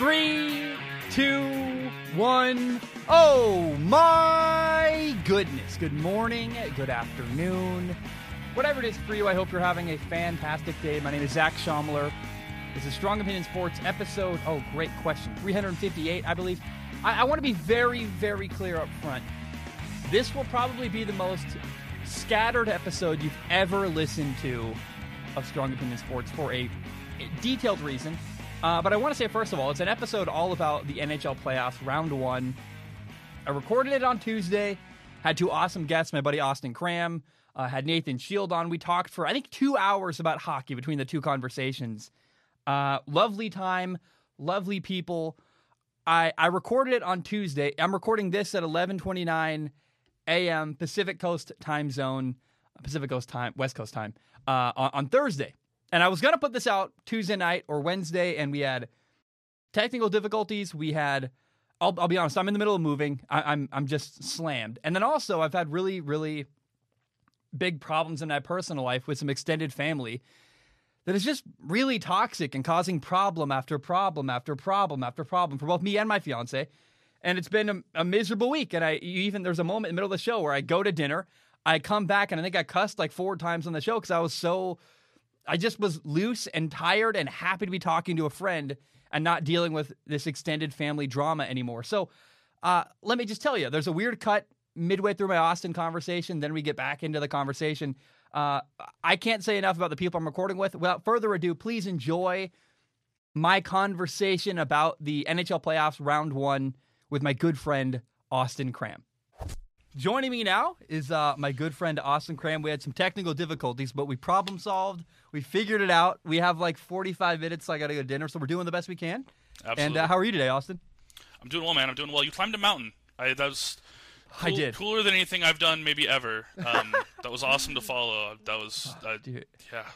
Three, two, one. Oh my goodness. Good morning, good afternoon. Whatever it is for you, I hope you're having a fantastic day. My name is Zach Schomler. This is Strong Opinion Sports episode. Oh, great question. 358, I believe. I, I want to be very, very clear up front. This will probably be the most scattered episode you've ever listened to of Strong Opinion Sports for a detailed reason. Uh, but I want to say, first of all, it's an episode all about the NHL playoffs, round one. I recorded it on Tuesday, had two awesome guests, my buddy Austin Cram, uh, had Nathan Shield on. We talked for, I think, two hours about hockey between the two conversations. Uh, lovely time, lovely people. I, I recorded it on Tuesday. I'm recording this at 11:29 a.m. Pacific Coast time zone, Pacific Coast time, West Coast time uh, on, on Thursday. And I was gonna put this out Tuesday night or Wednesday, and we had technical difficulties. We had, I'll, I'll be honest, I'm in the middle of moving. I, I'm I'm just slammed. And then also, I've had really really big problems in my personal life with some extended family that is just really toxic and causing problem after problem after problem after problem for both me and my fiance. And it's been a, a miserable week. And I even there's a moment in the middle of the show where I go to dinner, I come back, and I think I cussed like four times on the show because I was so I just was loose and tired and happy to be talking to a friend and not dealing with this extended family drama anymore. So uh, let me just tell you, there's a weird cut midway through my Austin conversation. Then we get back into the conversation. Uh, I can't say enough about the people I'm recording with. Without further ado, please enjoy my conversation about the NHL playoffs round one with my good friend Austin Cram. Joining me now is uh, my good friend Austin Cram. We had some technical difficulties, but we problem solved. We figured it out. We have like 45 minutes. So I got to go to dinner, so we're doing the best we can. Absolutely. And uh, how are you today, Austin? I'm doing well, man. I'm doing well. You climbed a mountain. I that was I did. cooler than anything I've done maybe ever. Um, that was awesome to follow. That was uh, Dude, yeah.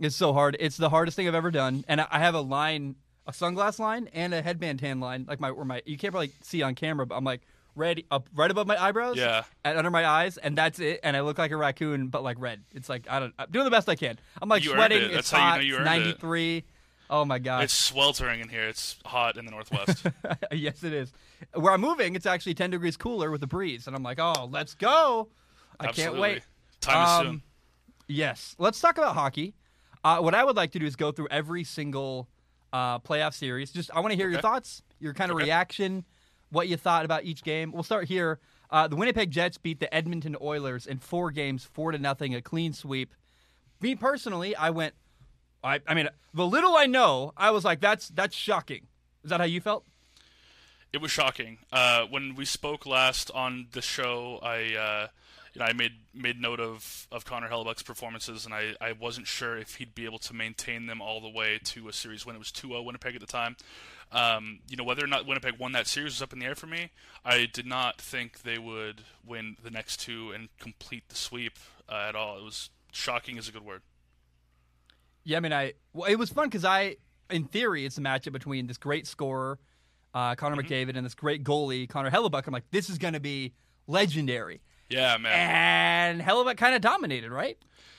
it's so hard. It's the hardest thing I've ever done. And I have a line, a sunglass line, and a headband tan line. Like my, where my you can't really see on camera, but I'm like red up right above my eyebrows. Yeah. And under my eyes, and that's it. And I look like a raccoon, but like red. It's like I don't. I'm doing the best I can. I'm like You earned sweating. it. It's That's how you hot. know you earned it. 93. Oh my god. It's sweltering in here. It's hot in the northwest. yes, it is. Where I'm moving, it's actually 10 degrees cooler with a breeze, and I'm like, oh, let's go. I can't wait. Time is Um, soon. Yes. Let's talk about hockey. Uh, what I would like to do is go through every single uh, playoff series. Just I want to hear your Okay. thoughts, your kind of Okay. reaction, what you thought about each game. We'll start here. Uh, the Winnipeg Jets beat the Edmonton Oilers in four games, four to nothing, a clean sweep. Me personally, I went. I, I mean, the little I know, I was like, that's that's shocking. Is that how you felt? It was shocking. Uh, when we spoke last on the show, I uh, you know I made made note of, of Connor Hellebuyck's performances, and I, I wasn't sure if he'd be able to maintain them all the way to a series when it was 2-0 Winnipeg at the time. Um, you know whether or not Winnipeg won that series was up in the air for me. I did not think they would win the next two and complete the sweep uh, at all. It was shocking is a good word. Yeah, I mean, I well, it was fun because I, in theory, it's a matchup between this great scorer, uh, Connor Mm-hmm. McDavid, and this great goalie, Connor Hellebuyck. I'm like, this is going to be legendary. Yeah, man. And Hellebuyck kind of dominated, right?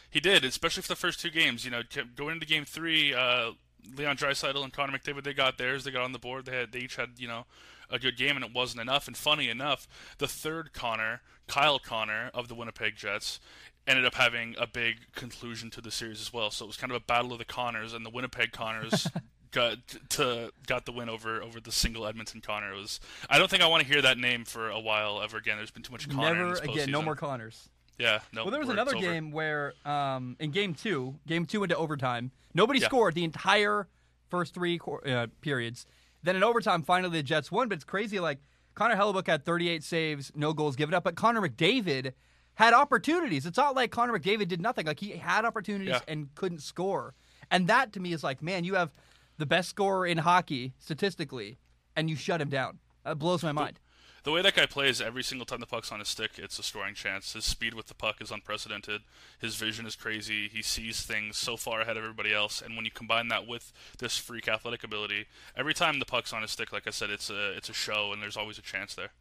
He did, especially for the first two games. You know, going into game three, uh, Leon Draisaitl and Connor McDavid, they got theirs. They got on the board. They had, they each had, you know, a good game, and it wasn't enough. And funny enough, the third Connor, Kyle Connor of the Winnipeg Jets, ended up having a big conclusion to the series as well. So it was kind of a battle of the Connors, and the Winnipeg Connors. Got to got the win over over the single Edmonton Connor. It was I don't think I want to hear that name for a while ever again. There's been too much Connor. Never again. No more Connors. Yeah, no. Well, there was another game where, um, in game two, game two into overtime, nobody Yeah. scored the entire first three uh, periods. Then in overtime, finally the Jets won. But it's crazy. Like Connor Hellebuyck had 38 saves, no goals given up, but Connor McDavid had opportunities. It's not like Connor McDavid did nothing. Like he had opportunities Yeah. and couldn't score. And that to me is like, man, you have the best scorer in hockey statistically, and you shut him down. That blows my mind. The way that guy plays, every single time the puck's on his stick, it's a scoring chance. His speed with the puck is unprecedented. His vision is crazy. He sees things so far ahead of everybody else. And when you combine that with this freak athletic ability, every time the puck's on his stick, like I said, it's a it's a show, and there's always a chance there.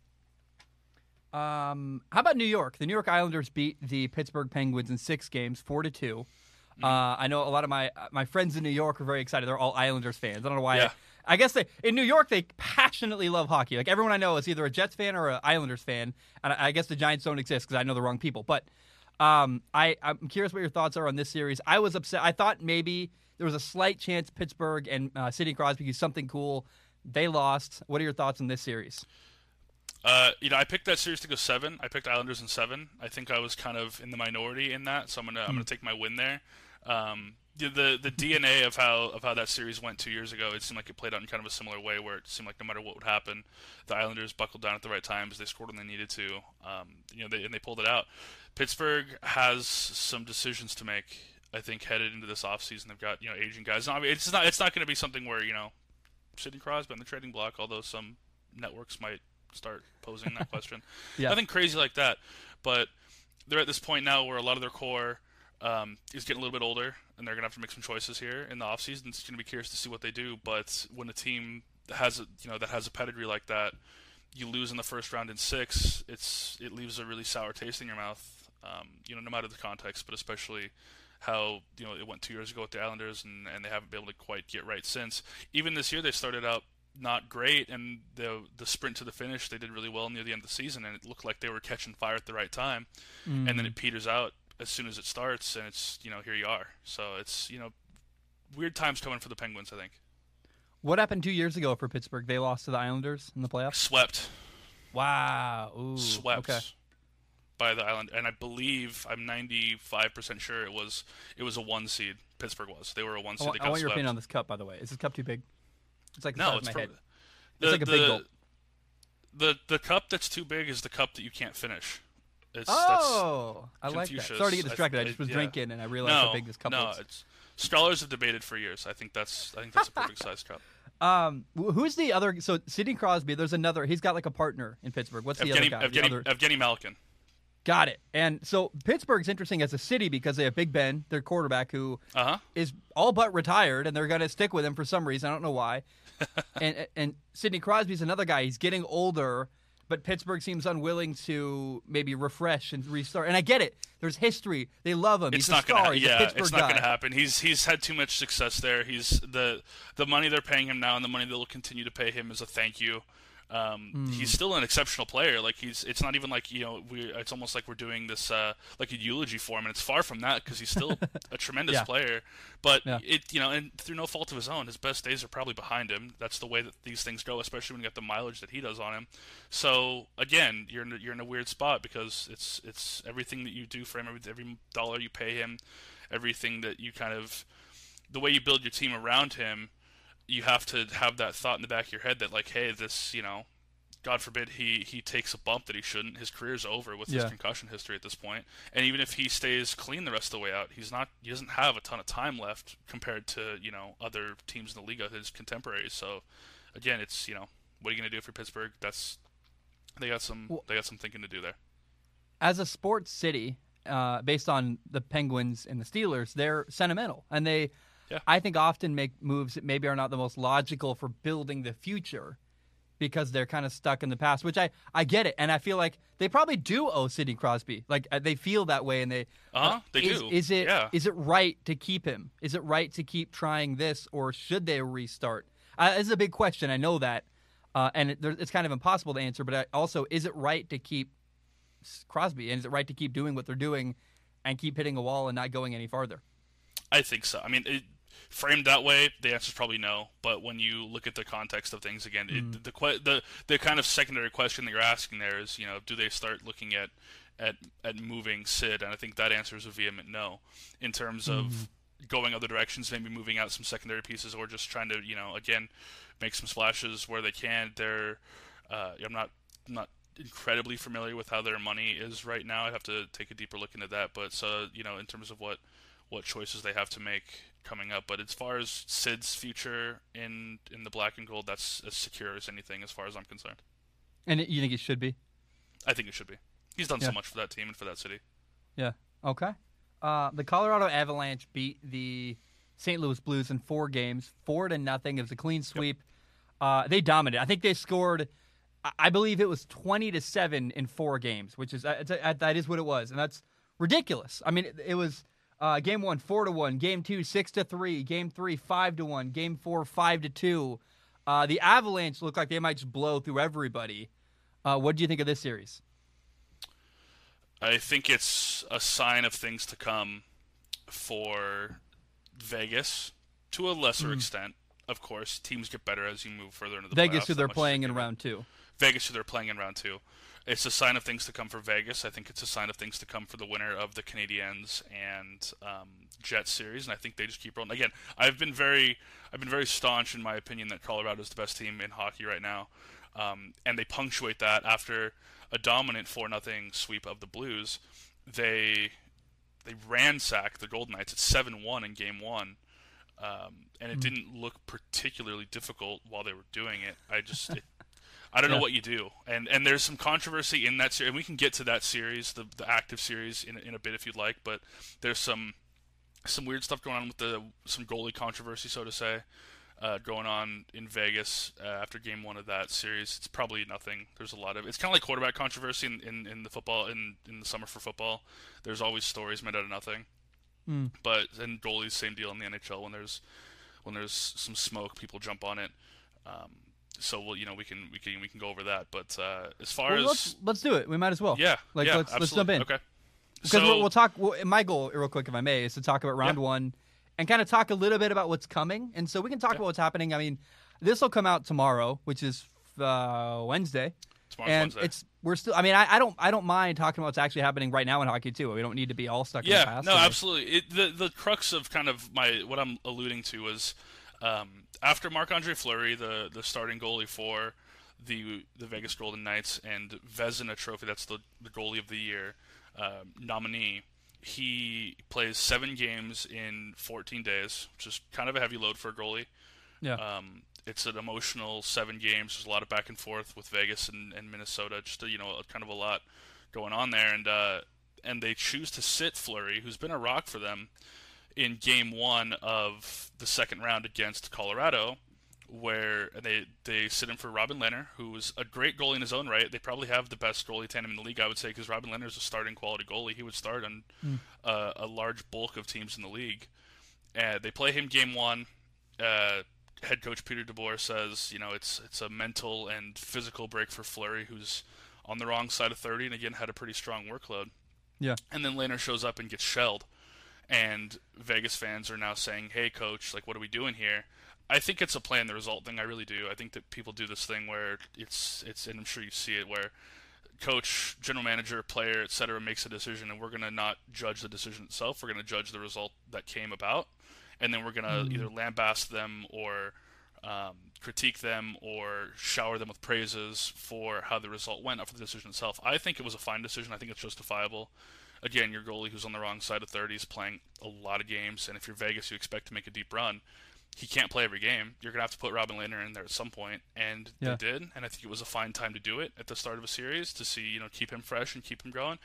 Um, how about New York? The New York Islanders beat the Pittsburgh Penguins in six games, four to 2 Uh, I know a lot of my my friends in New York are very excited. They're all Islanders fans. I don't know why. Yeah. I guess they in New York they passionately love hockey. Like everyone I know is either a Jets fan or an Islanders fan, and I, I guess the Giants don't exist because I know the wrong people. But um, I I'm curious what your thoughts are on this series. I was upset. I thought maybe there was a slight chance Pittsburgh and uh, Sidney Crosby could do something cool. They lost. What are your thoughts on this series? Uh, you know, I picked that series to go seven. I picked Islanders in seven. I think I was kind of in the minority in that, so I'm gonna I'm gonna take my win there. Um, the, the DNA of how of how that series went two years ago, it seemed like it played out in kind of a similar way, where it seemed like no matter what would happen, the Islanders buckled down at the right times. They scored when they needed to. Um, you know, they, and they pulled it out. Pittsburgh has some decisions to make. I think headed into this offseason, they've got you know aging guys. I mean, it's not it's not going to be something where you know Sidney Crosby on the trading block, although some networks might start posing that question. yeah. Nothing crazy like that, but they're at this point now where a lot of their core um, is getting a little bit older, and they're gonna have to make some choices here in the offseason. It's gonna be curious to see what they do. But when a team has a you know that has a pedigree like that, you lose in the first round in six, it's it leaves a really sour taste in your mouth. Um, you know, no matter the context, but especially how you know it went two years ago with the Islanders, and, and they haven't been able to quite get right since. Even this year, they started out not great, and the the sprint to the finish they did really well near the end of the season, and it looked like they were catching fire at the right time, mm. and then it peters out as soon as it starts, and it's you know here you are. So it's you know weird times coming for the Penguins, I think. What happened two years ago for Pittsburgh? They lost to the Islanders in the playoffs. Swept. Wow. Ooh, Swept. Okay. By the Island, and I believe I'm 95 percent sure it was it was a one seed. Pittsburgh was. They were a one seed. I want, I want your opinion on this cup, by the way. Is this cup too big? It's like no, it's, the, it's like a the, big gulp. The the cup that's too big is the cup that you can't finish. It's, oh, I like that. Sorry to get distracted. I, I just was yeah. drinking and I realized no, how big this cup no, was. No, it's scholars have debated for years. I think that's I think that's a perfect size cup. Um, who's the other? So Sidney Crosby. There's another. He's got like a partner in Pittsburgh. What's the Evgeny, other guy? Evgeny, other... Evgeny Malkin. Got it. And so Pittsburgh's interesting as a city because they have Big Ben, their quarterback, who uh-huh. is all but retired, and they're going to stick with him for some reason. I don't know why. and and Sidney Crosby's another guy. He's getting older, but Pittsburgh seems unwilling to maybe refresh and restart. And I get it. There's history. They love him. It's he's not. Gonna, he's yeah, it's not going to happen. He's he's had too much success there. He's the the money they're paying him now and the money they'll continue to pay him is a thank you. Um, mm. He's still an exceptional player. Like he's, it's not even like you know, we. It's almost like we're doing this uh, like a eulogy for him, and it's far from that because he's still a tremendous yeah. player. But yeah. it, you know, and through no fault of his own, his best days are probably behind him. That's the way that these things go, especially when you got the mileage that he does on him. So again, you're in a, you're in a weird spot because it's it's everything that you do for him, every, every dollar you pay him, everything that you kind of, the way you build your team around him you have to have that thought in the back of your head that like, hey, this, you know, God forbid he he takes a bump that he shouldn't. His career's over with yeah. his concussion history at this point. And even if he stays clean the rest of the way out, he's not. He doesn't have a ton of time left compared to you know other teams in the league, of his contemporaries. So again, it's you know what are you going to do for Pittsburgh? That's they got some well, they got some thinking to do there. As a sports city, uh, based on the Penguins and the Steelers, they're sentimental and they yeah. I think often make moves that maybe are not the most logical for building the future because they're kind of stuck in the past, which I, I get it. And I feel like they probably do owe Sidney Crosby. Like uh, they feel that way and they uh-huh, uh, they is, do. Is it yeah. is it right to keep him? Is it right to keep trying this or should they restart? Uh, this is a big question. I know that. Uh, and it, it's kind of impossible to answer, but uh, also, is it right to keep Crosby? And is it right to keep doing what they're doing and keep hitting a wall and not going any farther? I think so. I mean, it, framed that way, the answer is probably no. But when you look at the context of things again, mm. it, the, the the kind of secondary question that you're asking there is, you know, do they start looking at at at moving Sid? And I think that answer is a vehement no. In terms mm. of mm-hmm. going other directions, maybe moving out some secondary pieces, or just trying to, you know, again, make some splashes where they can. They're, uh, I'm not I'm not incredibly familiar with how their money is right now. I'd have to take a deeper look into that. But so you know, in terms of what what choices they have to make coming up. But as far as Sid's future in in the black and gold, that's as secure as anything, as far as I'm concerned. And you think it should be? I think it should be. He's done yeah. so much for that team and for that city. Yeah. Okay. Uh, the Colorado Avalanche beat the St. Louis Blues in four games, four to nothing. It was a clean sweep. Yep. Uh, they dominated. I think they scored. I believe it was twenty to seven in four games, which is uh, that is what it was, and that's ridiculous. I mean, it, it was uh, game one, four to one. Game two, six to three. Game three, five to one. Game four, five to two. Uh, the Avalanche look like they might just blow through everybody. Uh, what do you think of this series? I think it's a sign of things to come for Vegas to a lesser mm. extent. Of course, teams get better as you move further into the Vegas, playoffs, who they're playing in round two. Vegas, who they're playing in round two. It's a sign of things to come for Vegas. I think it's a sign of things to come for the winner of the Canadiens and um, Jets series, and I think they just keep rolling. Again, I've been very, I've been very staunch in my opinion that Colorado is the best team in hockey right now, um, and they punctuate that after a dominant four nothing sweep of the Blues. They they ransacked the Golden Knights at seven one in Game One. Um, and it mm. didn't look particularly difficult while they were doing it. I just, it, I don't yeah. know what you do, and and there's some controversy in that series, and we can get to that series, the the active series, in in a bit if you'd like. But there's some some weird stuff going on with the some goalie controversy, so to say, uh, going on in Vegas uh, after Game One of that series. It's probably nothing. There's a lot of it's kind of like quarterback controversy in, in, in the football in in the summer for football. There's always stories made out of nothing. Mm. But and goalies, same deal in the NHL. When there's when there's some smoke, people jump on it. Um, so we'll, you know, we can we can we can go over that. But uh, as far well, as let's, let's do it. We might as well. Yeah. Like yeah, let's absolutely. let's jump in. Okay. Because so, we'll, we'll, talk. Well, my goal, real quick, if I may, is to talk about round yeah. one and kind of talk a little bit about what's coming. And so we can talk yeah. about what's happening. I mean, this will come out tomorrow, which is uh, Wednesday. Tomorrow's and Wednesday. it's we're still. I mean, I, I, don't I don't mind talking about what's actually happening right now in hockey too. We don't need to be all stuck yeah, in the past. no, absolutely. It, the the crux of kind of my what I'm alluding to was um, after Marc Andre Fleury, the the starting goalie for the the Vegas Golden Knights and Vezina Trophy, that's the the goalie of the year uh, nominee. He plays seven games in 14 days, which is kind of a heavy load for a goalie. Yeah. Um, it's an emotional seven games. There's a lot of back and forth with Vegas and, and Minnesota. Just a, you know, kind of a lot going on there, and uh, and they choose to sit Fleury, who's been a rock for them, in Game One of the second round against Colorado, where they they sit him for Robin Lehner, who's a great goalie in his own right. They probably have the best goalie tandem in the league, I would say, because Robin Lehner is a starting quality goalie. He would start on mm. uh, a large bulk of teams in the league. And they play him Game One. Uh, head coach Peter DeBoer says, you know, it's it's a mental and physical break for Fleury, who's on the wrong side of 30, and again had a pretty strong workload. Yeah. And then Lehner shows up and gets shelled, and Vegas fans are now saying, "Hey, coach, like, what are we doing here?" I think it's a plan the result thing. I really do. I think that people do this thing where it's it's, and I'm sure you see it where coach, general manager, player, etc., makes a decision, and we're gonna not judge the decision itself. We're gonna judge the result that came about and then we're gonna mm. either lambaste them or um, critique them or shower them with praises for how the result went, not for the decision itself. I think it was a fine decision. I think it's justifiable. Again, your goalie who's on the wrong side of 30 is playing a lot of games, and if you're Vegas, you expect to make a deep run. He can't play every game. You're gonna have to put Robin Lehner in there at some point, and yeah. they did. And I think it was a fine time to do it at the start of a series to see, you know, keep him fresh and keep him going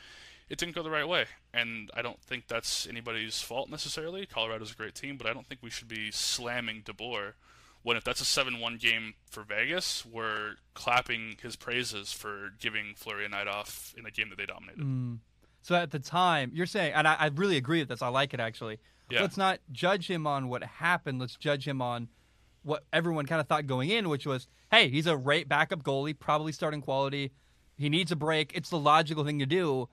it didn't go the right way. And I don't think that's anybody's fault necessarily. Colorado's a great team, but I don't think we should be slamming DeBoer when if that's a 7-1 game for Vegas, we're clapping his praises for giving Fleury a night off in a game that they dominated. Mm. So at the time, you're saying, and I, I, really agree with this. I like it actually. Yeah. Let's not judge him on what happened. Let's judge him on what everyone kind of thought going in, which was, hey, he's a rate backup goalie, probably starting quality. He needs a break. It's the logical thing to do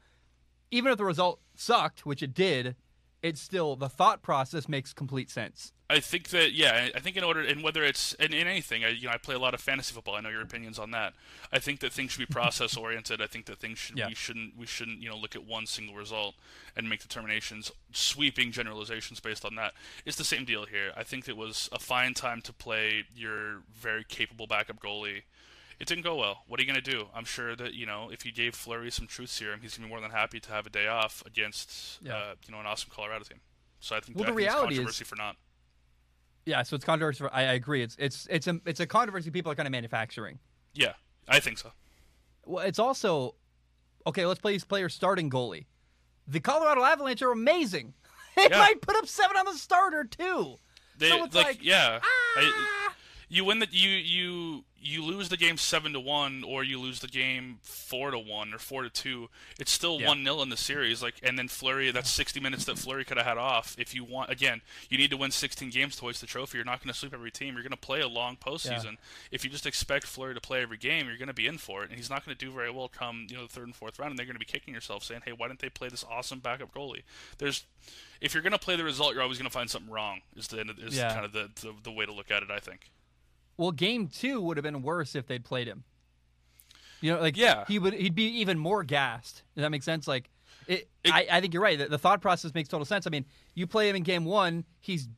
even if the result sucked, which it did, it's still the thought process makes complete sense. I think that yeah, I think in order and whether it's in, in anything, I, you know, I play a lot of fantasy football. I know your opinions on that. I think that things should be process oriented. I think that things should yeah. we shouldn't we shouldn't you know look at one single result and make determinations, sweeping generalizations based on that. It's the same deal here. I think it was a fine time to play your very capable backup goalie it didn't go well. What are you going to do? I'm sure that you know if you gave Fleury some truth serum, he's going to be more than happy to have a day off against yeah. uh, you know an awesome Colorado team. So I think well, that, the reality controversy is, for not. Yeah, so it's controversy. For, I, I agree. It's it's it's a it's a controversy people are kind of manufacturing. Yeah, I think so. Well, it's also okay. Let's play these players starting goalie. The Colorado Avalanche are amazing. They yeah. might put up seven on the starter too. They, so it's like, like yeah. Ah! I, you win the you you you lose the game seven to one or you lose the game four to one or four to two. It's still Yeah. one 0 in the series. Like and then Fleury, that's sixty minutes that Fleury could have had off. If you want, again, you need to win sixteen games to hoist the trophy. You're not going to sweep every team. You're going to play a long postseason. If you just expect Fleury to play every game, you're going to be in for it. And he's not going to do very well come you know the third and fourth round. And they're going to be kicking yourself, saying, "Hey, why didn't they play this awesome backup goalie?" There's if you're going to play the result, you're always going to find something wrong. Is the is Yeah. kind of the, the the way to look at it. I think. Well, game two would have been worse if they'd played him. You know, like Yeah. he would he'd be even more gassed. Does that make sense? Like, it, It- I, I think you're right. The, the thought process makes total sense. I mean, you play him in game one, he's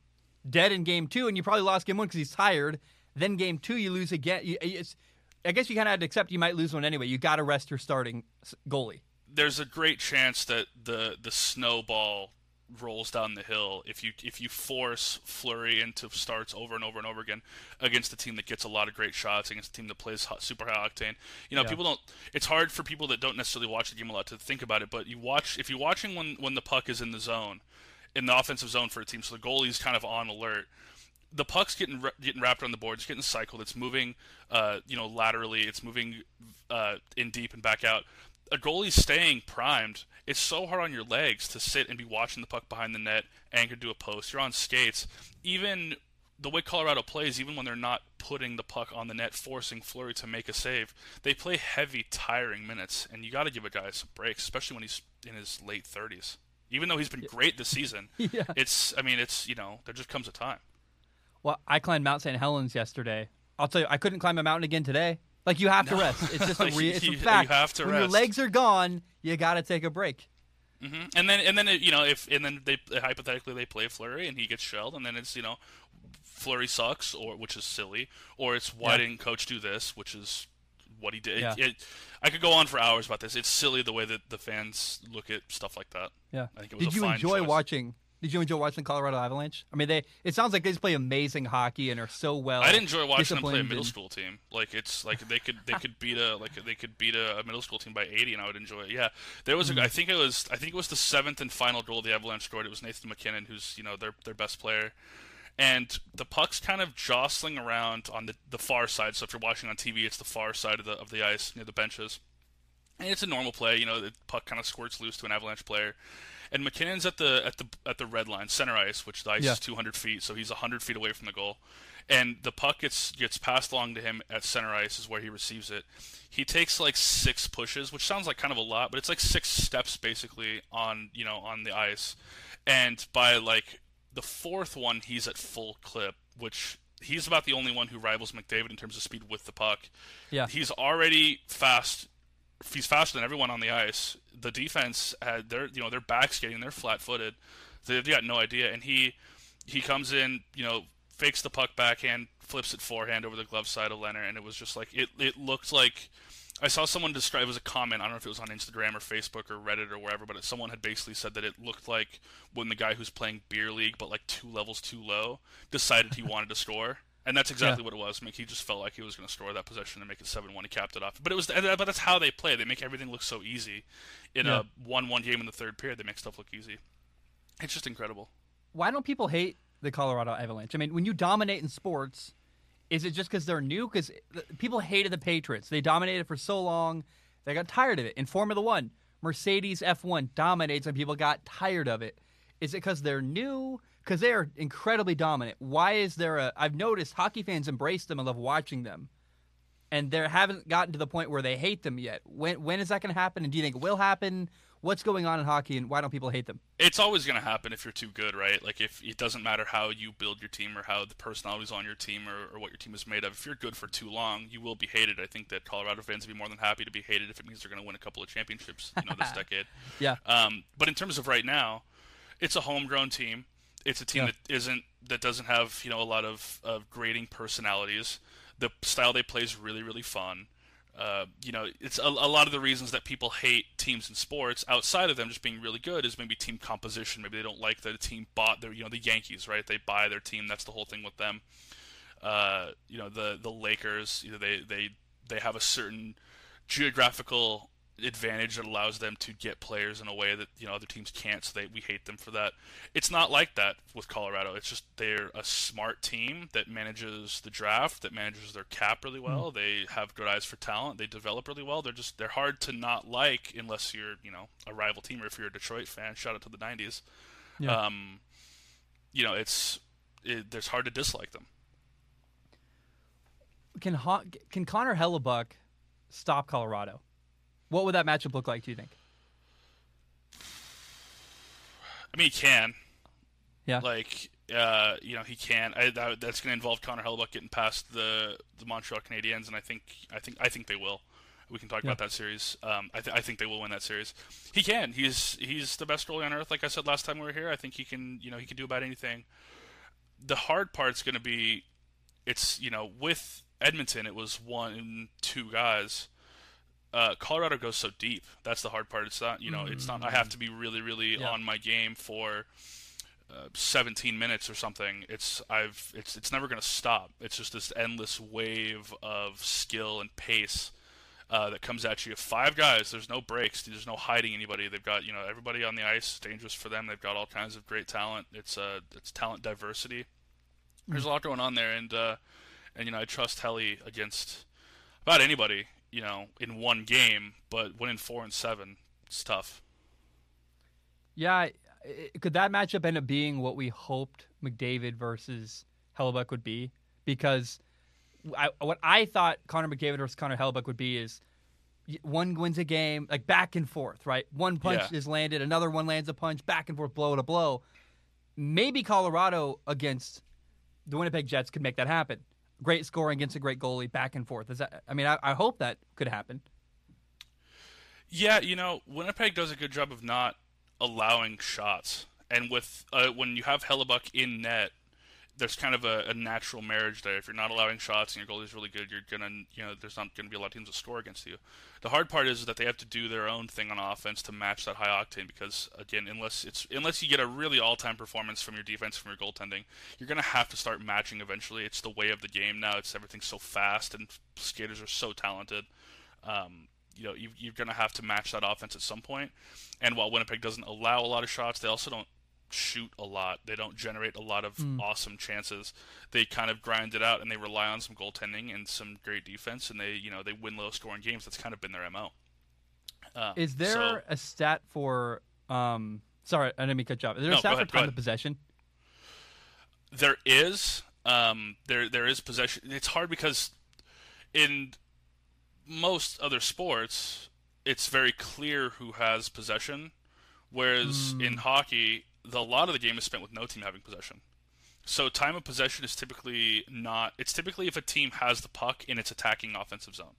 dead in game two, and you probably lost game one because he's tired. Then game two, you lose again. You, it's, I guess you kind of had to accept you might lose one anyway. You got to rest your starting goalie. there's a great chance that the the snowball rolls down the hill if you if you force Fleury into starts over and over and over again against a team that gets a lot of great shots against a team that plays hot, super high octane. You know, Yeah. people don't. It's hard for people that don't necessarily watch the game a lot to think about it. But you watch if you're watching when when the puck is in the zone, in the offensive zone for a team, so the goalie's kind of on alert the puck's getting getting wrapped on the board. It's getting cycled. It's moving, uh, you know, laterally. It's moving uh, in deep and back out. A goalie's staying primed. It's so hard on your legs to sit and be watching the puck behind the net, anchored to a post. You're on skates. Even the way Colorado plays, even when they're not putting the puck on the net, forcing Fleury to make a save, they play heavy, tiring minutes, and you got to give a guy some breaks, especially when he's in his late 30s. Even though he's been great this season, Yeah. it's. I mean, it's you know, there just comes a time. Well, I climbed Mount St. Helens yesterday. I'll tell you, I couldn't climb a mountain again today. Like you have to rest. It's just a it's You- a you fact. have to when your legs are gone, you got to take a break. hmm And then and then it, you know if and then they hypothetically they play Fleury and he gets shelled and then it's you know Fleury sucks or which is silly or it's why Yeah. didn't coach do this which is what he did. Yeah. It, I could go on for hours about this. It's silly the way that the fans look at stuff like that. Yeah. I think it was Did you enjoy choice. watching? Did you enjoy watching the Colorado Avalanche? I mean, they. It sounds like they just play amazing hockey and are so well. I'd enjoy watching them play a middle school team. Like it's like they could they could beat a like they could beat a, middle school team by 80, and I would enjoy it. Yeah, there was a, Mm-hmm. I think it was I think it was the seventh and final goal the Avalanche scored. It was Nathan MacKinnon, who's you know their their best player, and the puck's kind of jostling around on the the far side. So if you're watching on TV, it's the far side of the of the ice near the benches. And it's a normal play, you know. The puck kind of squirts loose to an Avalanche player, and MacKinnon's at the at the at the red line, center ice, which the ice Yeah. is 200 feet, so he's 100 feet away from the goal. And the puck gets gets passed along to him at center ice, is where he receives it. He takes like six pushes, which sounds like kind of a lot, but it's like six steps basically on you know on the ice. And by like the fourth one, he's at full clip, which he's about the only one who rivals McDavid in terms of speed with the puck. Yeah. He's already fast. He's faster than everyone on the ice. The defense had their you know they're back skating, they're flat footed. They've got no idea, and he he comes in, you know, fakes the puck backhand, flips it forehand over the glove side of Leonard, and it was just like it. It looked like I saw someone describe it was a comment. I don't know if it was on Instagram or Facebook or Reddit or wherever, but someone had basically said that it looked like when the guy who's playing beer league but like two levels too low decided he wanted to score. And that's exactly what it was. He just felt like he was going to score that possession and make it seven-one. He capped it off. But it was, uh, but that's how they play. They make everything look so easy. In Yeah. a one-one game in the third period, they make stuff look easy. It's just incredible. Why don't people hate the Colorado Avalanche? I mean, when you dominate in sports, is it just because they're new? Because uh, people hated the Patriots. They dominated for so long, they got tired of it. In Formula One, Mercedes F1 dominates, and people got tired of it. Is it because they're new? Because they are incredibly dominant. Why is there a? I've noticed hockey fans embrace them and love watching them, and they haven't gotten to the point where they hate them yet. When when is that going to happen? And do you think it will happen? What's going on in hockey, and why don't people hate them? it's always going to happen if you're too good, right? Like if it doesn't matter how you build your team or how the personalities on your team or, or what your team is made of. If you're good for too long, you will be hated. I think that Colorado fans would be more than happy to be hated if it means they're going to win a couple of championships, you know, this decade. Yeah. Um, but in terms of right now, it's a homegrown team. It's a team Yeah. that isn't that doesn't have you know a lot of, of grading personalities. The style they play is really really fun. Uh, you know, it's a, a lot of the reasons that people hate teams in sports outside of them just being really good is maybe team composition. Maybe they don't like that a team bought their, you know, the Yankees, right? They buy their team. That's the whole thing with them. Uh, you know, the the Lakers, you know, they they they have a certain geographical advantage that allows them to get players in a way that you know other teams can't. So they we hate them for that. It's not like that with Colorado. It's just they're a smart team that manages the draft, that manages their cap really well. Mm. They have good eyes for talent. They develop really well. They're just they're hard to not like unless you're you know a rival team or if you're a Detroit fan. Shout out to the '90s. Yeah. Um, you know it's it, there's hard to dislike them. Can can Connor Hellebuyck stop Colorado? What would that matchup look like? Do you think? I mean, he can. Yeah. Like, uh, you know, he can. I, that, that's going to involve Connor Hellebuyck getting past the the Montreal Canadiens, and I think I think I think they will. We can talk yeah. about that series. Um, I, th- I think they will win that series. He can. He's he's the best goalie on earth. Like I said last time we were here, I think he can. You know, he can do about anything. The hard part's going to be, it's you know, with Edmonton, it was one, two guys uh, Colorado goes so deep. That's the hard part. It's not, you know, mm-hmm. it's not. I have to be really, really yeah. on my game for uh, 17 minutes or something. It's I've it's it's never going to stop. It's just this endless wave of skill and pace uh, that comes at you. Five guys. There's no breaks. There's no hiding anybody. They've got you know everybody on the ice. Dangerous for them. They've got all kinds of great talent. It's uh it's talent diversity. There's a lot going on there, and uh, and you know I trust Helly against about anybody you know, in one game, but winning four and seven, it's tough. Yeah, could that matchup end up being what we hoped McDavid versus Hellebuyck would be? Because I, what I thought Connor McDavid versus Connor Hellebuyck would be is one wins a game, like back and forth, right? One punch yeah. is landed, another one lands a punch, back and forth, blow to blow. Maybe Colorado against the Winnipeg Jets could make that happen great scoring against a great goalie, back and forth. Is that? I mean, I, I hope that could happen. Yeah, you know, Winnipeg does a good job of not allowing shots, and with uh, when you have Hellebuyck in net, there's kind of a, a, natural marriage there. If you're not allowing shots and your goalie's really good, you're gonna, you know, there's not gonna be a lot of teams that score against you. The hard part is that they have to do their own thing on offense to match that high octane. Because again, unless it's unless you get a really all-time performance from your defense, from your goaltending, you're gonna have to start matching eventually. It's the way of the game now. It's everything's so fast and skaters are so talented. Um, you know, you, you're going to have to match that offense at some point. And while Winnipeg doesn't allow a lot of shots, they also don't shoot a lot. They don't generate a lot of mm. awesome chances. They kind of grind it out and they rely on some goaltending and some great defense, and they you know they win low scoring games. That's kind of been their mo. Uh, is there so, a stat for? Um, sorry, I didn't mean cut you off. Is there no, a stat ahead, for time of possession? There is. Um, there there is possession. It's hard because in most other sports, it's very clear who has possession. Whereas mm. in hockey, the, a lot of the game is spent with no team having possession. So time of possession is typically not. It's typically if a team has the puck in its attacking offensive zone.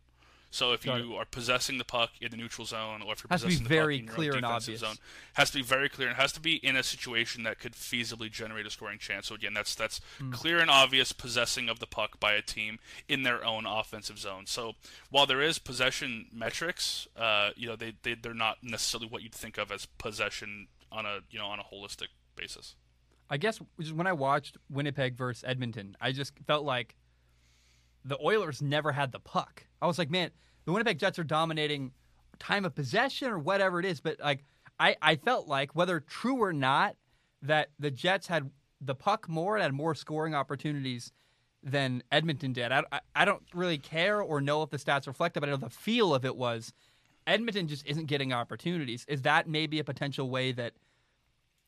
So if Got you it. are possessing the puck in the neutral zone, or if you're has possessing the puck in your defensive zone, has to be very clear and has to be in a situation that could feasibly generate a scoring chance. So again, that's that's mm. clear and obvious possessing of the puck by a team in their own offensive zone. So while there is possession metrics, uh, you know they, they they're not necessarily what you'd think of as possession on a you know on a holistic basis. I guess when I watched Winnipeg versus Edmonton, I just felt like the Oilers never had the puck. I was like, man, the Winnipeg Jets are dominating time of possession or whatever it is, but like I, I felt like whether true or not that the Jets had the puck more and had more scoring opportunities than Edmonton did. I, I, I don't really care or know if the stats reflect it, but I know the feel of it was Edmonton just isn't getting opportunities. Is that maybe a potential way that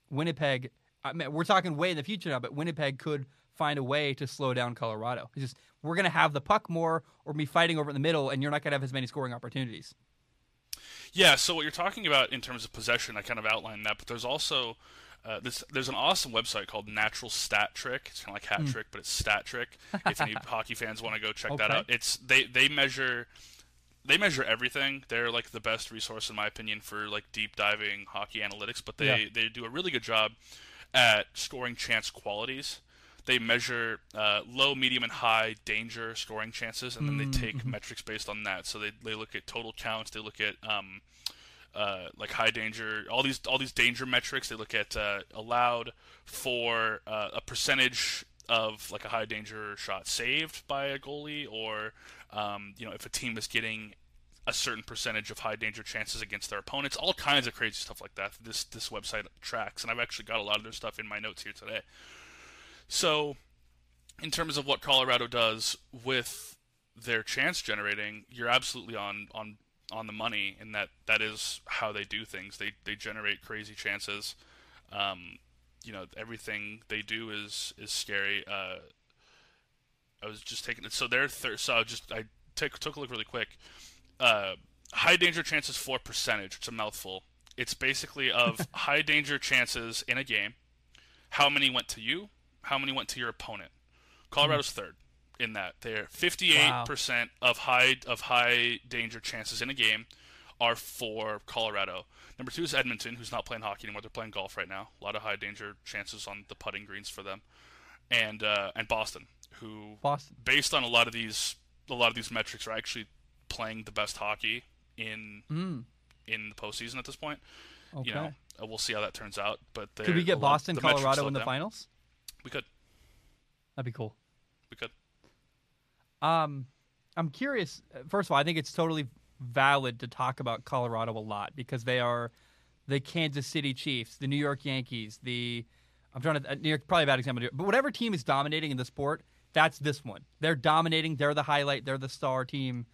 Winnipeg? I mean, we're talking way in the future now, but Winnipeg could find a way to slow down Colorado. It's just we're going to have the puck more, or be fighting over in the middle, and you're not going to have as many scoring opportunities. Yeah. So what you're talking about in terms of possession, I kind of outlined that, but there's also uh, this, there's an awesome website called Natural Stat Trick. It's kind of like Hat mm. Trick, but it's Stat Trick. If any hockey fans want to go check okay. that out, it's they they measure they measure everything. They're like the best resource in my opinion for like deep diving hockey analytics, but they yeah. they do a really good job at scoring chance qualities. They measure uh, low, medium, and high danger scoring chances, and then they take mm-hmm. metrics based on that. So they, they look at total counts. They look at um, uh, like high danger, all these all these danger metrics. They look at uh, allowed for uh, a percentage of like a high danger shot saved by a goalie, or um, you know if a team is getting a certain percentage of high danger chances against their opponents. All kinds of crazy stuff like that. This this website tracks, and I've actually got a lot of their stuff in my notes here today. So, in terms of what Colorado does with their chance generating, you're absolutely on on on the money in that that is how they do things. They they generate crazy chances. Um, you know, everything they do is is scary. Uh, I was just taking it. So they're thir- so I just I took took a look really quick. Uh, high danger chances for percentage. It's a mouthful. It's basically of high danger chances in a game. How many went to you? How many went to your opponent? Colorado's mm-hmm. third in that. They're 58% wow. of high of high danger chances in a game are for Colorado. Number two is Edmonton, who's not playing hockey anymore. They're playing golf right now. A lot of high danger chances on the putting greens for them, and uh, and Boston, who Boston. based on a lot of these a lot of these metrics are actually playing the best hockey in mm. in the postseason at this point. Okay. You know, uh, we'll see how that turns out. But could we get Boston, lot, Colorado in the down. finals? We could. That'd be cool. We could. Um, I'm curious. First of all, I think it's totally valid to talk about Colorado a lot because they are the Kansas City Chiefs, the New York Yankees, the I'm trying to uh, New York probably a bad example, but whatever team is dominating in the sport, that's this one. They're dominating. They're the highlight. They're the star team.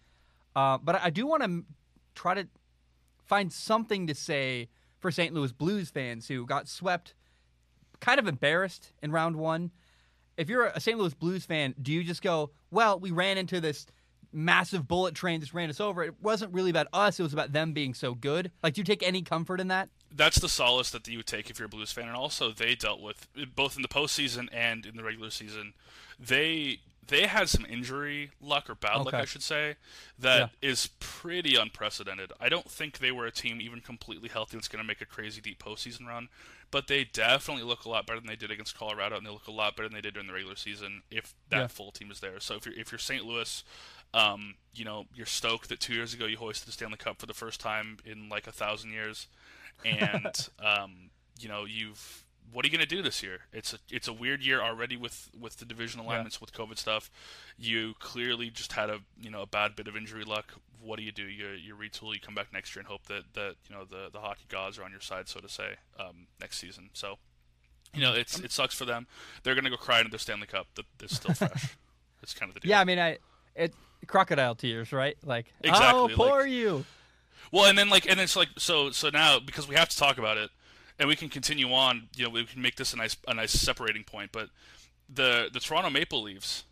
Uh, but I do want to try to find something to say for St. Louis Blues fans who got swept, kind of embarrassed in round one. If you're a St. Louis Blues fan, do you just go, well, we ran into this massive bullet train just ran us over. It wasn't really about us. It was about them being so good. Like, do you take any comfort in that? That's the solace that you would take if you're a Blues fan, and also they dealt with both in the postseason and in the regular season. They they had some injury luck or bad okay. luck, I should say, that yeah. is pretty unprecedented. I don't think they were a team even completely healthy that's going to make a crazy deep postseason run, but they definitely look a lot better than they did against Colorado, and they look a lot better than they did during the regular season if that yeah. full team is there. So if you're if you're St. Louis, um, you know, you're stoked that two years ago you hoisted the Stanley Cup for the first time in like a thousand years, and um, you know you've. What are you going to do this year? It's a it's a weird year already with, with the division alignments yeah. with COVID stuff. You clearly just had a you know a bad bit of injury luck. What do you do? You you retool. You come back next year and hope that, that you know the, the hockey gods are on your side, so to say, um, next season. So, you know, it's it sucks for them. They're going to go cry into their Stanley Cup. That is still fresh. it's kind of the deal. Yeah, I mean, I it crocodile tears, right? Like, exactly, oh, poor like, you. Well, and then like, and it's like, so so now because we have to talk about it, and we can continue on. You know, we can make this a nice a nice separating point. But the the Toronto Maple Leafs,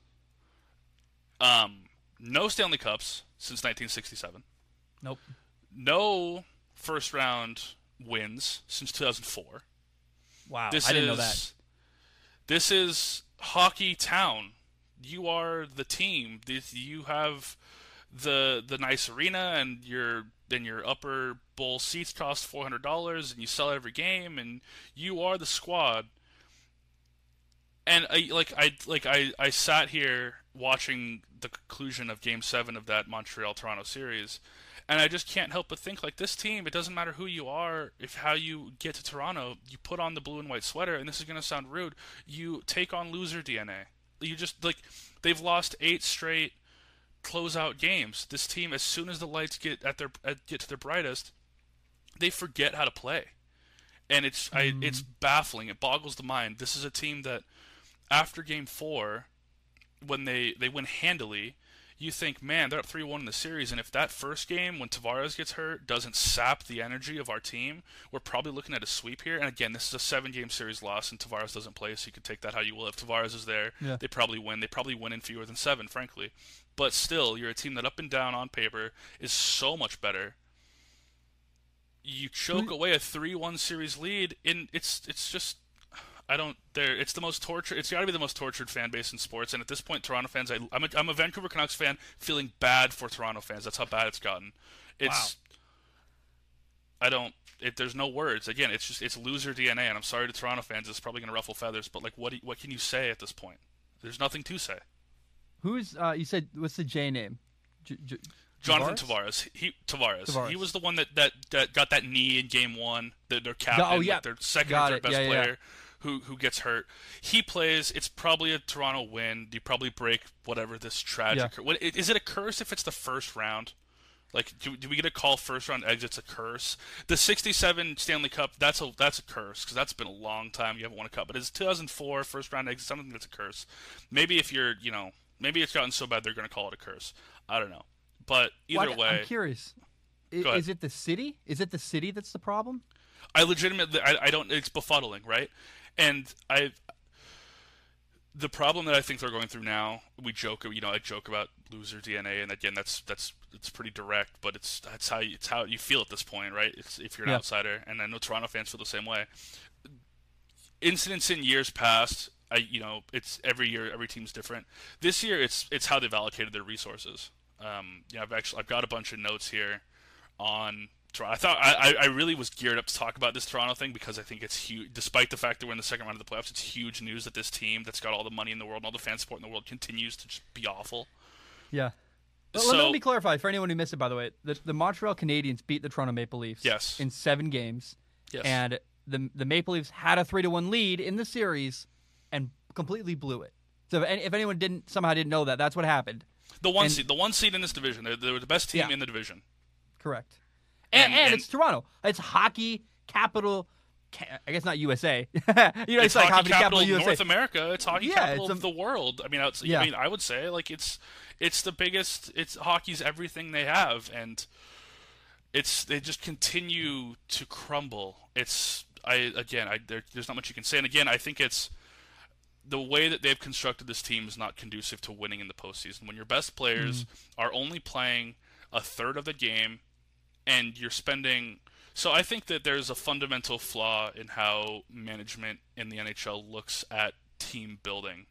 um, no Stanley Cups since 1967. Nope. No first round wins since 2004. Wow, this I didn't is, know that. This is hockey town you are the team. You have the the nice arena, and your then your upper bowl seats cost four hundred dollars, and you sell every game, and you are the squad. And I like I like I I sat here watching the conclusion of Game Seven of that Montreal Toronto series, and I just can't help but think like this team. It doesn't matter who you are, if how you get to Toronto, you put on the blue and white sweater, and this is gonna sound rude. You take on loser DNA you just like they've lost eight straight closeout games. This team, as soon as the lights get at their at, get to their brightest, they forget how to play, and it's mm. I, it's baffling. It boggles the mind. This is a team that, after Game Four, when they they win handily, you think, man, they're up 3 1 in the series. And if that first game, when Tavares gets hurt, doesn't sap the energy of our team, we're probably looking at a sweep here. And again, this is a seven game series loss, and Tavares doesn't play, so you can take that how you will. If Tavares is there, yeah. they probably win. They probably win in fewer than seven, frankly. But still, you're a team that up and down on paper is so much better. You choke away a 3 1 series lead, and it's it's just I don't. There, it's the most tortured. It's got to be the most tortured fan base in sports. And at this point, Toronto fans, I, am a, I'm a Vancouver Canucks fan, feeling bad for Toronto fans. That's how bad it's gotten. It's. Wow. I don't. It, there's no words. Again, it's just it's loser DNA, and I'm sorry to Toronto fans. It's probably going to ruffle feathers, but like, what what can you say at this point? There's nothing to say. Who's uh, you said? What's the J name? J- J- Jonathan Tavares. He Tavares. Tavares. He was the one that, that, that got that knee in game one. The, their captain, oh, yeah. their second got or third it. best yeah, player. Yeah who who gets hurt. He plays. It's probably a Toronto win. You probably break whatever this tragic. Yeah. What, is it a curse if it's the first round? Like, do, do we get a call first round exits a curse? The '67 Stanley Cup that's a that's a curse because that's been a long time you haven't won a cup. But it's 2004 first round exits. Something that's a curse. Maybe if you're you know maybe it's gotten so bad they're going to call it a curse. I don't know. But either Why- way, I'm curious. I- Go ahead. Is it the city? Is it the city that's the problem? I legitimately I, I don't it's befuddling, right? And I the problem that I think they're going through now, we joke, you know, I joke about loser DNA, and again, that's that's it's pretty direct, but it's that's how you, it's how you feel at this point, right? It's if you're an Yeah. outsider, and I know Toronto fans feel the same way. Incidents in years past, I you know, it's every year, every team's different. This year, it's it's how they've allocated their resources. Um, know, I've actually I've got a bunch of notes here on Toronto. I thought I, I- really was geared up to talk about this Toronto thing because I think it's huge. Despite the fact that we're in the second round of the playoffs, it's huge news that this team that's got all the money in the world and all the fan support in the world continues to just be awful. Yeah. Well, So- let me clarify for anyone who missed it. By the way, the, the Montreal Canadiens beat the Toronto Maple Leafs. Yes. In seven games, Yes. and the the Maple Leafs had a three to one lead in the series, and completely blew it. So if, if anyone didn't somehow didn't know that, that's what happened. the one and- seed, the one seed in this division, they're, they're the best team Yeah. in the division. Correct. And, And- and, it's Toronto. It's hockey capital. I guess not USA. you know, It's, like hockey capital, USA. North America. It's hockey Yeah, capital it's a- of the world. I mean, outs Yeah. I mean, I would say like it's it's the biggest. It's hockey's everything they have, and it's they just continue to crumble. It's I again, I there, there's not much you can say, and again, I think it's the way that they've constructed this team is not conducive to winning in the postseason. When your best players mm. are only playing a third of the game, and you're spending. So I think that there's a fundamental flaw in how management in the NHL looks at team building.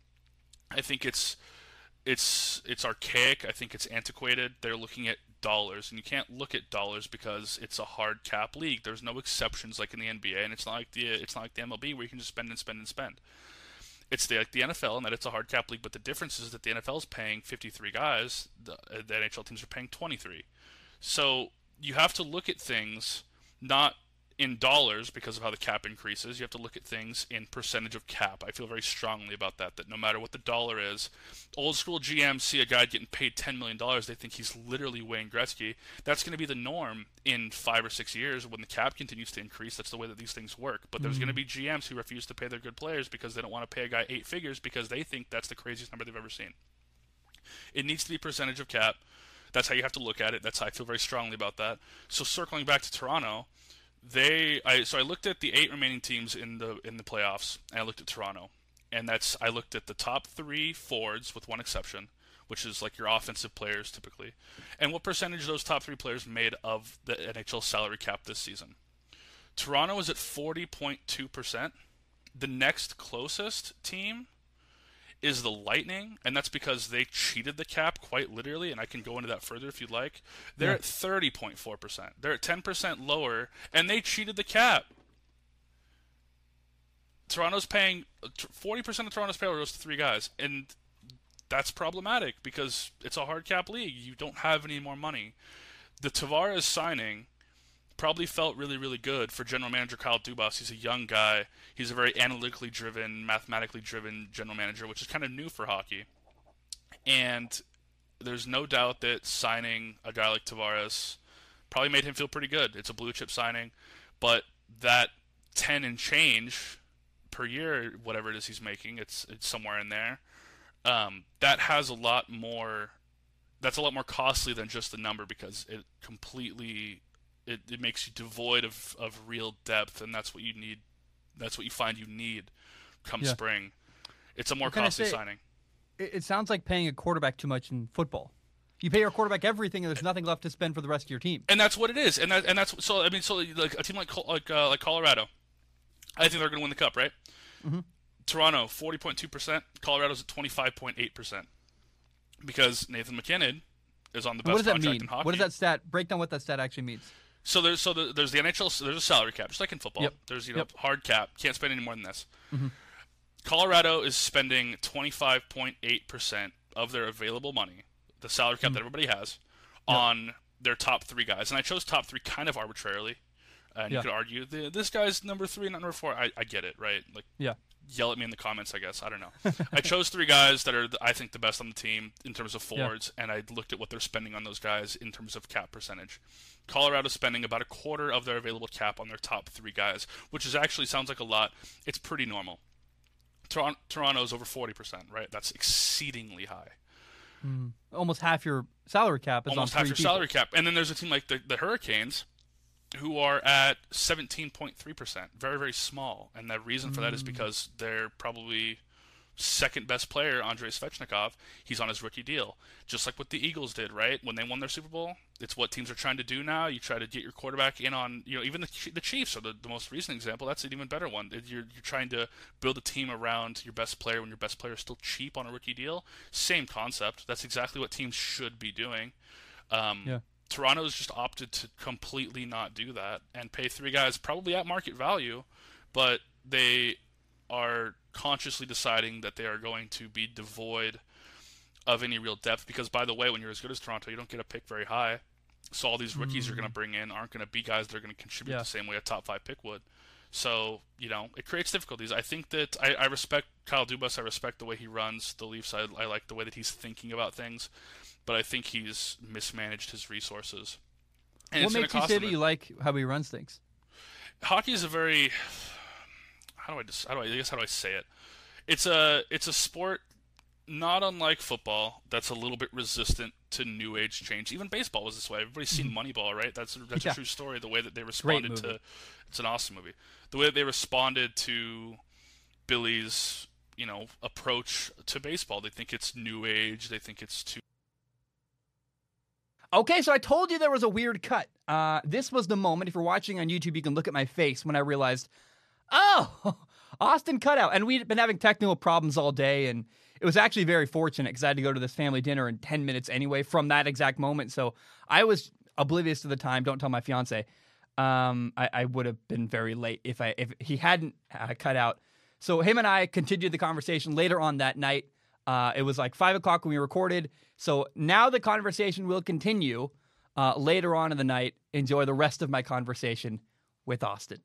I think it's it's it's archaic. I think it's antiquated. They're looking at dollars, and you can't look at dollars because it's a hard cap league. There's no exceptions like in the NBA, and it's not like the it's not like the MLB where you can just spend and spend and spend. It's the, like the NFL in that it's a hard cap league, but the difference is that the NFL is paying 53 guys. The, the NHL teams are paying 23. So you have to look at things not in dollars because of how the cap increases. You have to look at things in percentage of cap. I feel very strongly about that. That no matter what the dollar is, old school GMs see a guy getting paid ten million dollars, they think he's literally Wayne Gretzky. That's going to be the norm in five or six years when the cap continues to increase. That's the way that these things work. But there's going to mm-hmm. be GMs who refuse to pay their good players because they don't want to pay a guy eight figures because they think that's the craziest number they've ever seen. It needs to be percentage of cap. That's how you have to look at it. That's how I feel very strongly about that. So circling back to Toronto, they I so I looked at the eight remaining teams in the in the playoffs, and I looked at Toronto, and that's I looked at the top three forwards with one exception, which is like your offensive players typically, and what percentage those top three players made of the NHL salary cap this season. Toronto is at forty point two percent. The next closest team is the Lightning, and that's because they cheated the cap quite literally, and I can go into that further if you'd like. They're Yeah. at 30.4%. They're at 10% lower, and they cheated the cap. Toronto's paying 40% of Toronto's payroll goes to three guys, and that's problematic because it's a hard cap league. You don't have any more money. The Tavares signing probably felt really, really good for general manager Kyle Dubas. He's a young guy. He's a very analytically driven, mathematically driven general manager, which is kind of new for hockey. And there's no doubt that signing a guy like Tavares probably made him feel pretty good. It's a blue chip signing, but that 10 and change per year, whatever it is he's making, it's it's somewhere in there. Um, that has a lot more. That's a lot more costly than just the number because it completely it, it makes you devoid of, of real depth, and that's what you need. That's what you find you need come Yeah. spring. It's a more costly say- signing. It, it sounds like paying a quarterback too much in football. You pay your quarterback everything, and there's nothing left to spend for the rest of your team. and that's what it is, and that and that's so. I mean, so like a team like like uh, like Colorado, I think they're going to win the cup, right? Mm-hmm. Toronto forty point two percent, Colorado's at twenty five point eight percent, because Nathan MacKinnon is on the best What does that contract mean? in hockey. What does that stat? Break down what that stat actually means. So there's so the, there's the NHL. so There's a salary cap, just like in football. Yep. There's you know Yep. Mm-hmm. hard cap. Can't spend any more than this. Colorado is spending 25.8 percent of their available money, the salary cap that everybody has, on their top three guys. And I chose top three kind of arbitrarily. And Yeah. you could argue this guy's number three, not number four. I, I get it, right? Like Yeah. Yell at me in the comments. I guess I don't know. I chose three guys that are I think the best on the team in terms of forwards, yeah. and I looked at what they're spending on those guys in terms of cap percentage. Colorado's spending about a quarter of their available cap on their top three guys, which is actually sounds like a lot. It's pretty normal. Toronto, Toronto's over forty percent, right? That's exceedingly high. Mm. Almost half your salary cap is almost half your people. salary cap, and then there's a team like the, the Hurricanes who are at 17.3%. Very, very small. And the reason for that is mm. because they're probably second best player, Andrei Svechnikov. He's on his rookie deal. Just like what the Eagles did, right? When they won their Super Bowl, it's what teams are trying to do now. You try to get your quarterback in on, you know, even the, the Chiefs are the, the most recent example. That's an even better one. You're, you're trying to build a team around your best player when your best player is still cheap on a rookie deal. Same concept. That's exactly what teams should be doing. Um, yeah. Toronto's just opted to completely not do that and pay three guys probably at market value, but they are consciously deciding that they are going to be devoid of any real depth because by the way when you're as good as Toronto you don't get a pick very high. So all these rookies mm. you're going to bring in aren't going to be guys that are going to contribute yeah. the same way a top five pick would. So you know it creates difficulties. I think that I, I respect Kyle Dubas. I respect the way he runs the Leafs. I, I like the way that he's thinking about things but I think he's mismanaged his resources. And what makes you say that you like how he runs things? Hockey is a very how do I just how do I, I guess how do I say it? It's a it's a sport not unlike football that's a little bit resistant to new age change. Even baseball was this way. Everybody's seen mm-hmm. Moneyball, right? That's that's yeah. a true story. The way that they responded to it's an awesome movie. The way that they responded to Billy's you know approach to baseball. They think it's new age. They think it's too Okay, so I told you there was a weird cut. Uh, this was the moment. If you're watching on YouTube, you can look at my face when I realized, oh, Austin cut out. And we'd been having technical problems all day, and it was actually very fortunate because I had to go to this family dinner in 10 minutes anyway from that exact moment. So I was oblivious to the time. Don't tell my fiance. Um, I, I would have been very late if I if he hadn't uh, cut out. So him and I continued the conversation later on that night. Uh, it was like five o'clock when we recorded. So now the conversation will continue uh, later on in the night. Enjoy the rest of my conversation with Austin.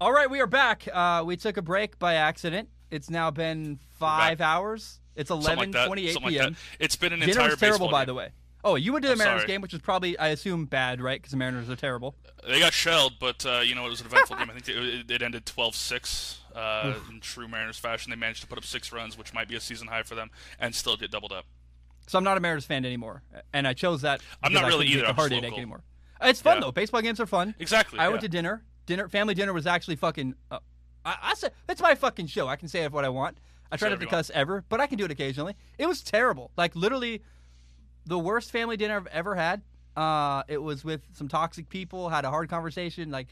All right, we are back. Uh, we took a break by accident. It's now been five hours. It's eleven like twenty eight p.m. Like it's been an Dinner entire was terrible, by game. the way. Oh, you went to the I'm Mariners sorry. game, which was probably, I assume, bad, right? Because the Mariners are terrible. They got shelled, but uh, you know it was an eventful game. I think it, it ended 12-6 uh, in true Mariners fashion. They managed to put up six runs, which might be a season high for them, and still get doubled up. So I'm not a Mariners fan anymore, and I chose that. I'm not really either. The heartache anymore. It's fun yeah. though. Baseball games are fun. Exactly. I yeah. went to dinner. Dinner, family dinner was actually fucking. Uh, I, I said it's my fucking show. I can say what I want. I try not to cuss ever, but I can do it occasionally. It was terrible. Like literally, the worst family dinner I've ever had. Uh, it was with some toxic people. Had a hard conversation. Like,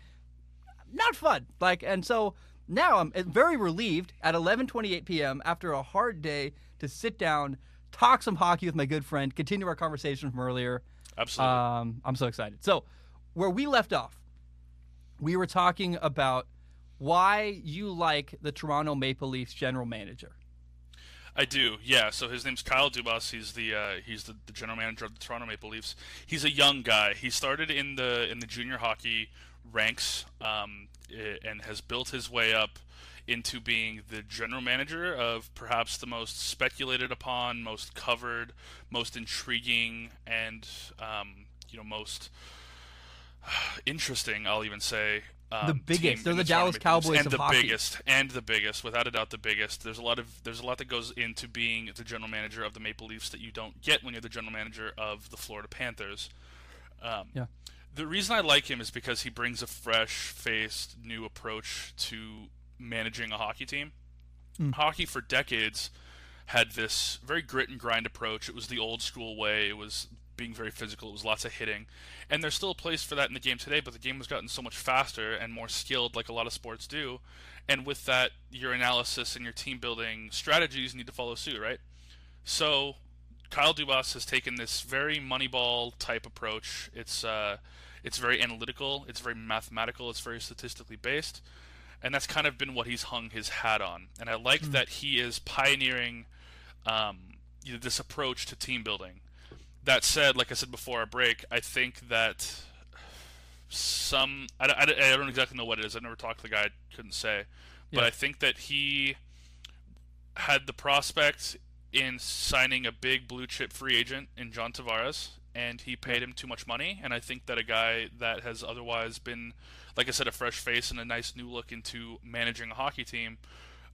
not fun. Like, and so now I'm very relieved at 11:28 p.m. after a hard day to sit down, talk some hockey with my good friend, continue our conversation from earlier. Absolutely. Um, I'm so excited. So, where we left off, we were talking about why you like the Toronto Maple Leafs general manager. I do, yeah. So his name's Kyle Dubas. He's the uh, he's the, the, general manager of the Toronto Maple Leafs. He's a young guy. He started in the in the junior hockey ranks um, and has built his way up into being the general manager of perhaps the most speculated upon, most covered, most intriguing, and um, you know most interesting. I'll even say um, the biggest. They're the, Dallas Cowboys and the hockey. biggest, and the biggest, without a doubt, the biggest. There's a lot of there's a lot that goes into being the general manager of the Maple Leafs that you don't get when you're the general manager of the Florida Panthers. Um, yeah. The reason I like him is because he brings a fresh-faced, new approach to managing a hockey team. Mm. Hockey for decades had this very grit and grind approach. It was the old school way. It was being very physical. It was lots of hitting, and there's still a place for that in the game today. But the game has gotten so much faster and more skilled, like a lot of sports do. And with that, your analysis and your team building strategies need to follow suit, right? So, Kyle Dubas has taken this very Moneyball type approach. It's uh, it's very analytical. It's very mathematical. It's very statistically based, and that's kind of been what he's hung his hat on. And I like mm. that he is pioneering um, you know, this approach to team building that said, like I said before our break, I think that some I, I, I don't exactly know what it is. I never talked to the guy, I couldn't say, but yeah. I think that he had the prospect in signing a big blue chip free agent in John Tavares, and he paid him too much money. And I think that a guy that has otherwise been, like I said, a fresh face and a nice new look into managing a hockey team,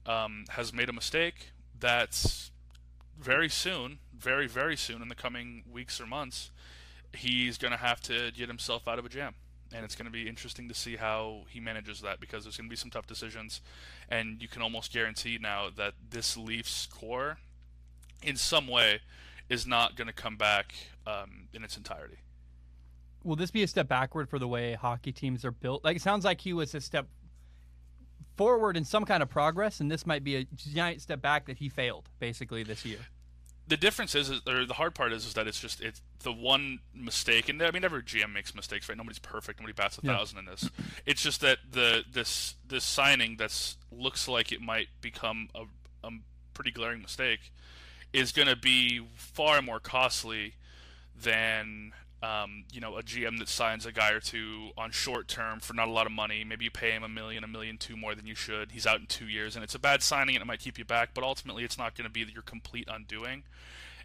um, has made a mistake. That's very soon, very very soon in the coming weeks or months, he's going to have to get himself out of a jam and it's going to be interesting to see how he manages that because there's going to be some tough decisions, and you can almost guarantee now that this Leafs core, in some way, is not going to come back um, in its entirety. Will this be a step backward for the way hockey teams are built? Like it sounds like he was a step forward in some kind of progress, and this might be a giant step back that he failed basically this year the difference is, or the hard part is, is that it's just it's the one mistake, and I mean every GM makes mistakes, right? Nobody's perfect. Nobody bats a yeah. thousand in this. It's just that the this this signing that's looks like it might become a, a pretty glaring mistake is going to be far more costly than um, you know, a GM that signs a guy or two on short term for not a lot of money. Maybe you pay him a million, a million two more than you should. He's out in two years, and it's a bad signing, and it might keep you back. But ultimately, it's not going to be your complete undoing.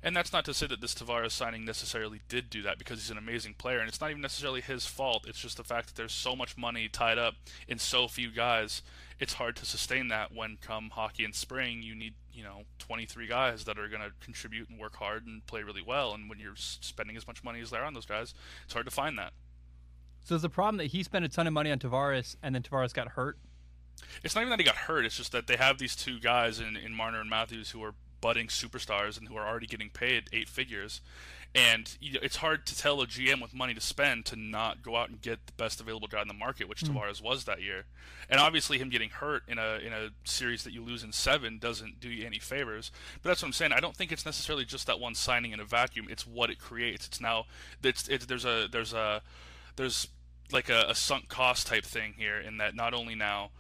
And that's not to say that this Tavares signing necessarily did do that because he's an amazing player, and it's not even necessarily his fault. It's just the fact that there's so much money tied up in so few guys. It's hard to sustain that when come hockey in spring, you need you know 23 guys that are going to contribute and work hard and play really well. And when you're spending as much money as there are on those guys, it's hard to find that. So there's a problem that he spent a ton of money on Tavares, and then Tavares got hurt. It's not even that he got hurt. It's just that they have these two guys in, in Marner and Matthews who are budding superstars and who are already getting paid eight figures. And you know, it's hard to tell a GM with money to spend to not go out and get the best available guy in the market, which mm. Tavares was that year. And obviously, him getting hurt in a in a series that you lose in seven doesn't do you any favors. But that's what I'm saying. I don't think it's necessarily just that one signing in a vacuum. It's what it creates. It's now it's, it's there's a there's a there's like a, a sunk cost type thing here in that not only now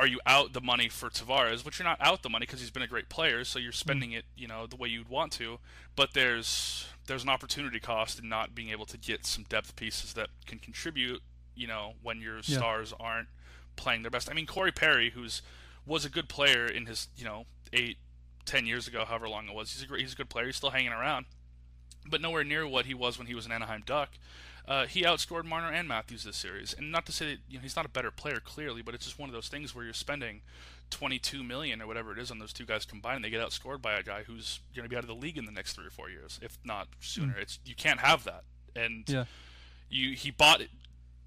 are you out the money for Tavares, which you're not out the money because he's been a great player, so you're mm-hmm. spending it, you know, the way you'd want to. But there's there's an opportunity cost in not being able to get some depth pieces that can contribute, you know, when your yeah. stars aren't playing their best. I mean, Corey Perry, who's was a good player in his, you know, eight, ten years ago, however long it was. He's a great, he's a good player. He's still hanging around, but nowhere near what he was when he was an Anaheim Duck. Uh, he outscored Marner and Matthews this series, and not to say that you know he's not a better player clearly, but it's just one of those things where you're spending 22 million or whatever it is on those two guys combined, and they get outscored by a guy who's going to be out of the league in the next three or four years, if not sooner. Mm. It's you can't have that, and yeah. you he bought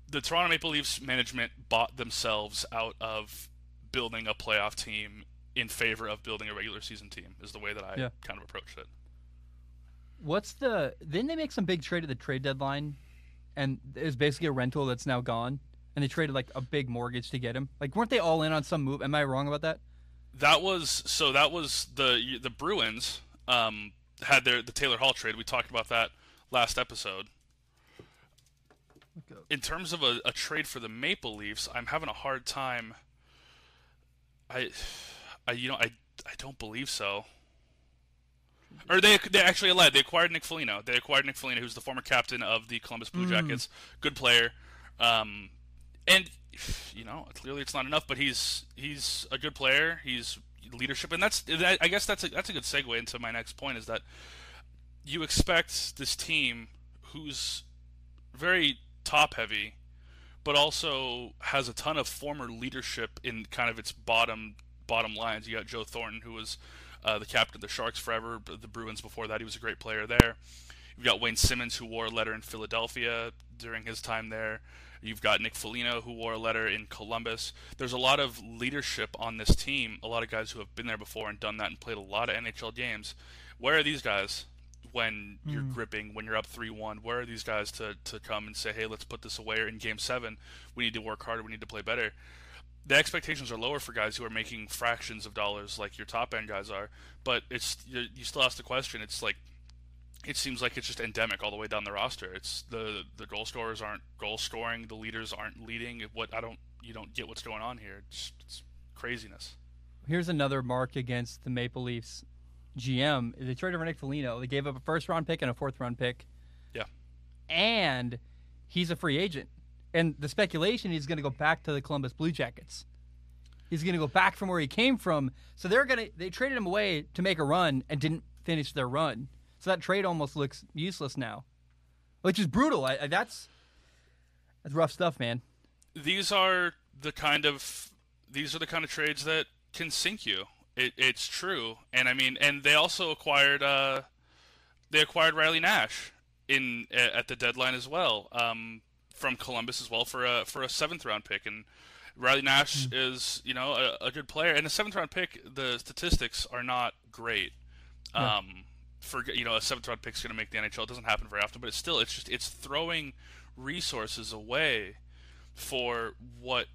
the Toronto Maple Leafs management bought themselves out of building a playoff team in favor of building a regular season team is the way that I yeah. kind of approached it. What's the? Didn't they make some big trade at the trade deadline and was basically a rental that's now gone, and they traded like a big mortgage to get him. Like, weren't they all in on some move? Am I wrong about that? That was so. That was the the Bruins um, had their the Taylor Hall trade. We talked about that last episode. In terms of a, a trade for the Maple Leafs, I'm having a hard time. I, I you know I I don't believe so. Or they they actually led. They acquired Nick Foligno. They acquired Nick Foligno, who's the former captain of the Columbus Blue mm. Jackets. Mm. Good player. Um, and you know, clearly it's not enough, but he's he's a good player. He's leadership, and that's I guess that's a, that's a good segue into my next point is that you expect this team who's very top heavy, but also has a ton of former leadership in kind of its bottom bottom lines. You got Joe Thornton, who was uh, the captain of the Sharks forever. The Bruins before that, he was a great player there. You've got Wayne Simmonds, who wore a letter in Philadelphia during his time there. You've got Nick Foligno, who wore a letter in Columbus. There's a lot of leadership on this team, a lot of guys who have been there before and done that and played a lot of NHL games. Where are these guys when you're mm. gripping, when you're up 3 1? Where are these guys to, to come and say, hey, let's put this away? Or in game seven, we need to work harder, we need to play better the expectations are lower for guys who are making fractions of dollars like your top end guys are. But it's you, you still ask the question. It's like it seems like it's just endemic all the way down the roster. It's the the goal scorers aren't goal scoring, the leaders aren't leading. What I don't you don't get what's going on here. It's, it's craziness. Here's another mark against the Maple Leafs GM. They traded for Nick Foligno. They gave up a first round pick and a fourth round pick. Yeah. And he's a free agent and the speculation he's going to go back to the Columbus Blue Jackets. He's going to go back from where he came from. So they're going to they traded him away to make a run and didn't finish their run. So that trade almost looks useless now, which is brutal. I, I, that's that's rough stuff, man. These are the kind of these are the kind of trades that can sink you. It, it's true, and I mean, and they also acquired uh, they acquired Riley Nash in at the deadline as well um, from Columbus as well for a for a seventh round pick, and Riley Nash mm is you know a, a, good player, and a seventh round pick. The statistics are not great. Yeah. Um, for you know a seventh round pick is going to make the NHL. It doesn't happen very often, but it's still it's just it's throwing resources away for what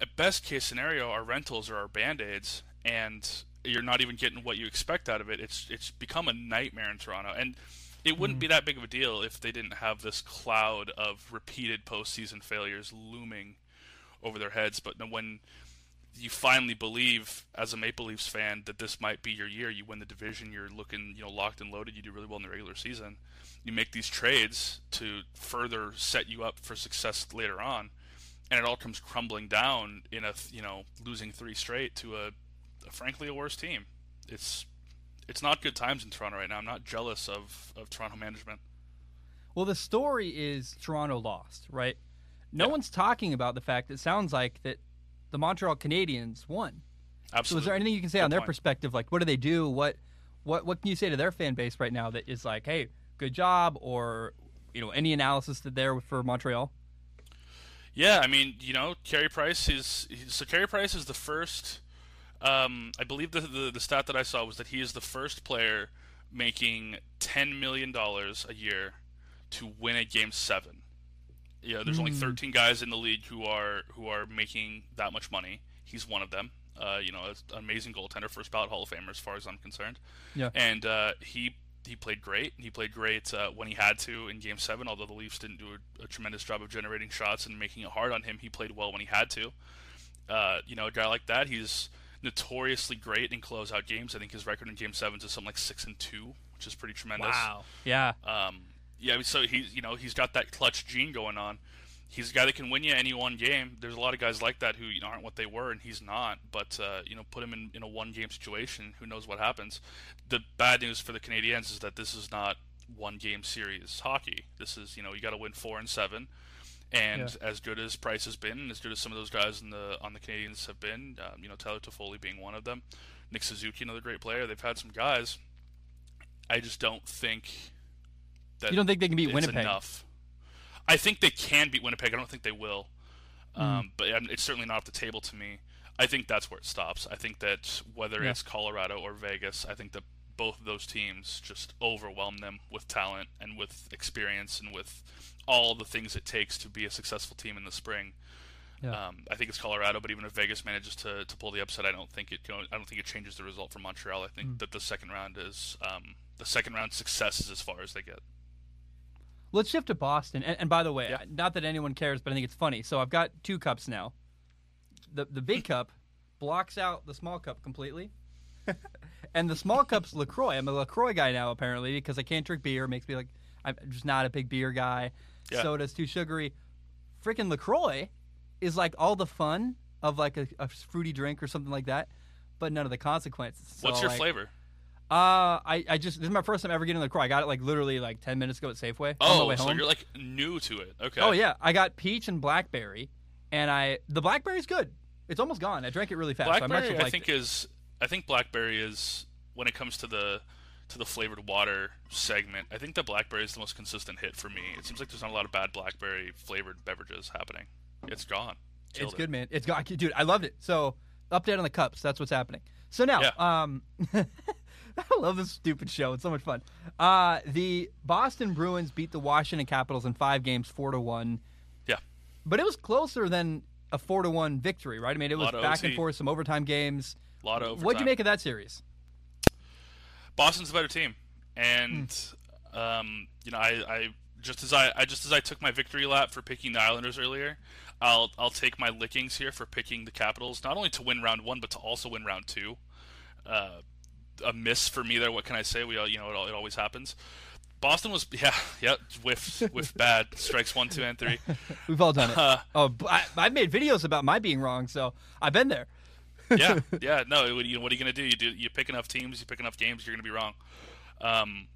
at best case scenario are rentals or our band-aids and you're not even getting what you expect out of it it's it's become a nightmare in Toronto and it wouldn't mm. be that big of a deal if they didn't have this cloud of repeated postseason failures looming over their heads but when you finally believe as a Maple Leafs fan that this might be your year. You win the division. You're looking, you know, locked and loaded. You do really well in the regular season you make these trades to further set you up for success later on, and it all comes crumbling down in a you know losing three straight to a, a frankly a worse team. It's it's not good times in Toronto right now. I'm not jealous of of Toronto management. Well, the story is Toronto lost, right? No yeah. one's talking about the fact it sounds like that the Montreal Canadiens won. Absolutely. So is there anything you can say Good on their point. perspective? Like, what do they do? What what what can you say to their fan base right now that is like, hey, good job, or you know any analysis that there for Montreal? Yeah, I mean, you know, Carey Price is so Carey Price is the first. Um, I believe the, the the stat that I saw was that he is the first player making ten million dollars a year to win a game seven. Yeah, there's mm. only hmm. 13 guys in the league who are who are making that much money. He's one of them. Uh, you know, an amazing goaltender, first ballot Hall of Famer, as far as I'm concerned. Yeah. And uh, he he played great. He played great uh, when he had to in Game Seven. Although the Leafs didn't do a, a, tremendous job of generating shots and making it hard on him, he played well when he had to. Uh, you know, a guy like that, he's notoriously great in closeout games. I think his record in Game Sevens is something like six and two, which is pretty tremendous. Wow. Yeah. Um, yeah. So he's you know he's got that clutch gene going on he's a guy that can win you any one game. There's a lot of guys like that who you know aren't what they were, and he's not. But uh, you know, put him in, in a one game situation, who knows what happens. The bad news for the Canadiens is that this is not one game series hockey. This is you know you got to win four and seven. And yeah. as good as Price has been, as good as some of those guys in the on the Canadiens have been, um, you know Tyler Toffoli being one of them, Nick Suzuki, another great player. They've had some guys. I just don't think that you don't think they can beat Winnipeg enough. I think they can beat Winnipeg. I don't think they will, mm. um, but it's certainly not off the table to me. I think that's where it stops. I think that whether yeah. it's Colorado or Vegas, I think that both of those teams just overwhelm them with talent and with experience and with all the things it takes to be a successful team in the spring. Yeah. Um, I think it's Colorado, but even if Vegas manages to, to pull the upset, I don't think it I don't think it changes the result for Montreal. I think mm. that the second round is um, the second round success is as far as they get. Let's shift to Boston. And, and by the way, yeah. not that anyone cares, but I think it's funny. So I've got two cups now. The the big cup blocks out the small cup completely. and the small cup's LaCroix. I'm a LaCroix guy now, apparently, because I can't drink beer. It makes me like, I'm just not a big beer guy. Yeah. Soda's too sugary. Freaking LaCroix is like all the fun of like a, a, fruity drink or something like that, but none of the consequences. So What's your like, flavor? Uh, I, I just this is my first time ever getting LaCroix. I got it like literally like ten minutes ago at Safeway. Oh, so you're like new to it. Okay. Oh yeah, I got peach and blackberry, and I the blackberry's good. It's almost gone. I drank it really fast. Blackberry, so I, I think it. is I think blackberry is when it comes to the to the flavored water segment. I think the blackberry is the most consistent hit for me. It seems like there's not a lot of bad blackberry flavored beverages happening. It's gone. Killed it's it. good, man. It's gone, dude. I loved it. So update on the cups. That's what's happening. So now, yeah. um. I love this stupid show. It's so much fun. Uh, the Boston Bruins beat the Washington Capitals in five games, four to one. Yeah, but it was closer than a four to one victory, right? I mean, it was back OT. and forth, some overtime games. A lot of overtime. What'd you make of that series? Boston's a better team, and mm. um, you know, I, I just as I, I just as I took my victory lap for picking the Islanders earlier, I'll I'll take my lickings here for picking the Capitals, not only to win round one, but to also win round two. Uh, a miss for me there. What can I say? We all, you know, it, it always happens. Boston was yeah yep whiff whiff bad strikes one two and three. We've all done it. Uh, oh, I, I've made videos about my being wrong, so I've been there. Yeah, yeah. No, it, you know, what are you gonna do? You do you pick enough teams, you pick enough games, you're gonna be wrong. Um,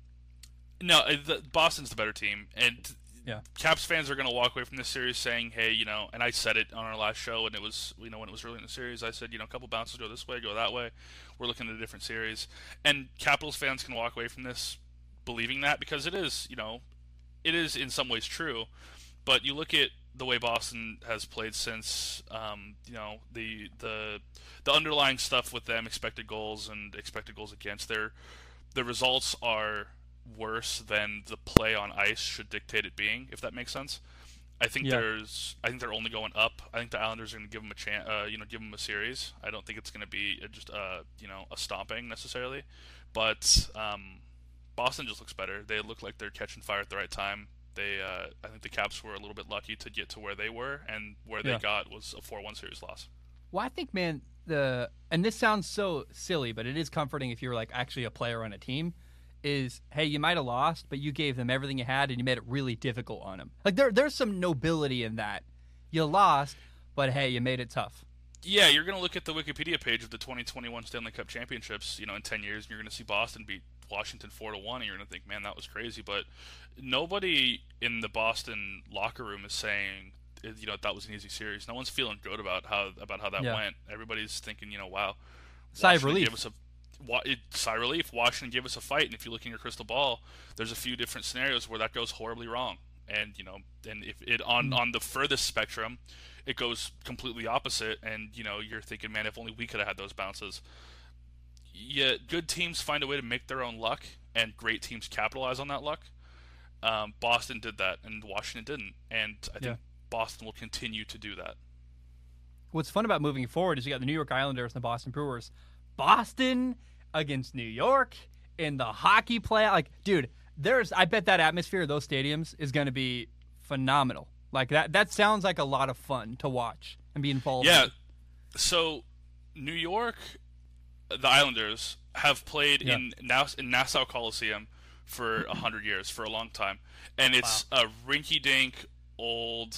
no, uh, the, Boston's the better team, and Yeah. Caps fans are gonna walk away from this series saying, "Hey, you know," and I said it on our last show, and it was you know when it was early in the series, I said, you know, a couple bounces go this way, go that way. We're looking at a different series, and Capitals fans can walk away from this believing that because it is, you know, it is in some ways true. But you look at the way Boston has played since, um, you know, the the the underlying stuff with them, expected goals and expected goals against. Their the results are worse than the play on ice should dictate it being, if that makes sense. I think Yeah. there's, I think they're only going up. I think the Islanders are going to give them a chance, uh, you know, give them a series. I don't think it's going to be a- just, uh, you know, a stomping necessarily, but um, Boston just looks better. They look like they're catching fire at the right time. They, uh, I think the Caps were a little bit lucky to get to where they were, and where they Yeah. got was a four-one series loss. Well, I think, man, the and this sounds so silly, but it is comforting if you're like actually a player on a team. Is hey, you might have lost, but you gave them everything you had, and you made it really difficult on them. Like there, there's some nobility in that. You lost, but hey, you made it tough. Yeah, you're going to look at the Wikipedia page of the 2021 Stanley Cup Championships, you know, in 10 years, and you're going to see Boston beat Washington 4 to 1, and you're going to think, man, that was crazy. But nobody in the Boston locker room is saying, eh, you know, that was an easy series. No one's feeling good about how about how that Yeah. went. Everybody's thinking, you know, wow. Sigh of relief. Gave us a, wa- it, sigh of relief. Washington gave us a fight, and if you look in your crystal ball, there's a few different scenarios where that goes horribly wrong. And you know, and if it on Mm. on the furthest spectrum, it goes completely opposite. And you know, you're thinking, man, if only we could have had those bounces. Yeah, good teams find a way to make their own luck, and great teams capitalize on that luck. Um, Boston did that, and Washington didn't. And I think Yeah. Boston will continue to do that. What's fun about moving forward is you got the New York Islanders and the Boston Bruins. Boston against New York in the hockey play. Like, dude, there's I bet that atmosphere of those stadiums is going to be phenomenal. Like that that sounds like a lot of fun to watch and be involved. Yeah. in. So, New York, the Islanders have played Yeah. in Nass- in Nassau Coliseum for a hundred years, for a long time, and it's a rinky-dink, old,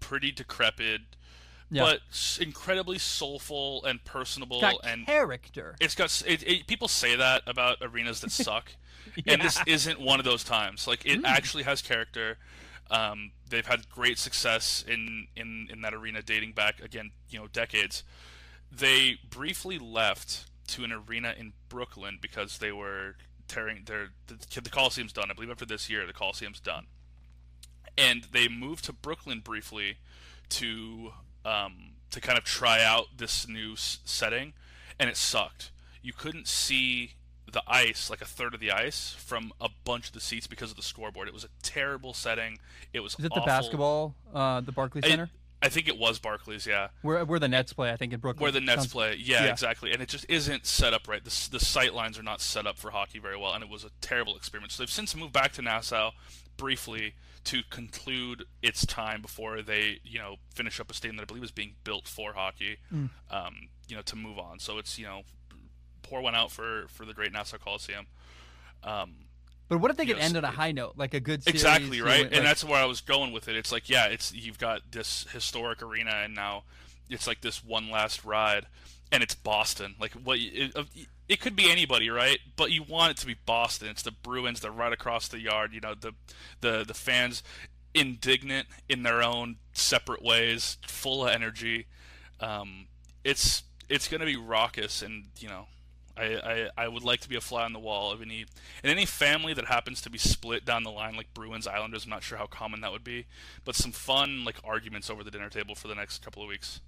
pretty decrepit, Yeah. but incredibly soulful and personable, got and character. it's got it, it, people say that about arenas that suck, and this Mm. isn't one of those times. Like it actually has character. Um, they've had great success in, in in that arena dating back again, you know, decades. They briefly left to an arena in Brooklyn because they were tearing their the, the Coliseum's done. I believe after this year, the Coliseum's done, and they moved to Brooklyn briefly to um, to kind of try out this new s- setting, and it sucked. You couldn't see the ice, like a third of the ice, from a bunch of the seats because of the scoreboard. It was a terrible setting. It was Is it the basketball, uh, the Barclays Center? I think it was Barclays, yeah, Where, where the Nets play, I think in Brooklyn. where the Nets Sounds- play. Yeah, yeah. exactly. And it just isn't set up right. The, the sight lines are not set up for hockey very well, and it was a terrible experiment. So they've since moved back to Nassau briefly to conclude its time before they, you know, finish up a stadium that I believe is being built for hockey. Mm. Um, you know, to move on. So it's you know, pour one out for for the great Nassau Coliseum. Um, But what if they could end on a high note, like a good series? exactly you right? win- and that's where i was going with it. It's like yeah it's you've got this historic arena and now it's like this one last ride and it's boston. Like what it, it could be anybody right? But you want it to be boston. It's the bruins they're right across the yard you know the the the fans indignant in their own separate ways full of energy. Um, it's it's going to be raucous and you know I, I, I would like to be a fly on the wall of any in any family that happens to be split down the line like Bruins Islanders. I'm not sure how common that would be, but some fun like arguments over the dinner table for the next couple of weeks.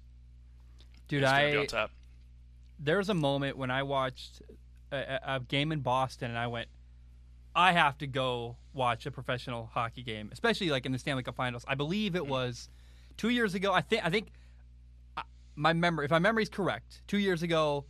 dude, I on tap. there was a moment when I watched a, a game in Boston, and I went, I have to go watch a professional hockey game, especially like in the Stanley Cup Finals. I believe it hmm. was two years ago. I think I think my memory, if my memory is correct, two years ago,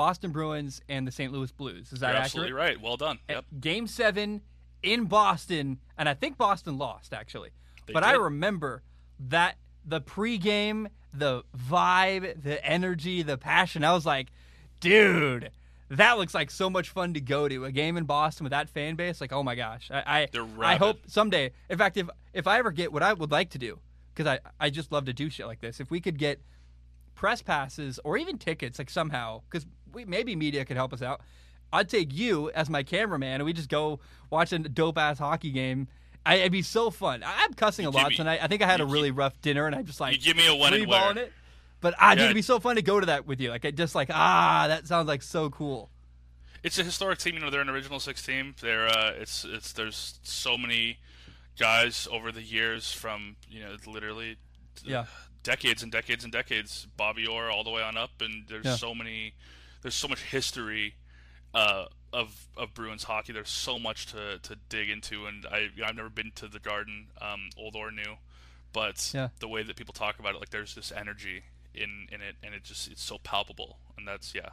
Boston Bruins and the St. Louis Blues. Is that You're accurate? absolutely right. Well done. Yep. Game seven in Boston, and I think Boston lost actually. They but I remember that the pregame, the vibe, the energy, the passion. I was like, dude, that looks like so much fun to go to. A game in Boston with that fan base, like oh my gosh, I I, I hope someday. In fact, if if I ever get what I would like to do, because I I just love to do shit like this. If we could get press passes or even tickets, like somehow, because we maybe media could help us out. I'd take you as my cameraman, and we just go watch a dope ass hockey game. I, it'd be so fun. I, I'm cussing a You give lot me- tonight. I think I had a really rough dinner, and I'm just like You give me a when and where. it. But ah, dude, Yeah. it'd be so fun to go to that with you. Like, just like ah, that sounds like so cool. It's a historic team. You know, they're an original six team. They're uh, it's it's there's so many guys over the years from you know literally Yeah. decades and decades and decades. Bobby Orr all the way on up, and there's Yeah. so many there's so much history uh, of of Bruins hockey. There's so much to, to dig into, and I I've never been to the Garden, um, old or new, but Yeah. the way that people talk about it, like there's this energy in in it, and it just it's so palpable, and that's yeah.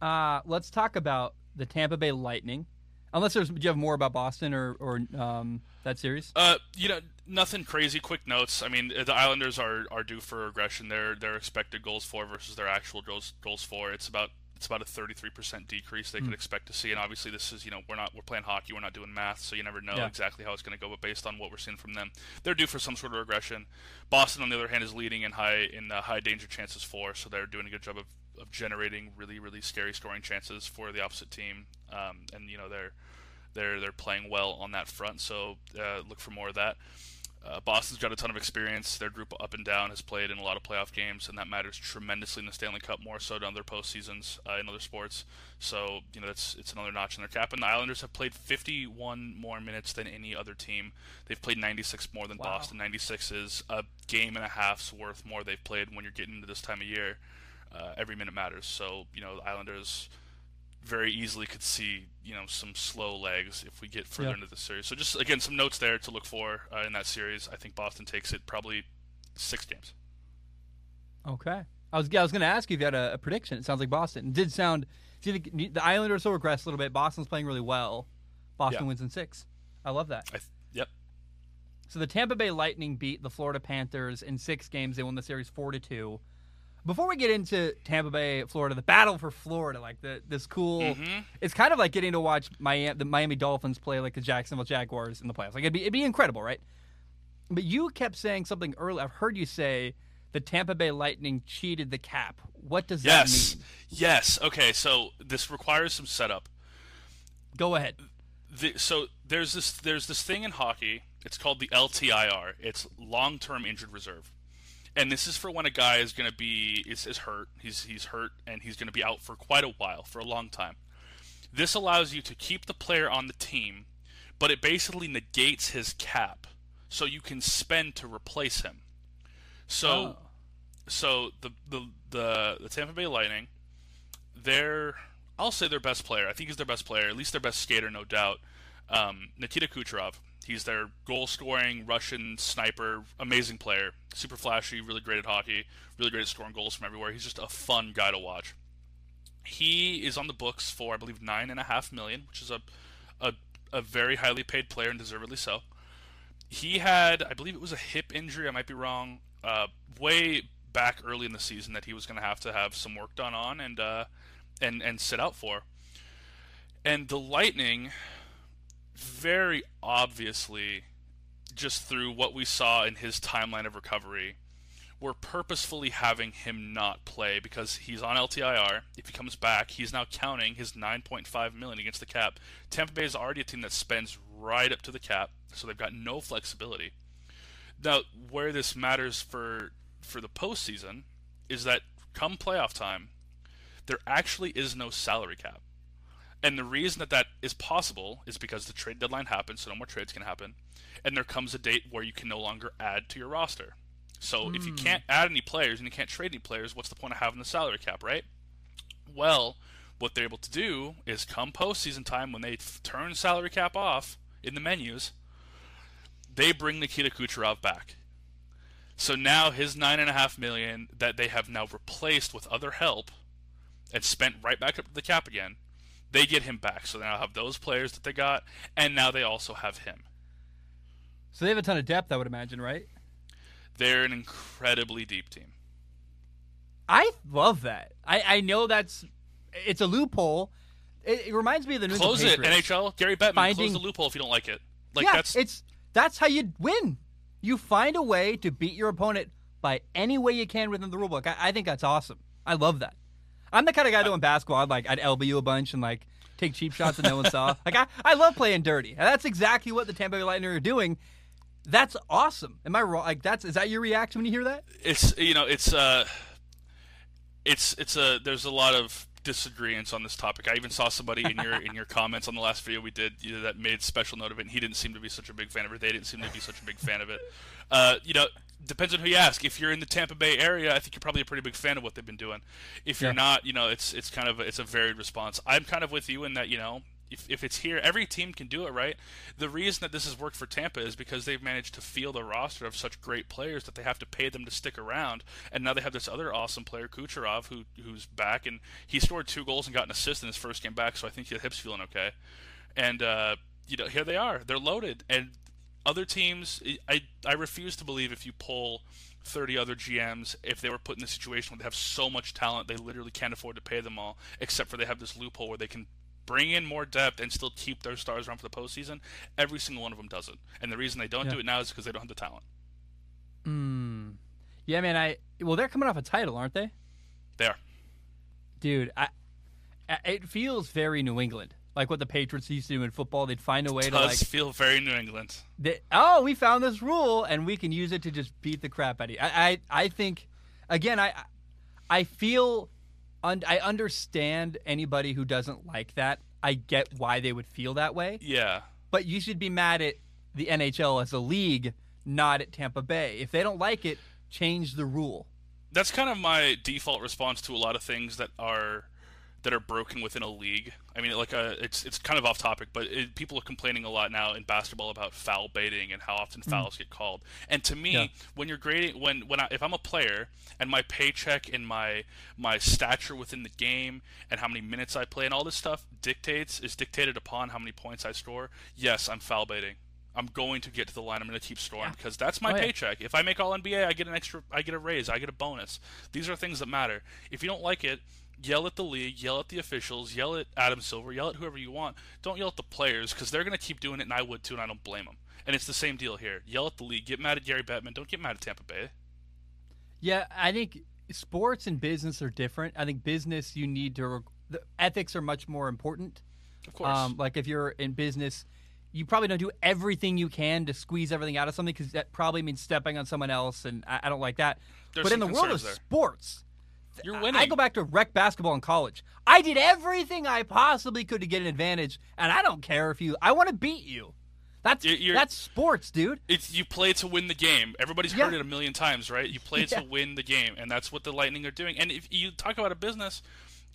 Uh, let's talk about the Tampa Bay Lightning. Unless there's, do you have more about Boston or or um, that series? Uh, you know, nothing crazy. Quick notes. I mean, the Islanders are, are due for regression. Their their expected goals for versus their actual goals goals for. It's about it's about a 33% decrease they could expect to see. And obviously, this is you know we're not we're playing hockey. We're not doing math, so you never know Yeah. exactly how it's going to go. But based on what we're seeing from them, they're due for some sort of regression. Boston, on the other hand, is leading in high in uh, high danger chances for, so they're doing a good job of, of generating really really scary scoring chances for the opposite team. Um, and you know they're they're they're playing well on that front. So uh, look for more of that. Uh, Boston's got a ton of experience. Their group up and down has played in a lot of playoff games, and that matters tremendously in the Stanley Cup, more so than other postseasons uh, in other sports. So you know it's it's another notch in their cap. And the Islanders have played 51 more minutes than any other team. They've played 96 more than Wow. Boston. 96 is a game and a half's worth more they've played when you're getting into this time of year. Uh, every minute matters. So you know the Islanders very easily could see you know some slow legs if we get further Yeah. into the series. So just again some notes there to look for uh, in that series. I think Boston takes it probably six games. Okay. I was I was going to ask you if you had a, a prediction. It sounds like Boston. It did sound. See, the, the Islanders will regress a little bit. Boston's playing really well. Boston Yeah. wins in six. I love that. I th- yep. So the Tampa Bay Lightning beat the Florida Panthers in six games. They won the series four to two. Before we get into Tampa Bay, Florida, the battle for Florida, like the this cool, Mhm. it's kind of like getting to watch Miami, the Miami Dolphins play like the Jacksonville Jaguars in the playoffs. Like it'd be it'd be incredible, right? But you kept saying something earlier. I've heard you say the Tampa Bay Lightning cheated the cap. What does Yes. that mean? Yes. Yes. Okay. So this requires some setup. Go ahead. the, so there's this there's this thing in hockey. It's called the LTIR. It's long term injured reserve, and this is for when a guy is going to be is, is hurt. He's he's hurt and he's going to be out for quite a while, for a long time. This allows you to keep the player on the team, but it basically negates his cap, so you can spend to replace him. So Oh. so the the the, the Tampa Bay Lightning, their I'll say their best player. I think he's their best player, at least their best skater, no doubt. Um, Nikita Kucherov. He's their goal scoring Russian sniper, amazing player, super flashy, really great at hockey, really great at scoring goals from everywhere. He's just a fun guy to watch. He is on the books for I believe nine and a half million, which is a a, a very highly paid player and deservedly so. He had, I believe it was a hip injury. I might be wrong. Uh, way back early in the season that he was going to have to have some work done on and uh, and and sit out for. And the Lightning, very obviously, just through what we saw in his timeline of recovery, we're purposefully having him not play because he's on LTIR. If he comes back, he's now counting his 9.5 million against the cap. Tampa Bay is already a team that spends right up to the cap, so they've got no flexibility. Now, where this matters for for the postseason is that come playoff time, there actually is no salary cap. And the reason that that is possible is because the trade deadline happens, so no more trades can happen. And there comes a date where you can no longer add to your roster. So if you hmm. can't add any players and you can't trade any players, what's the point of having the salary cap, right? Well, what they're able to do is come postseason time when they f- turn salary cap off in the menus, they bring Nikita Kucherov back. So now his nine and a half million that they have now replaced with other help and spent right back up to the cap again, they get him back. So they now have those players that they got, and now they also have him. So they have a ton of depth, I would imagine, right? They're an incredibly deep team. I love that. I, I know that's it's a loophole. It, it reminds me of the New Close it, NHL. Gary Bettman, Finding- close the loophole if you don't like it. Like yeah, that's it's that's how you win. You find a way to beat your opponent by any way you can within the rulebook. I, I think that's awesome. I love that. I'm the kind of guy doing basketball. I'd like I'd elbow you a bunch and like take cheap shots that no one saw. Like I, I love playing dirty. And that's exactly what the Tampa Bay Lightning are doing. That's awesome. Am I wrong? Like that's is that your reaction when you hear that? it's you know it's uh it's it's a there's a lot of disagreements on this topic. I even saw somebody in your in your comments on the last video we did you know, that made special note of it, and he didn't seem to be such a big fan of it. They didn't seem to be such a big fan of it. Uh, you know, depends on who you ask. If you're in the Tampa Bay area, I think you're probably a pretty big fan of what they've been doing. If you're Yeah. not, you know, it's it's kind of a, it's a varied response. I'm kind of with you in that you know. If, if it's here, every team can do it, right? The reason that this has worked for Tampa is because they've managed to field a roster of such great players that they have to pay them to stick around. And now they have this other awesome player, Kucherov, who who's back, and he scored two goals and got an assist in his first game back. So I think his hips feeling okay. And uh, you know, here they are, they're loaded. And other teams, I I refuse to believe if you pull 30 other GMs, if they were put in the situation where they have so much talent, they literally can't afford to pay them all, except for they have this loophole where they can bring in more depth and still keep their stars around for the postseason. Every single one of them does it, and the reason they don't Yeah. do it now is because they don't have the talent. Mm. Yeah, man. I well, they're coming off a title, aren't they? They are. Dude, I, I it feels very New England, like what the Patriots used to do in football. They'd find a way It to like, feel very New England. they, oh, we found this rule and we can use it to just beat the crap out of you. I, I, I think, again, I, I feel, un, I understand anybody who doesn't like that. I get why they would feel that way, Yeah. but you should be mad at the NHL as a league, not at Tampa Bay. If they don't like it, change the rule. that's kind of my default response to a lot of things that are that are broken within a league. I mean, like uh, it's it's kind of off topic, but it, people are complaining a lot now in basketball about foul baiting and how often fouls get called. And to me, Yeah. when you're grading, when when I, if I'm a player and my paycheck and my my stature within the game and how many minutes I play and all this stuff dictates is dictated upon how many points I score. Yes, I'm foul baiting. I'm going to get to the line. I'm going to keep scoring Yeah. because that's my Oh, yeah. paycheck. If I make All NBA, I get an extra. I get a raise. I get a bonus. These are things that matter. If you don't like it, yell at the league, yell at the officials, yell at Adam Silver, yell at whoever you want. Don't yell at the players because they're going to keep doing it, and I would too, and I don't blame them. And it's the same deal here. Yell at the league. Get mad at Gary Bettman. Don't get mad at Tampa Bay. Yeah, I think sports and business are different. I think business you need to the ethics are much more important. Of course. Um, like if you're in business, you probably don't do everything you can to squeeze everything out of something because that probably means stepping on someone else, and I, I don't like that. There's but in the world of there. sports, You're I- winning. I go back to rec basketball in college. I did everything I possibly could to get an advantage, and I don't care if you. I want to beat you. That's You're- you're- that's sports, dude. It's you play to win the game. Everybody's Yeah. heard it a million times, right? You play Yeah. to win the game, and that's what the Lightning are doing. And if you talk about a business,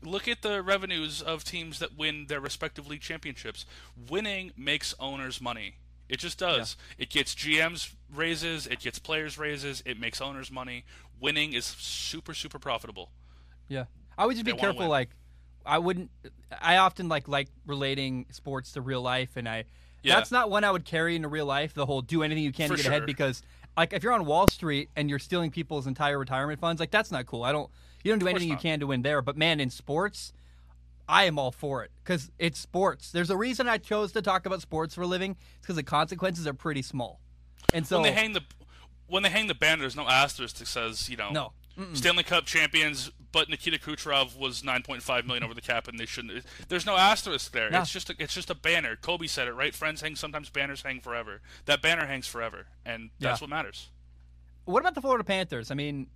look at the revenues of teams that win their respective league championships. Winning makes owners money. It just does. It gets GMs raises, it gets players raises, it makes owners money. Winning is super super profitable. Yeah, I would just be careful. Like, I wouldn't. I often like like relating sports to real life, and I Yeah. that's not one I would carry into real life. The whole do anything you can For to get ahead because like if you're on Wall Street and you're stealing people's entire retirement funds, like that's not cool. I don't. You don't do anything you can to win there. But man, in sports. I am all for it because it's sports. There's a reason I chose to talk about sports for a living. It's because the consequences are pretty small, and so when they hang the when they hang the banner, there's no asterisk that says you know No. Stanley Cup champions, but Nikita Kucherov was 9.5 million over the cap, and they shouldn't. There's no asterisk there. It's just a, it's just a banner. Kobe said it right. Friends hang sometimes. Banners hang forever. That banner hangs forever, and that's Yeah. what matters. What about the Florida Panthers? I mean,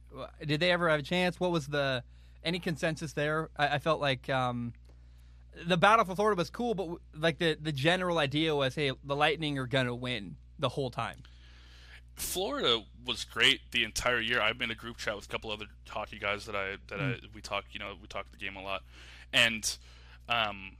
did they ever have a chance? What was the any consensus there? I, I felt like um, the battle for Florida was cool, but like the the general idea was, hey, the Lightning are gonna win the whole time. Florida was great the entire year. I've been in a group chat with a couple other hockey guys that I that I we talk you know we talk the game a lot, and um,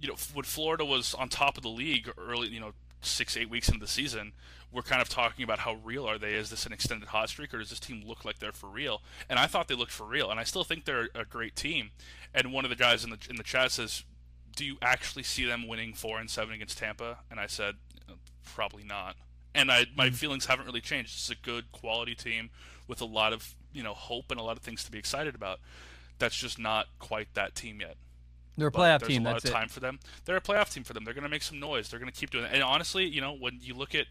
you know when Florida was on top of the league early you know six eight weeks into the season, we're kind of talking about how real are they? Is this an extended hot streak or does this team look like they're for real? And I thought they looked for real, and I still think they're a great team. And one of the guys in the in the chat says, "Do you actually see them winning four and seven against Tampa?" And I said, "Probably not." And I my mm-hmm. feelings haven't really changed. It's a good quality team with a lot of you know hope and a lot of things to be excited about. That's just not quite that team yet. They're a playoff there's team. A lot That's of it. time for them. They're a playoff team for them. They're going to make some noise. They're going to keep doing it. And honestly, you know, when you look at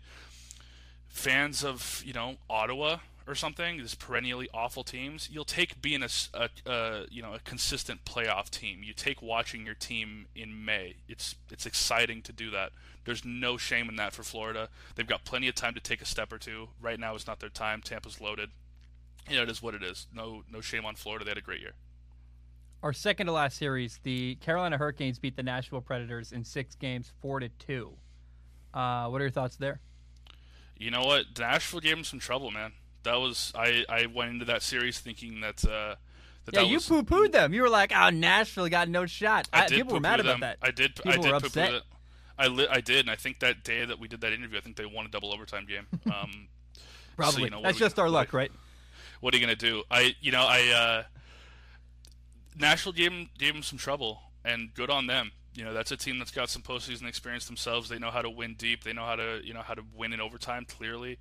fans of you know Ottawa or something, these perennially awful teams, you'll take being a, a- a, you know a consistent playoff team. You take watching your team in May. It's it's exciting to do that. There's no shame in that for Florida. They've got plenty of time to take a step or two. Right now is not their time. Tampa's loaded. You know, it is what it is. No no shame on Florida. They had a great year. Our second to last series, the Carolina Hurricanes beat the Nashville Predators in six games, four to two. Uh, what are your thoughts there? You know what? Nashville gave him some trouble, man. That was I. I went into that series thinking that uh, that Yeah, that you was, poo pooed them. You were like, "Oh, Nashville got no shot." I I- did people were mad them. about that. I did. I People did were upset. it. I li- I did, and I think that day that we did that interview, I think they won a double overtime game. Um, Probably. you know, That's are we- just our luck, right? what are you gonna do? I, you know, I uh, Nashville gave him gave him some trouble, and good on them. You know, that's a team that's got some postseason experience themselves. They know how to win deep. They know how to you know how to win in overtime. Clearly,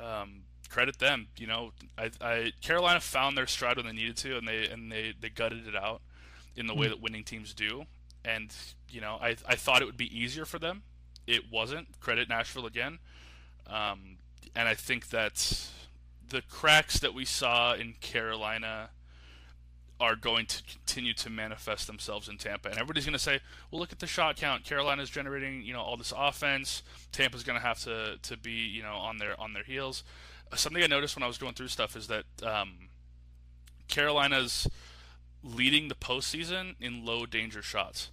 um, credit them. You know, I, I Carolina found their stride when they needed to, and they and they they gutted it out in the way that winning teams do. And you know, I I thought it would be easier for them. It wasn't. Credit Nashville again. Um, and I think that the cracks that we saw in Carolina are going to continue to manifest themselves in Tampa. And everybody's going to say, "Well, look at the shot count. Carolina's generating, you know, all this offense. Tampa's going to have to to be, you know, on their on their heels." Something I noticed when I was going through stuff is that um, Carolina's leading the postseason in low danger shots.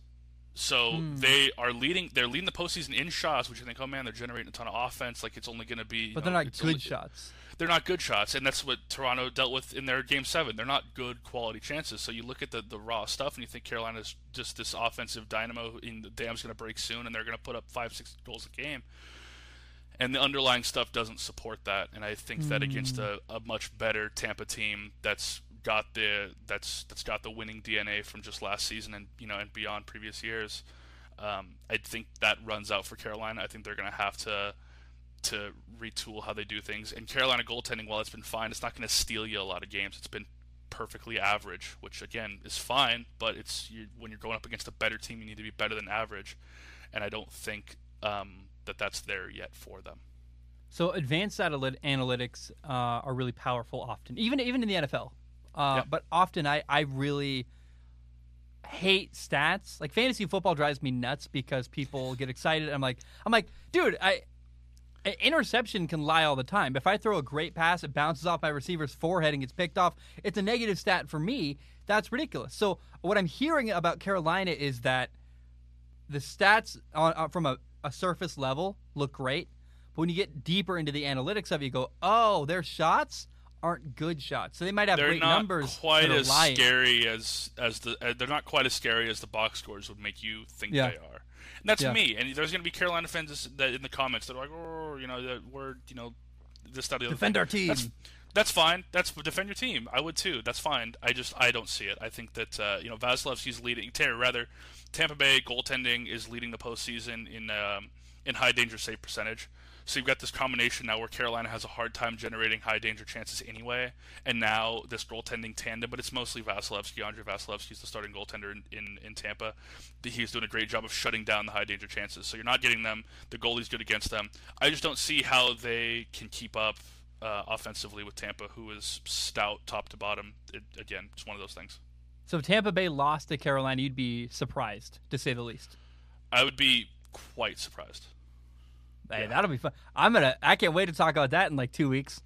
So they are leading. They're leading the postseason in shots, which you think, oh man, they're generating a ton of offense. Like it's only going to be. But know, they're not good only- shots. they're not good shots, and that's what Toronto dealt with in their game seven. They're not good quality chances. So you look at the, the raw stuff, and you think Carolina's just this offensive dynamo. In the dam's going to break soon, and they're going to put up five, six goals a game. And the underlying stuff doesn't support that. And I think that against a, a much better Tampa team that's got the that's that's got the winning DNA from just last season and you know and beyond previous years, um, I think that runs out for Carolina. I think they're going to have to to retool how they do things. And Carolina goaltending, while it's been fine, it's not going to steal you a lot of games. It's been perfectly average, which again is fine. But it's you, when you're going up against a better team, you need to be better than average. And I don't think um, that that's there yet for them. So advanced analytics uh, are really powerful often, even even in the NFL. Uh, Yeah. But often I, I really hate stats. Like fantasy football drives me nuts because people get excited. I'm like I'm like, dude, I interception can lie all the time. If I throw a great pass, it bounces off my receiver's forehead and gets picked off. It's a negative stat for me. That's ridiculous. So what I'm hearing about Carolina is that the stats on, uh, from a, a surface level look great, but when you get deeper into the analytics of it, you go, oh, their shots aren't good shots. So they might have They're great not numbers. quite as lying. scary as as the. Uh, they're not quite as scary as the box scores would make you think Yeah. they are. And that's Yeah. me. And there's going to be Carolina fans that in the comments that are like, oh, you know, that we're you know, this that the other Defend thing." our team. That's, that's fine. That's defend your team. I would too. That's fine. I just I don't see it. I think that uh, you know Vasilevskiy's leading. Terry rather, Tampa Bay goaltending is leading the postseason in um, in high danger save percentage. So you've got this combination now where Carolina has a hard time generating high danger chances anyway, and now this goaltending tandem. But it's mostly Vasilevskiy. Andrei Vasilevskiy's the starting goaltender in, in, in Tampa. He's doing a great job of shutting down the high danger chances. So you're not getting them. The goalie's good against them. I just don't see how they can keep up uh, offensively with Tampa, who is stout top to bottom. It, again, it's one of those things. So if Tampa Bay lost to Carolina, you'd be surprised, to say the least. I would be quite surprised. Hey, that'll be fun. I'm gonna. I can't wait to talk about that in like two weeks.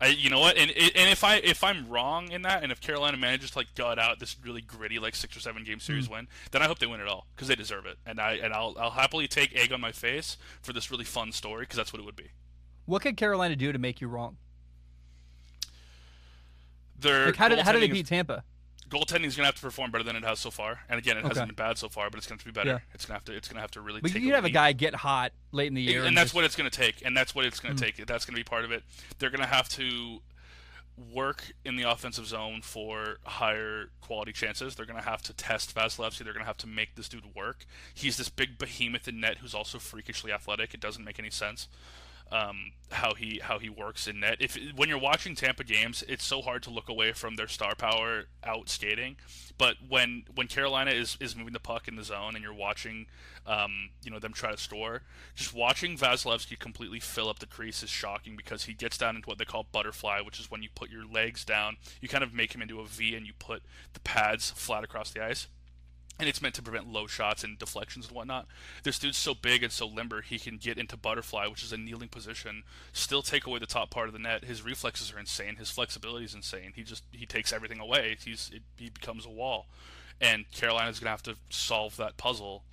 I, you know what, and and if I if I'm wrong in that, and if Carolina manages to like gut out this really gritty like six or seven game series win, then I hope they win it all because they deserve it, and I and I'll I'll happily take egg on my face for this really fun story because that's what it would be. What could Carolina do to make you wrong? Their Like how did how did they beat Tampa? Goaltending is going to have to perform better than it has so far, and again, it Okay. hasn't been bad so far, but it's going to be better. Yeah. It's going to have to it's going to have to really. But take you have a guy get hot late in the year, and that's just- what it's going to take and that's what it's going to mm. take that's going to be part of it they're going to have to work in the offensive zone for higher quality chances they're going to have to test Vasilevskiy they're going to have to make this dude work he's this big behemoth in net who's also freakishly athletic it doesn't make any sense um, how he how he works in net. If when you're watching Tampa games, it's so hard to look away from their star power out skating. But when when Carolina is, is moving the puck in the zone and you're watching, um, you know them try to score, just watching Vasilevskiy completely fill up the crease is shocking because he gets down into what they call butterfly, which is when you put your legs down, you kind of make him into a V and you put the pads flat across the ice and it's meant to prevent low shots and deflections and whatnot. This dude's so big and so limber, he can get into butterfly, which is a kneeling position, still take away the top part of the net. His reflexes are insane. His flexibility is insane. He just he takes everything away. He's it, he becomes a wall, and Carolina's gonna have to solve that puzzle,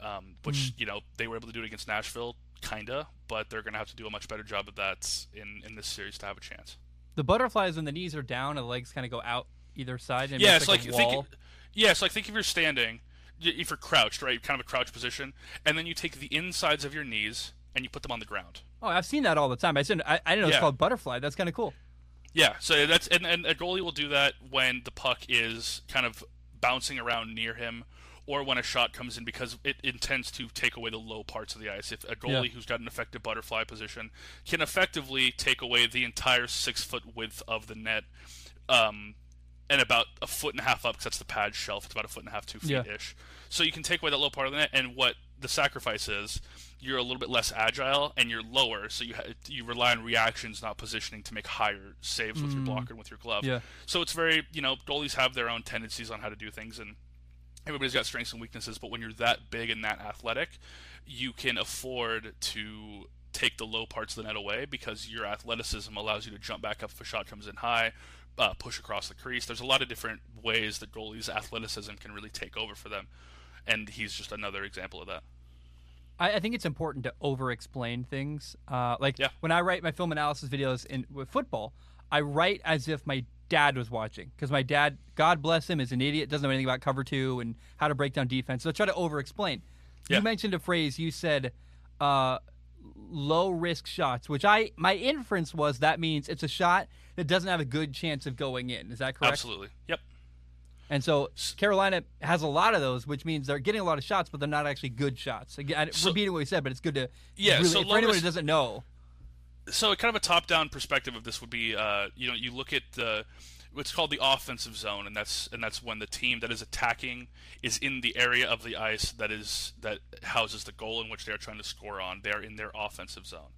um, which mm. you know they were able to do it against Nashville, kinda, but they're gonna have to do a much better job of that in in this series to have a chance. The butterflies when the knees are down and the legs kind of go out either side. And yeah, it's like, like think, yeah, so like think if you're standing, if you're crouched, right, kind of a crouch position, and then you take the insides of your knees and you put them on the ground. Oh, I've seen that all the time. I said I, I didn't know it's called butterfly. That's kind of cool. Yeah, so that's and, and a goalie will do that when the puck is kind of bouncing around near him or when a shot comes in because it intends to take away the low parts of the ice. If a goalie yeah. who's got an effective butterfly position can effectively take away the entire six foot width of the net, um, and about a foot and a half up because that's the pad shelf. It's about a foot and a half, two feet ish. Yeah. So you can take away that low part of the net, and what the sacrifice is, you're a little bit less agile and you're lower, so you ha- you rely on reactions, not positioning, to make higher saves with mm. your blocker and with your glove. Yeah. So it's very you know goalies have their own tendencies on how to do things, and everybody's got strengths and weaknesses. But when you're that big and that athletic, you can afford to take the low parts of the net away because your athleticism allows you to jump back up if a shot comes in high uh, push across the crease. There's a lot of different ways that goalies' athleticism can really take over for them, and he's just another example of that. I, I think it's important to over-explain things. Uh, like yeah. when I write my film analysis videos in with football, I write as if my dad was watching because my dad, God bless him, is an idiot, doesn't know anything about cover two and how to break down defense. So I try to over-explain. Yeah. You mentioned a phrase. You said. Uh, low risk shots, which I my inference was that means it's a shot that doesn't have a good chance of going in. Is that correct? Absolutely. Yep. And so Carolina has a lot of those, which means they're getting a lot of shots, but they're not actually good shots. Again, so, repeating what we said, but it's good to yeah. Really, so for anyone who doesn't know. So kind of a top-down perspective of this would be, uh, you know, you look at the what's called the offensive zone, and that's and that's when the team that is attacking is in the area of the ice that is that houses the goal in which they are trying to score on. They're in their offensive zone.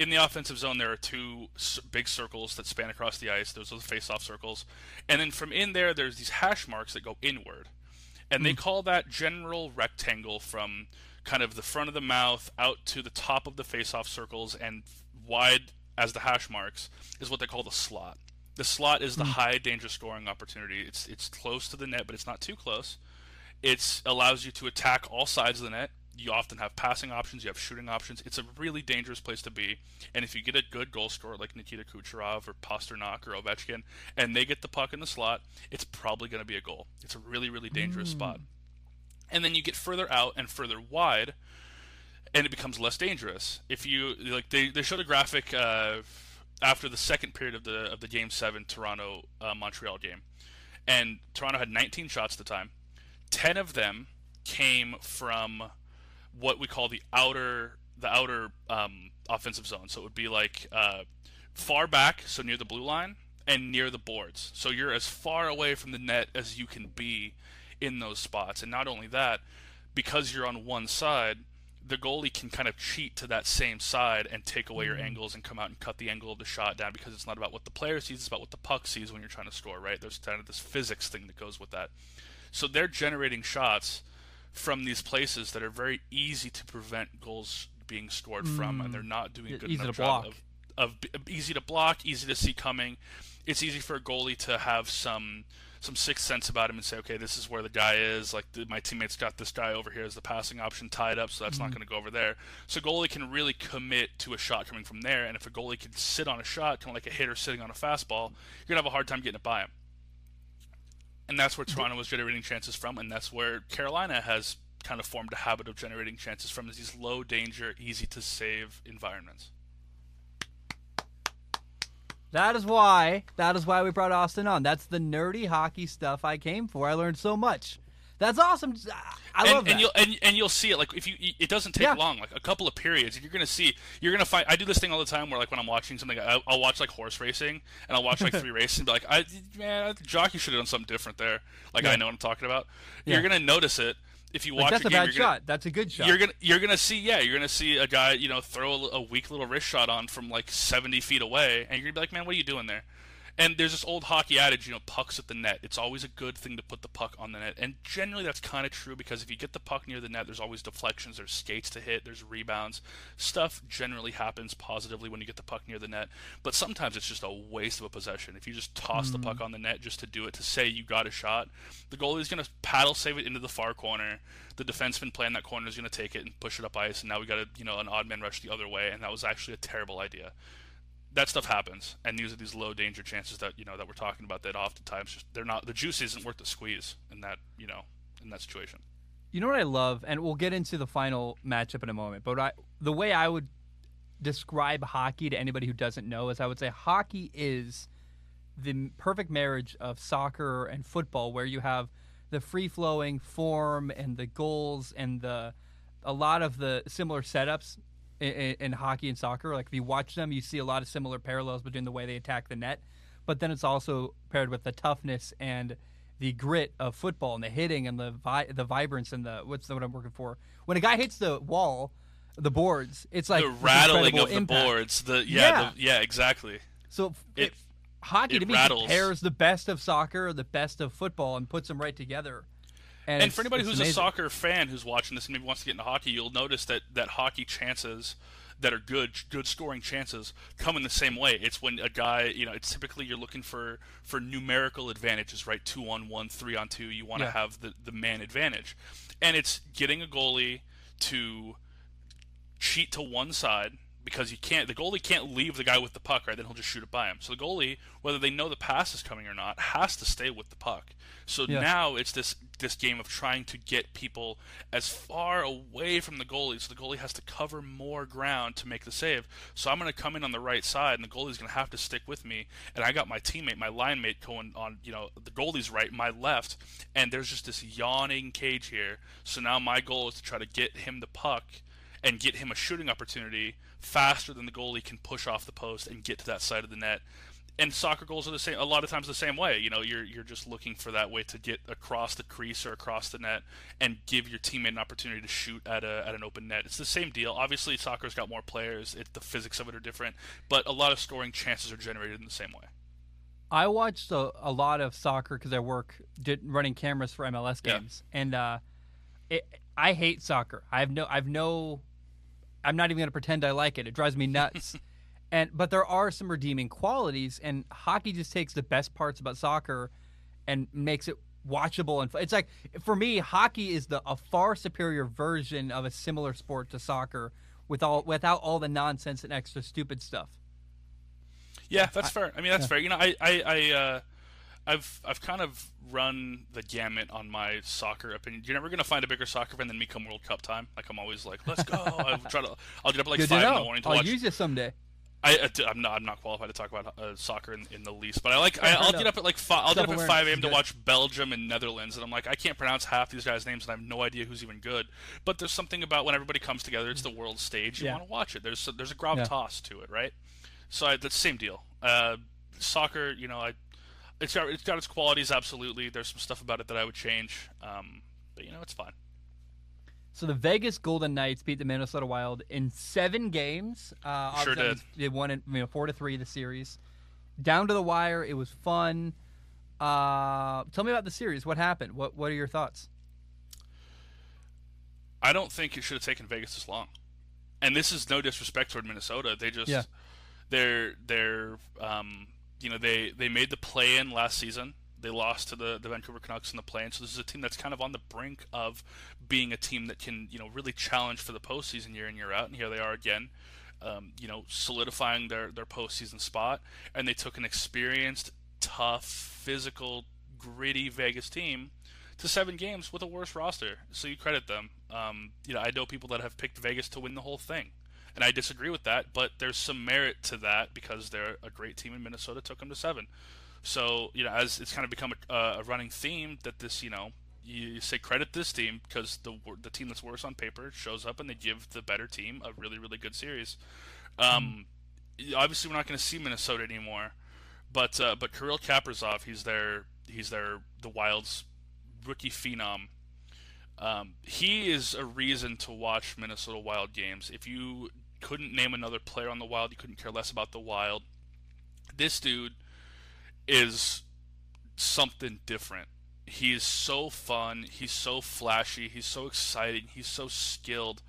In the offensive zone, there are two big circles that span across the ice. Those are the face-off circles, and then from in there, there's these hash marks that go inward, and mm. they hmm. call that general rectangle from kind of the front of the mouth out to the top of the face-off circles and wide as the hash marks is what they call the slot. The slot is the mm. high danger scoring opportunity. It's it's close to the net, but it's not too close. It allows you to attack all sides of the net. You often have passing options, you have shooting options. It's a really dangerous place to be. And if you get a good goal scorer like Nikita Kucherov or Pastrnak or Ovechkin, and they get the puck in the slot, it's probably going to be a goal. It's a really, really dangerous mm. spot. And then you get further out and further wide, and it becomes less dangerous. If you like, they they showed a graphic. Uh, after the second period of the of the game seven Toronto uh, Montreal game, and Toronto had 19 shots at the time. Ten of them came from what we call the outer the outer um, offensive zone. So it would be like uh, far back, so near the blue line, and near the boards. So you're as far away from the net as you can be in those spots. And not only that, because you're on one side, the goalie can kind of cheat to that same side and take away mm-hmm. your angles and come out and cut the angle of the shot down because it's not about what the player sees, it's about what the puck sees when you're trying to score, right? There's kind of this physics thing that goes with that. So they're generating shots from these places that are very easy to prevent goals being scored mm. from, and they're not doing a good easy enough job of, of, of easy to block, easy to see coming. It's easy for a goalie to have some some sixth sense about him and say, okay, this is where the guy is. Like the, my teammates got this guy over here as the passing option tied up, so that's mm-hmm. not going to go over there. So goalie can really commit to a shot coming from there, and if a goalie can sit on a shot, kind of like a hitter sitting on a fastball, you're gonna have a hard time getting it by him. And that's where Toronto was generating chances from, and that's where Carolina has kind of formed a habit of generating chances from is these low danger, easy to save environments. That is why. That is why we brought Austin on. That's the nerdy hockey stuff I came for. I learned so much. That's awesome. I and, love that. And you'll and, and you'll see it like if you it doesn't take Yeah. long like a couple of periods and you're gonna see you're gonna find I do this thing all the time where like when I'm watching something I, I'll watch like horse racing and I'll watch like three races and be like I man jockey should have done something different there like Yeah. I know what I'm talking about Yeah. you're gonna notice it if you Like, watch that's a a bad you're gonna, shot. That's a good shot. you're gonna you're gonna see yeah you're gonna see a guy you know throw a, a weak little wrist shot on from like 70 feet away and you're gonna be like man what are you doing there and there's this old hockey adage you know pucks at the net. It's always a good thing to put the puck on the net. And generally that's kind of true because if you get the puck near the net there's always deflections there's skates to hit there's rebounds. Stuff generally happens positively when you get the puck near the net but sometimes it's just a waste of a possession. If you just toss the puck mm. on the net just to do it to say you got a shot the goalie's going to paddle save it into the far corner. The defenseman playing that corner is going to take it and push it up ice and now we got a you know an odd man rush the other way and that was actually a terrible idea that stuff happens and these are these low danger chances that you know that we're talking about that oftentimes just they're not the juice isn't worth the squeeze in that you know in that situation You know what I love, and we'll get into the final matchup in a moment. But I, the way I would describe hockey to anybody who doesn't know is, I would say hockey is the perfect marriage of soccer and football, where you have the free flowing form and the goals and the a lot of the similar setups in, in, hockey and soccer. Like if you watch them, you see a lot of similar parallels between the way they attack the net, but then it's also paired with the toughness and the grit of football and the hitting and the vi- the vibrance and the what's the what I'm working for. When a guy hits the wall, the boards, it's like the rattling of the boards the yeah Yeah. The, yeah exactly So It- it, hockey it to me rattles. pairs the best of soccer, the best of football, and puts them right together. And, and for anybody who's a soccer fan who's watching this and maybe wants to get into hockey, you'll notice that that hockey chances that are good, good scoring chances come in the same way. It's when a guy, you know, it's typically you're looking for for numerical advantages, right? Two on one, three on two. You want to Yeah. have the the man advantage, and it's getting a goalie to cheat to one side because you can't the goalie can't leave the guy with the puck right then he'll just shoot it by him so the goalie whether they know the pass is coming or not has to stay with the puck so Yeah. now it's this this game of trying to get people as far away from the goalie so the goalie has to cover more ground to make the save so i'm going to come in on the right side and the goalie's going to have to stick with me and i got my teammate my line mate going on you know the goalie's right my left and there's just this yawning cage here so now my goal is to try to get him the puck and get him a shooting opportunity faster than the goalie can push off the post and get to that side of the net. And soccer goals are the same. A lot of times the same way. You know, you're you're just looking for that way to get across the crease or across the net and give your teammate an opportunity to shoot at a at an open net. It's the same deal. Obviously, soccer's got more players. It, the physics of it are different, but a lot of scoring chances are generated in the same way. I watched a, a lot of soccer because I work did, running cameras for MLS Yeah. games, and uh, it, I hate soccer. I have no, I've no, I'm not even going to pretend I like it. It drives me nuts. and but there are some redeeming qualities, and hockey just takes the best parts about soccer and makes it watchable and it's like for me hockey is the a far superior version of a similar sport to soccer with all without all the nonsense and extra stupid stuff Yeah, that's fair. I mean, that's fair. You know, I, I, I, uh, I've, I've kind of run the gamut on my soccer opinion. You're never gonna find a bigger soccer fan than me come World Cup time. Like I'm always like, let's go. I'll try to. I'll get up at like good five in the morning to i'll watch. use you someday I, am not. I'm not qualified to talk about uh, soccer in, in the least, but I like. I, I'll enough. get up at like five. I'll get up at five a.m. to watch Belgium and Netherlands, and I'm like, I can't pronounce half these guys' names, and I have no idea who's even good. But there's something about when everybody comes together. It's the world stage. You Yeah. want to watch it. There's there's a gravitas to it, right? So I, that's the same deal. Uh, soccer, you know, I it's got it's got its qualities. Absolutely, there's some stuff about it that I would change. Um, but you know, it's fine. So the Vegas Golden Knights beat the Minnesota Wild in seven games. Uh, Sure did. They won it, you know, four to three the series. Down to the wire. It was fun. Uh, tell me about the series. What happened? What What are your thoughts? I don't think it should have taken Vegas this long. And this is no disrespect toward Minnesota. They just Yeah. they're they're um, you know they they made the play in last season. They lost to the, the Vancouver Canucks in the play in. So this is a team that's kind of on the brink of being a team that can you know really challenge for the postseason year in year out. And here they are again. Um, you know, solidifying their, their postseason spot, and they took an experienced, tough, physical, gritty Vegas team to seven games with a worse roster. So you credit them. Um, you know, I know people that have picked Vegas to win the whole thing, and I disagree with that. But there's some merit to that because they're a great team, and Minnesota took them to seven. So you know, as it's kind of become a, a running theme that this you know you say credit this team because the the team that's worse on paper shows up and they give the better team a really really good series. Um, obviously, we're not going to see Minnesota anymore, but uh, but Kirill Kaprizov, he's their he's their the Wild's rookie phenom. Um, he is a reason to watch Minnesota Wild games. If you couldn't name another player on the Wild, you couldn't care less about the Wild. This dude is something different. He is so fun. He's so flashy. He's so exciting. He's so skilled.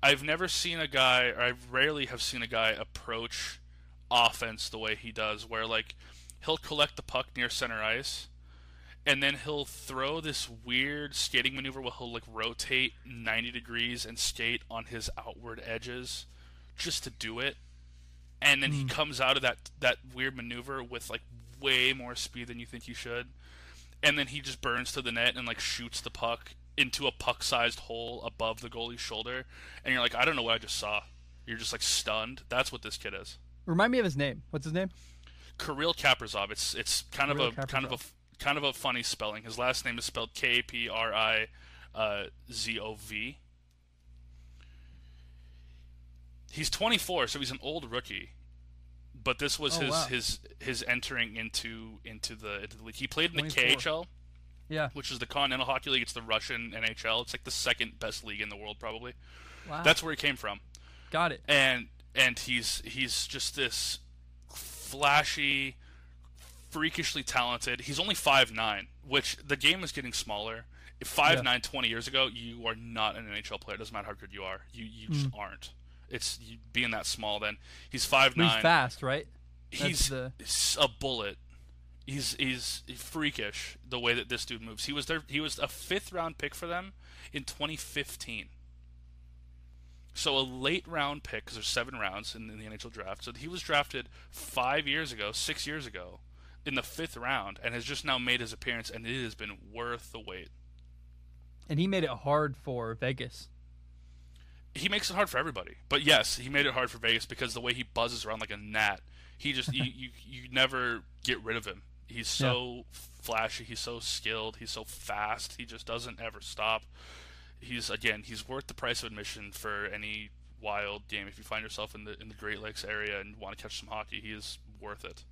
I've never seen a guy, or I rarely have seen a guy approach offense the way he does, where like he'll collect the puck near center ice, and then he'll throw this weird skating maneuver where he'll like rotate 90 degrees and skate on his outward edges just to do it. And then mm. he hmm. comes out of that that weird maneuver with like way more speed than you think you should and then he just burns to the net and like shoots the puck into a puck-sized hole above the goalie's shoulder, and you're like, I don't know what I just saw. You're just like stunned. That's what this kid is. Remind me of his name. What's his name? Kirill Kaprizov. It's it's kind Kirill of a Kaprizov. kind of a kind of a funny spelling. His last name is spelled K P R I uh, Z O V. He's 24, so he's an old rookie but this was oh, his wow. his his entering into into the into the league. He played in the KHL, yeah, which is the Continental Hockey League. It's the Russian NHL. It's like the second best league in the world, probably. Wow. That's where he came from. Got it. And and he's he's just this flashy, freakishly talented. He's only five nine, which the game is getting smaller. If five yeah. nine 20 years ago, you are not an NHL player. It doesn't matter how good you are. You you mm. just aren't. It's being that small. Then he's five nine. He's fast, right? That's he's the... a bullet. He's he's freakish the way that this dude moves. He was there. He was a fifth round pick for them in 2015. So a late round pick because there's seven rounds in, in the NHL draft. So he was drafted five years ago, six years ago, in the fifth round, and has just now made his appearance, and it has been worth the wait. And he made it hard for Vegas he makes it hard for everybody. But yes, he made it hard for Vegas because the way he buzzes around like a gnat, he just you, you you never get rid of him. He's so yeah. flashy. He's so skilled. He's so fast. He just doesn't ever stop. He's again, he's worth the price of admission for any wild game. If you find yourself in the in the Great Lakes area and want to catch some hockey, he is worth it.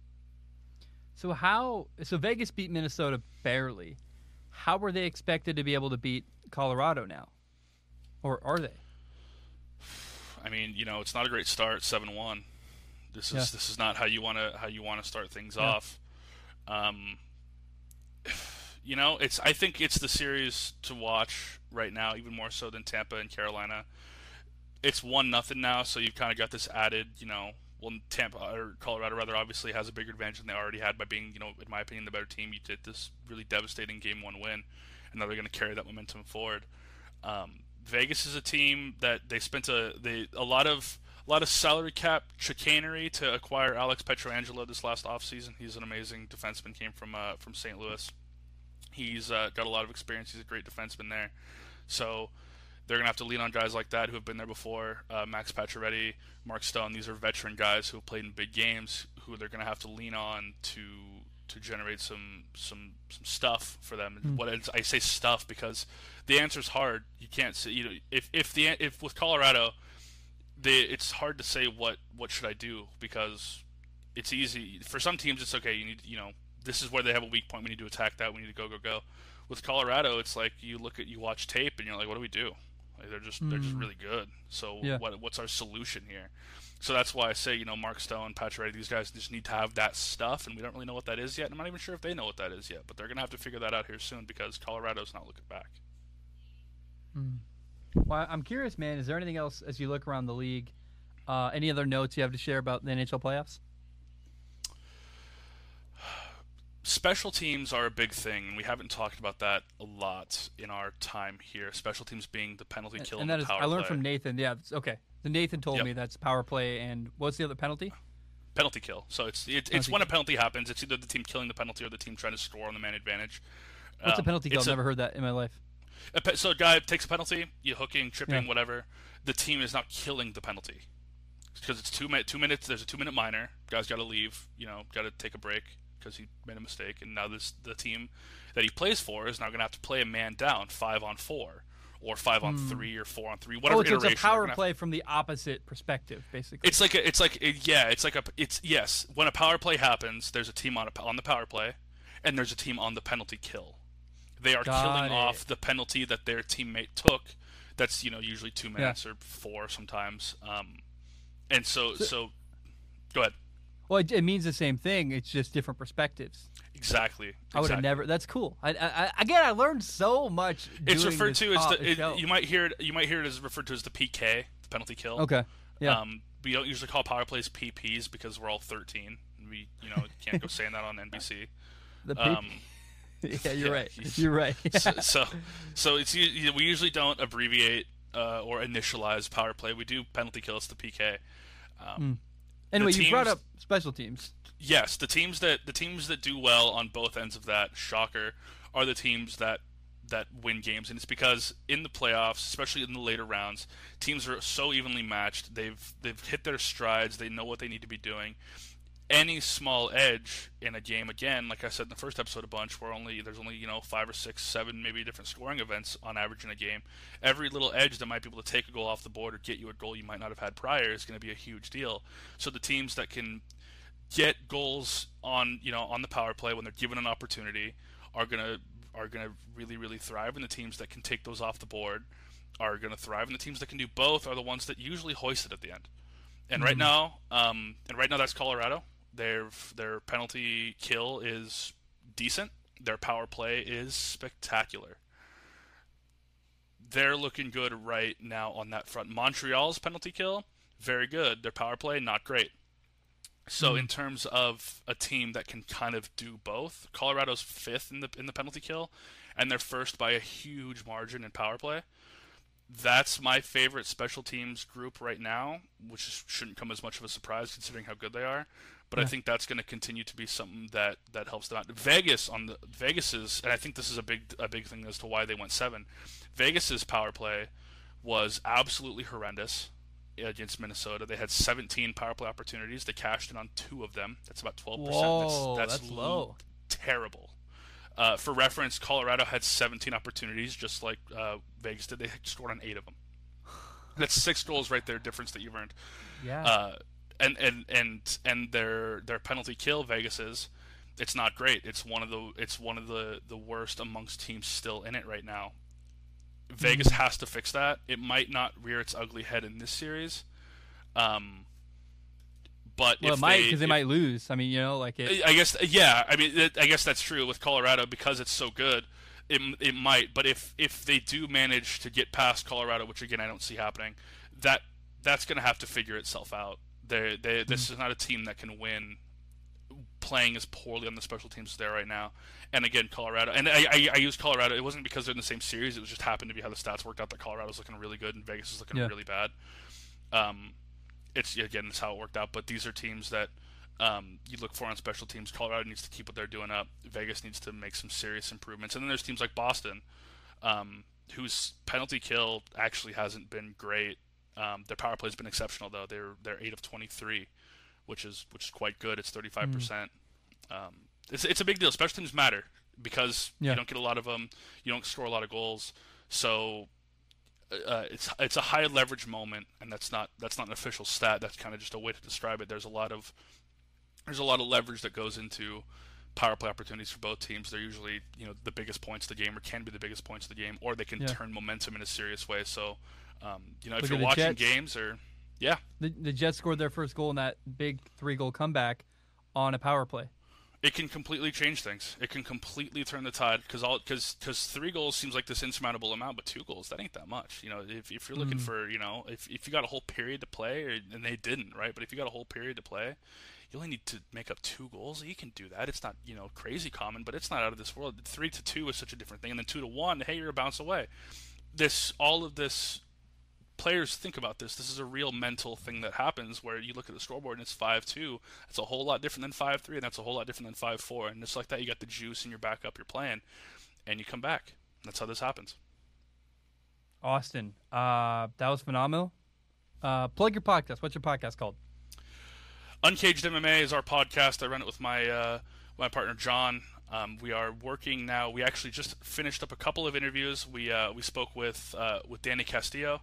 So how? So Vegas beat Minnesota barely. How were they expected to be able to beat Colorado now, or are they? I mean, you know, it's not a great start, seven one. This is yeah. this is not how you want to how you want to start things yeah. off. Um, you know, it's I think it's the series to watch right now, even more so than Tampa and Carolina. It's one nothing now, so you've kind of got this added, you know. Well, Tampa or Colorado rather obviously has a bigger advantage than they already had by being, you know, in my opinion, the better team. You did this really devastating game one win, and now they're going to carry that momentum forward. Um, Vegas is a team that they spent a they a lot of a lot of salary cap chicanery to acquire Alex Pietrangelo this last offseason. He's an amazing defenseman. Came from uh, from St. Louis. He's uh, got a lot of experience. He's a great defenseman there. So they're gonna have to lean on guys like that who have been there before. Uh, Max Pacioretty, Mark Stone. These are veteran guys who have played in big games. Who they're gonna have to lean on to to generate some some some stuff for them. Mm. What I say stuff because the answer is hard. You can't say you know if if the if with Colorado, the it's hard to say what what should I do because it's easy for some teams. It's okay. You need you know this is where they have a weak point. We need to attack that. We need to go go go. With Colorado, it's like you look at you watch tape and you're like, what do we do? Like they're just mm. they're just hmm. really good. So yeah. what what's our solution here? So that's why I say, you know, Mark Stone, Patrick, these guys just need to have that stuff, and we don't really know what that is yet. And I'm not even sure if they know what that is yet, but they're going to have to figure that out here soon because Colorado's not looking back. Mm. Well, I'm curious, man. Is there anything else as you look around the league? Uh, any other notes you have to share about the NHL playoffs? Special teams are a big thing, and we haven't talked about that a lot in our time here. Special teams being the penalty kill and, and that is, I learned play. from Nathan. Yeah, okay. The Nathan told yep. me that's power play, and what's the other penalty? Penalty kill. So it's it's, it's when a penalty happens. It's either the team killing the penalty or the team trying to score on the man advantage. What's um, a penalty kill? I've never heard that in my life. A, so a guy takes a penalty, you hooking, tripping, yeah. whatever. The team is not killing the penalty because it's two minute two minutes. There's a two minute minor. Guys got to leave. You know, got to take a break. because he made a mistake, and now this the team that he plays for is now going to have to play a man down, five on four, or five on three, or four on three, whatever oh, so it's a power play from the opposite perspective, basically. It's like a, it's like it, yeah, it's like a it's yes. When a power play happens, there's a team on a, on the power play, and there's a team on the penalty kill. They are Got killing it. off the penalty that their teammate took. That's you know usually two minutes or four sometimes. Um, and so so, go ahead. Well, it, it means the same thing. It's just different perspectives. Exactly. I would have never. That's cool. I, I, I, again, I learned so much. It's referred to as the. It, you might hear it. You might hear it as referred to as the PK, the penalty kill. okay. Yeah. Um, we don't usually call power plays PPs because we're all 13. We you know can't go saying that on NBC. the peop- Um, yeah, you're yeah, right. You're right. so, so so it's u- you know, we usually don't abbreviate uh, or initialize power play. We do penalty kill. It's the PK. Um, anyway, the you brought up special teams. Yes, the teams that the teams that do well on both ends of that shocker are the teams that that win games, and it's because in the playoffs, especially in the later rounds, teams are so evenly matched. They've they've hit their strides. They know what they need to be doing. Any small edge in a game, again, like I said in the first episode, a bunch where only there's only you know five or six, seven, maybe different scoring events on average in a game. Every little edge that might be able to take a goal off the board or get you a goal you might not have had prior is going to be a huge deal. So the teams that can get goals on you know on the power play when they're given an opportunity are gonna are gonna really really thrive, and the teams that can take those off the board are gonna thrive, and the teams that can do both are the ones that usually hoist it at the end. And right now, um, and right now that's Colorado. Their their penalty kill is decent. Their power play is spectacular. They're looking good right now on that front. Montreal's penalty kill, very good. Their power play, not great. So hmm. in terms of a team that can kind of do both, Colorado's fifth in the in the penalty kill, and they're first by a huge margin in power play. That's my favorite special teams group right now, which shouldn't come as much of a surprise considering how good they are. But I think that's going to continue to be something that, that helps them out. Vegas on the Vegas's, and I think this is a big a big thing as to why they went seven. Vegas's power play was absolutely horrendous against Minnesota. They had 17 power play opportunities. They cashed in on two of them. That's about 12%. Whoa, that's, that's l- low. Terrible. Uh, for reference, Colorado had 17 opportunities, just like uh, Vegas did. They scored on eight of them. That's six goals right there, difference that you've earned. Yeah. Uh, and and and and their their penalty kill Vegas is it's not great. It's one of the it's one of the the worst amongst teams still in it right now. Vegas Mm-hmm. has to fix that. It might not rear its ugly head in this series, um, but well, it might they, because they if- might lose. I mean, you know, like it. I guess yeah. I mean, it, I guess that's true with Colorado because it's so good. It, it might, but if if they do manage to get past Colorado, which again I don't see happening, that that's going to have to figure itself out. They they this is not a team that can win playing as poorly on the special teams as they are right now. And again, Colorado, and I, I, I use Colorado. It wasn't because they're in the same series. It was just happened to be how the stats worked out that Colorado's looking really good and Vegas is looking Yeah. really bad. Um, it's again, it's how it worked out. But these are teams that um, you look for on special teams. Colorado needs to keep what they're doing up. Vegas needs to make some serious improvements. And then there's teams like Boston, um, whose penalty kill actually hasn't been great. Um, their power play's been exceptional though. They're they're eight of 23, which is which is quite good. It's 35 percent. Um, it's it's a big deal. Special teams matter because Yeah. you don't get a lot of them. You don't score a lot of goals. So uh, it's it's a high leverage moment, and that's not that's not an official stat. That's kind of just a way to describe it. There's a lot of there's a lot of leverage that goes into power play opportunities for both teams. They're usually you know the biggest points of the game, or can be the biggest points of the game, or they can Yeah. turn momentum in a serious way. So um, you know if you're watching Jets. games or yeah, The, the Jets scored their first goal in that big three goal comeback on a power play. it can completely change things. It can completely turn the tide because all because because three goals seems like this insurmountable amount, but two goals that ain't that much. You know, if, if you're looking for you know if if you got a whole period to play, or, and they didn't right, but if you got a whole period to play, you only need to make up two goals. You can do that. It's not you know crazy common, but it's not out of this world. Three to two is such a different thing, and then two to one, hey, you're a bounce away. This all of this players think about this. This is a real mental thing that happens where you look at the scoreboard and it's five two. That's a whole lot different than five three, and that's a whole lot different than five four. And it's like that, you got the juice in your back up, you're playing, and you come back. That's how this happens. Austin, uh, that was phenomenal. Uh, plug your podcast. What's your podcast called? Uncaged MMA is our podcast. I run it with my uh, my partner John. Um, we are working now. We actually just finished up a couple of interviews. We uh, we spoke with uh, with Danny Castillo,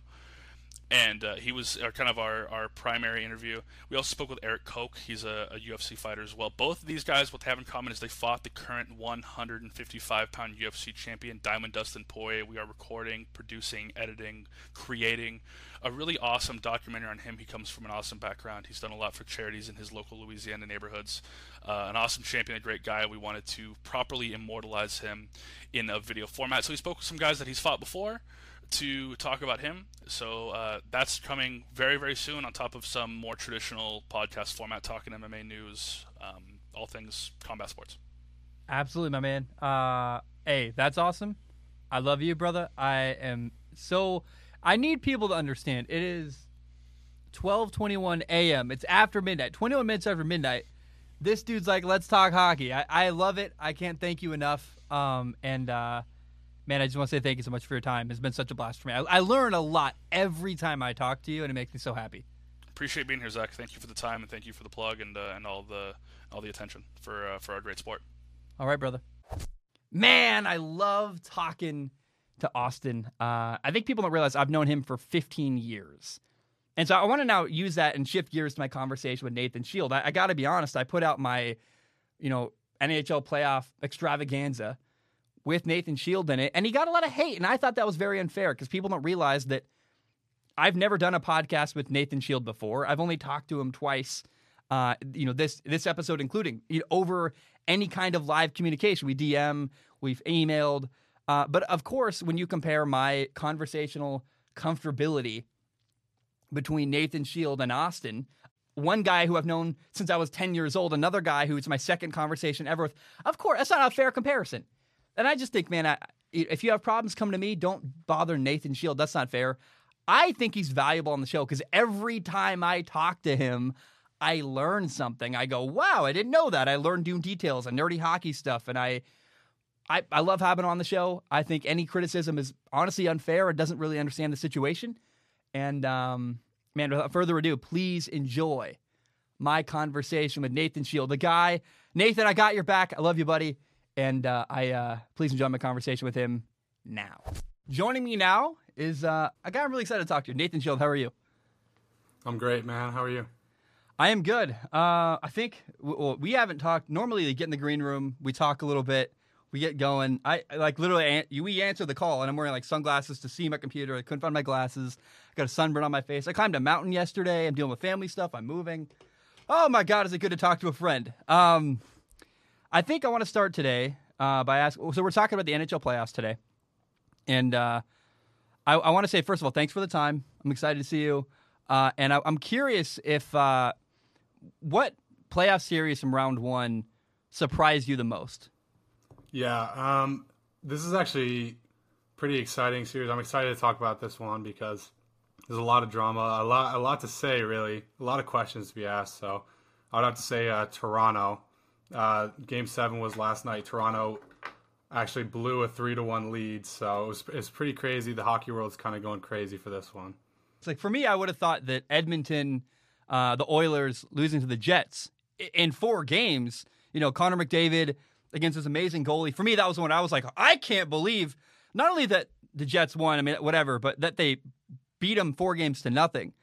and uh, he was our, kind of our, our primary interview. We also spoke with Eric Koch. He's a, a, UFC fighter as well. Both of these guys, what they have in common is they fought the current 155 pound UFC champion, Diamond Dustin Poirier. We are recording, producing, editing, creating a really awesome documentary on him. He comes from an awesome background. He's done a lot for charities in his local Louisiana neighborhoods. Uh, an awesome champion, a great guy. We wanted to properly immortalize him in a video format. So we spoke with some guys that he's fought before to talk about him. So uh, that's coming very, very soon on top of some more traditional podcast format, talking MMA news, um, all things combat sports. Absolutely, my man. Uh, hey, that's awesome. I love you, brother. I am so. I need people to understand. It is 12:21 a.m. It's after midnight. 21 minutes after midnight. This dude's like, "Let's talk hockey." I, I love it. I can't thank you enough. Um, and uh, man, I just want to say thank you so much for your time. It's been such a blast for me. I, I learn a lot every time I talk to you, and it makes me so happy. Appreciate being here, Zach. Thank you for the time and thank you for the plug and uh, and all the all the attention for uh, for our great sport. All right, brother. Man, I love talking to Austin. Uh, I think people don't realize I've known him for 15 years. And so I want to now use that and shift gears to my conversation with Nathan Shield. I, I got to be honest, I put out my, you know, NHL playoff extravaganza with Nathan Shield in it, and he got a lot of hate, and I thought that was very unfair because people don't realize that I've never done a podcast with Nathan Shield before. I've only talked to him twice. Uh, you know this this episode, including you know, over any kind of live communication. We DM, we've emailed, uh, but of course, when you compare my conversational comfortability between Nathan Shield and Austin, one guy who I've known since I was 10 years old, another guy who it's my second conversation ever with. Of course, that's not a fair comparison. And I just think, man, I, if you have problems, come to me. Don't bother Nathan Shield. That's not fair. I think he's valuable on the show because every time I talk to him, I learn something. I go, wow, I didn't know that. I learned new details and nerdy hockey stuff. And I, I, I love having him on the show. I think any criticism is honestly unfair. It doesn't really understand the situation. And um, man, without further ado, please enjoy my conversation with Nathan Shield, the guy. Nathan, I got your back. I love you, buddy and uh, I uh, please enjoy my conversation with him now. Joining me now is uh, a guy I'm really excited to talk to. Nathan Shield, how are you? I'm great, man. How are you? I am good. Uh, I think well, we haven't talked. Normally, we get in the green room, we talk a little bit, we get going. I like literally we answer the call, and I'm wearing like sunglasses to see my computer. I couldn't find my glasses. I got a sunburn on my face. I climbed a mountain yesterday. I'm dealing with family stuff. I'm moving. Oh my God, is it good to talk to a friend? Um, I think I want to start today uh, by asking. So we're talking about the NHL playoffs today, and uh, I, I want to say first of all, thanks for the time. I'm excited to see you, uh, and I, am curious if uh, what playoff series from round one surprised you the most. Yeah, um, this is actually pretty exciting series. I'm excited to talk about this one because there's a lot of drama, a lot, a lot to say, really, a lot of questions to be asked. So I would have to say uh, Toronto. Uh, game seven was last night. Toronto actually blew a three to one lead, so it was it's pretty crazy. The hockey world's kind of going crazy for this one. It's like for me, I would have thought that Edmonton, uh, the Oilers losing to the Jets in four games. You know, Connor McDavid against this amazing goalie. For me, that was when I was like, I can't believe not only that the Jets won, I mean, whatever, but that they beat them four games to nothing.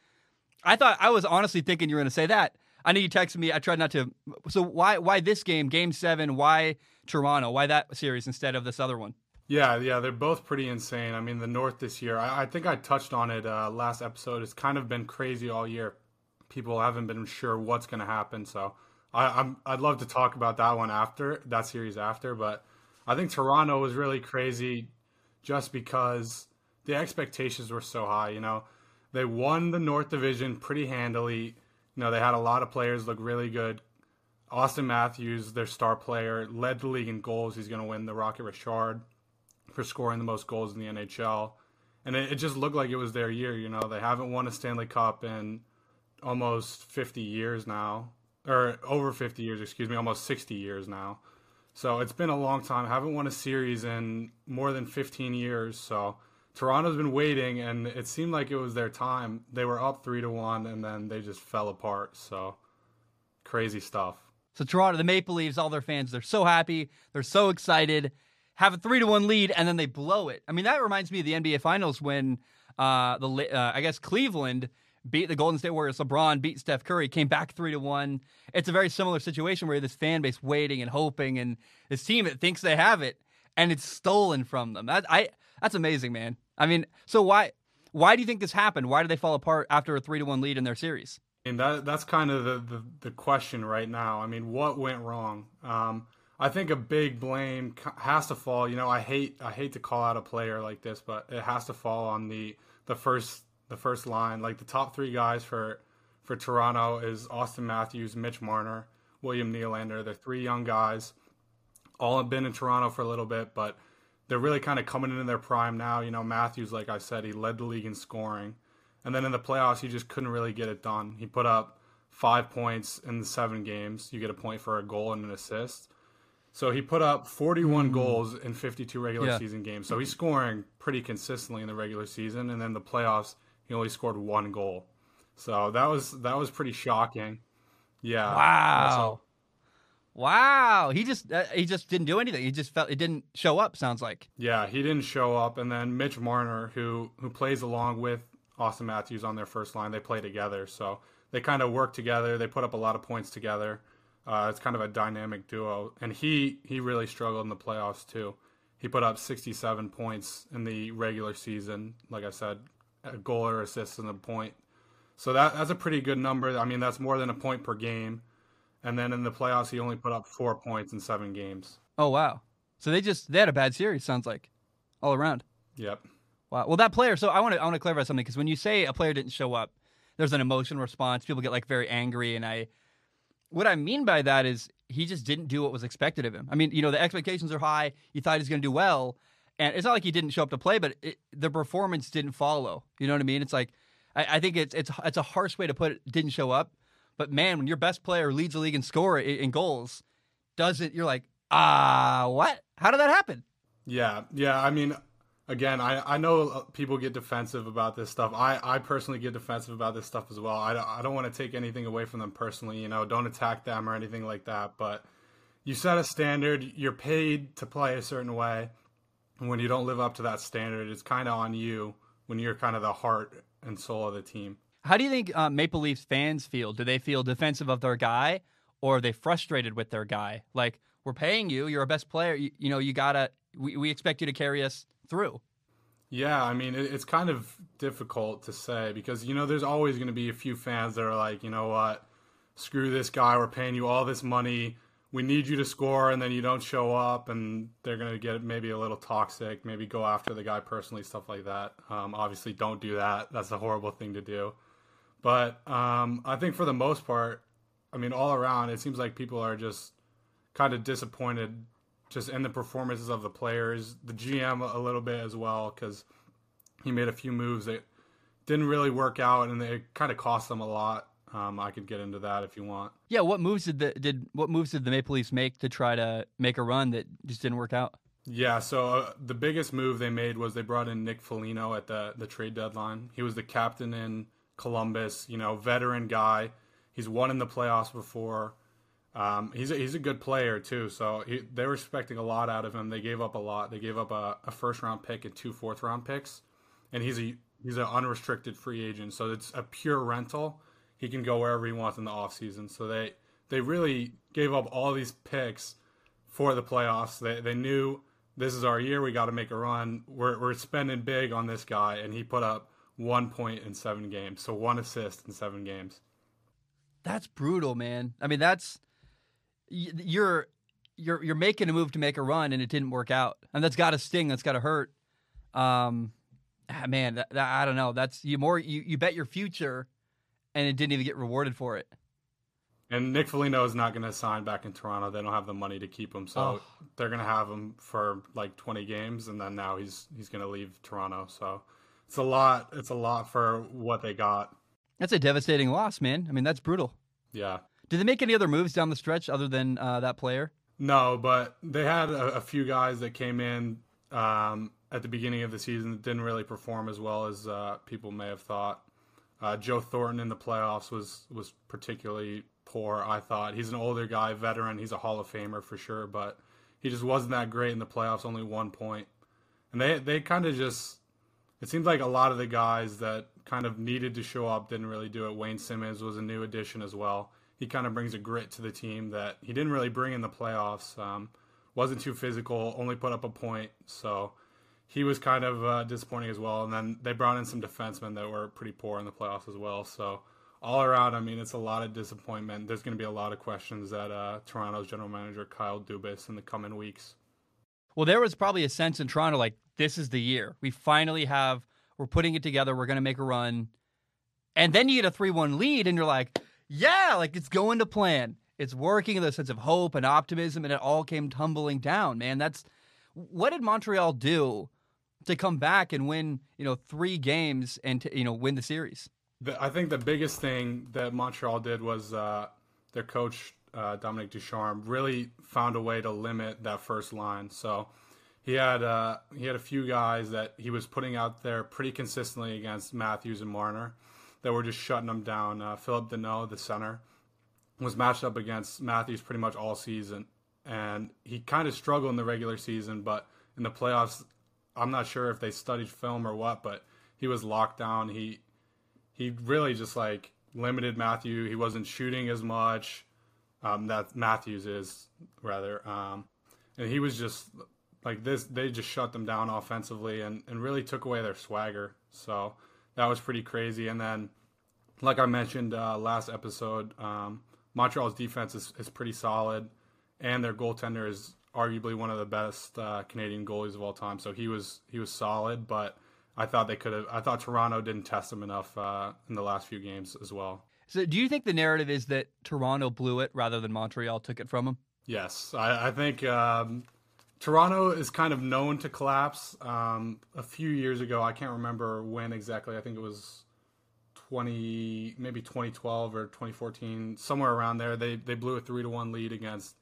I thought I was honestly thinking you were going to say that. I know you texted me. I tried not to. So why why this game, Game Seven? Why Toronto? Why that series instead of this other one? Yeah, yeah, they're both pretty insane. I mean, the North this year. I, I think I touched on it uh, last episode. It's kind of been crazy all year. People haven't been sure what's going to happen. So I, I'm I'd love to talk about that one after that series after. But I think Toronto was really crazy, just because the expectations were so high. You know, they won the North Division pretty handily you know, they had a lot of players look really good. Auston Matthews, their star player, led the league in goals. He's going to win the Rocket Richard for scoring the most goals in the NHL. And it, it, just looked like it was their year. You know, they haven't won a Stanley Cup in almost 50 years now, or over 50 years, excuse me, almost 60 years now. So it's been a long time. Haven't won a series in more than 15 years. So Toronto's been waiting, and it seemed like it was their time. They were up three to one, and then they just fell apart. So crazy stuff. So Toronto, the Maple Leafs, all their fans, they're so happy, they're so excited, have a three to one lead, and then they blow it. I mean, that reminds me of the NBA Finals when uh, the uh, I guess Cleveland beat the Golden State Warriors. LeBron beat Steph Curry, came back three to one. It's a very similar situation where this fan base waiting and hoping, and this team that thinks they have it, and it's stolen from them. That I that's amazing, man. I mean, so why why do you think this happened? Why did they fall apart after a three to one lead in their series? And that that's kind of the, the, the question right now. I mean, what went wrong? Um, I think a big blame has to fall. You know, I hate I hate to call out a player like this, but it has to fall on the the first the first line. Like the top three guys for for Toronto is Auston Matthews, Mitch Marner, William Nylander. They're three young guys, all have been in Toronto for a little bit, but they're really kind of coming into their prime now. You know, Matthews, like I said, he led the league in scoring. And then in the playoffs, he just couldn't really get it done. He put up five points in the seven games. You get a point for a goal and an assist. So he put up 41 mm. goals in 52 regular yeah. season games. So he's scoring pretty consistently in the regular season, and then the playoffs, he only scored one goal. So that was that was pretty shocking. Yeah. Wow. Wow, he just uh, he just didn't do anything. He just felt it didn't show up. Sounds like. Yeah, he didn't show up, and then Mitch Marner, who who plays along with Auston Matthews on their first line. They play together, so they kind of work together. They put up a lot of points together. Uh, it's kind of a dynamic duo, and he he really struggled in the playoffs too. He put up 67 points in the regular season. Like I said, a goal or assist and a point. So that that's a pretty good number. I mean, that's more than a point per game. And then in the playoffs, he only put up four points in seven games. Oh wow! So they just they had a bad series. Sounds like all around. Yep. Wow. Well, that player. So I want to I want to clarify something because when you say a player didn't show up, there's an emotion response. People get like very angry, and I, what I mean by that is he just didn't do what was expected of him. I mean, you know, the expectations are high. You thought he's going to do well, and it's not like he didn't show up to play, but it, the performance didn't follow. You know what I mean? It's like I, I, think it's it's it's a harsh way to put it. Didn't show up, but man, when your best player leads the league in score in, goals, doesn't you're like ah what? How did that happen? Yeah, yeah. I mean, again, I, I know uh, people get defensive about this stuff. I, I personally get defensive about this stuff as well. I, I don't want to take anything away from them personally, you know, don't attack them or anything like that. But you set a standard, you're paid to play a certain way. And when you don't live up to that standard, it's kind of on you when you're kind of the heart and soul of the team. How do you think uh, Maple Leafs fans feel? Do they feel defensive of their guy or are they frustrated with their guy? Like, we're paying you, you're a best player, you, you know, you gotta, we, we expect you to carry us through. Yeah, I mean, it's kind of difficult to say because, you know, there's always going to be a few fans that are like, you know what, screw this guy, we're paying you all this money, we need you to score, and then you don't show up, and they're going to get maybe a little toxic, maybe go after the guy personally, stuff like that. Um, obviously, don't do that. That's a horrible thing to do. But um, I think for the most part, I mean, all around, it seems like people are just kind of disappointed just in the performances of the players, the GM a little bit as well because he made a few moves that didn't really work out and they kind of cost them a lot. Um, I could get into that if you want. Yeah, what moves did the did what moves did the Maple Leafs make to try to make a run that just didn't work out? Yeah, so uh, the biggest move they made was they brought in Nick Foligno at the the trade deadline. He was the captain in Columbus, you know, veteran guy. He's won in the playoffs before. Um, he's a, he's a good player too, so he, they were expecting a lot out of him. They gave up a lot. They gave up a, a first round pick and two fourth round picks, and he's a he's an unrestricted free agent, so it's a pure rental. He can go wherever he wants in the off season. So they they really gave up all these picks for the playoffs. They they knew this is our year. We got to make a run. We're we're spending big on this guy, and he put up one point in seven games, so one assist in seven games. That's brutal, man. I mean, that's you're you're you're making a move to make a run and it didn't work out, and that's got to sting. That's got to hurt. Um, ah, man, that, that, I don't know. That's you more you you bet your future, and it didn't even get rewarded for it. And Nick Foligno is not going to sign back in Toronto. They don't have the money to keep him, so oh. they're going to have him for like 20 games, and then now he's he's going to leave Toronto. So it's a lot. It's a lot for what they got. That's a devastating loss, man. I mean, that's brutal. Yeah. Did they make any other moves down the stretch other than uh, that player? No, but they had a, a few guys that came in um, at the beginning of the season that didn't really perform as well as uh, people may have thought. Uh, Joe Thornton in the playoffs was was particularly poor. I thought he's an older guy, veteran. He's a Hall of Famer for sure, but he just wasn't that great in the playoffs. Only one point, and they they kind of just. It seems like a lot of the guys that kind of needed to show up didn't really do it. Wayne Simmonds was a new addition as well. He kind of brings a grit to the team that he didn't really bring in the playoffs. Um, wasn't too physical, only put up a point. So he was kind of uh, disappointing as well. And then they brought in some defensemen that were pretty poor in the playoffs as well. So all around, I mean, it's a lot of disappointment. There's going to be a lot of questions at uh, Toronto's general manager Kyle Dubas in the coming weeks. Well, there was probably a sense in Toronto like this is the year. We finally have we're putting it together. We're going to make a run. And then you get a 3-1 lead and you're like, yeah, like it's going to plan. It's working the sense of hope and optimism and it all came tumbling down, man. That's what did Montreal do to come back and win, you know, 3 games and to, you know, win the series? I think the biggest thing that Montreal did was uh, their coach uh, Dominic Ducharme really found a way to limit that first line. So he had uh, he had a few guys that he was putting out there pretty consistently against Matthews and Marner that were just shutting them down. Uh, Phillip Danault, the center, was matched up against Matthews pretty much all season, and he kind of struggled in the regular season, but in the playoffs, I'm not sure if they studied film or what, but he was locked down. He he really just like limited Matthew. He wasn't shooting as much. Um, that Matthews is rather, um, and he was just like this. They just shut them down offensively and and really took away their swagger. So that was pretty crazy. And then, like I mentioned uh, last episode, um, Montreal's defense is, is pretty solid, and their goaltender is arguably one of the best uh, Canadian goalies of all time. So he was he was solid, but I thought they could have. I thought Toronto didn't test him enough uh, in the last few games as well. So, do you think the narrative is that Toronto blew it rather than Montreal took it from them? Yes, I, I think um, Toronto is kind of known to collapse. Um, a few years ago, I can't remember when exactly. I think it was twenty, maybe twenty twelve or twenty fourteen, somewhere around there. They they blew a three to one lead against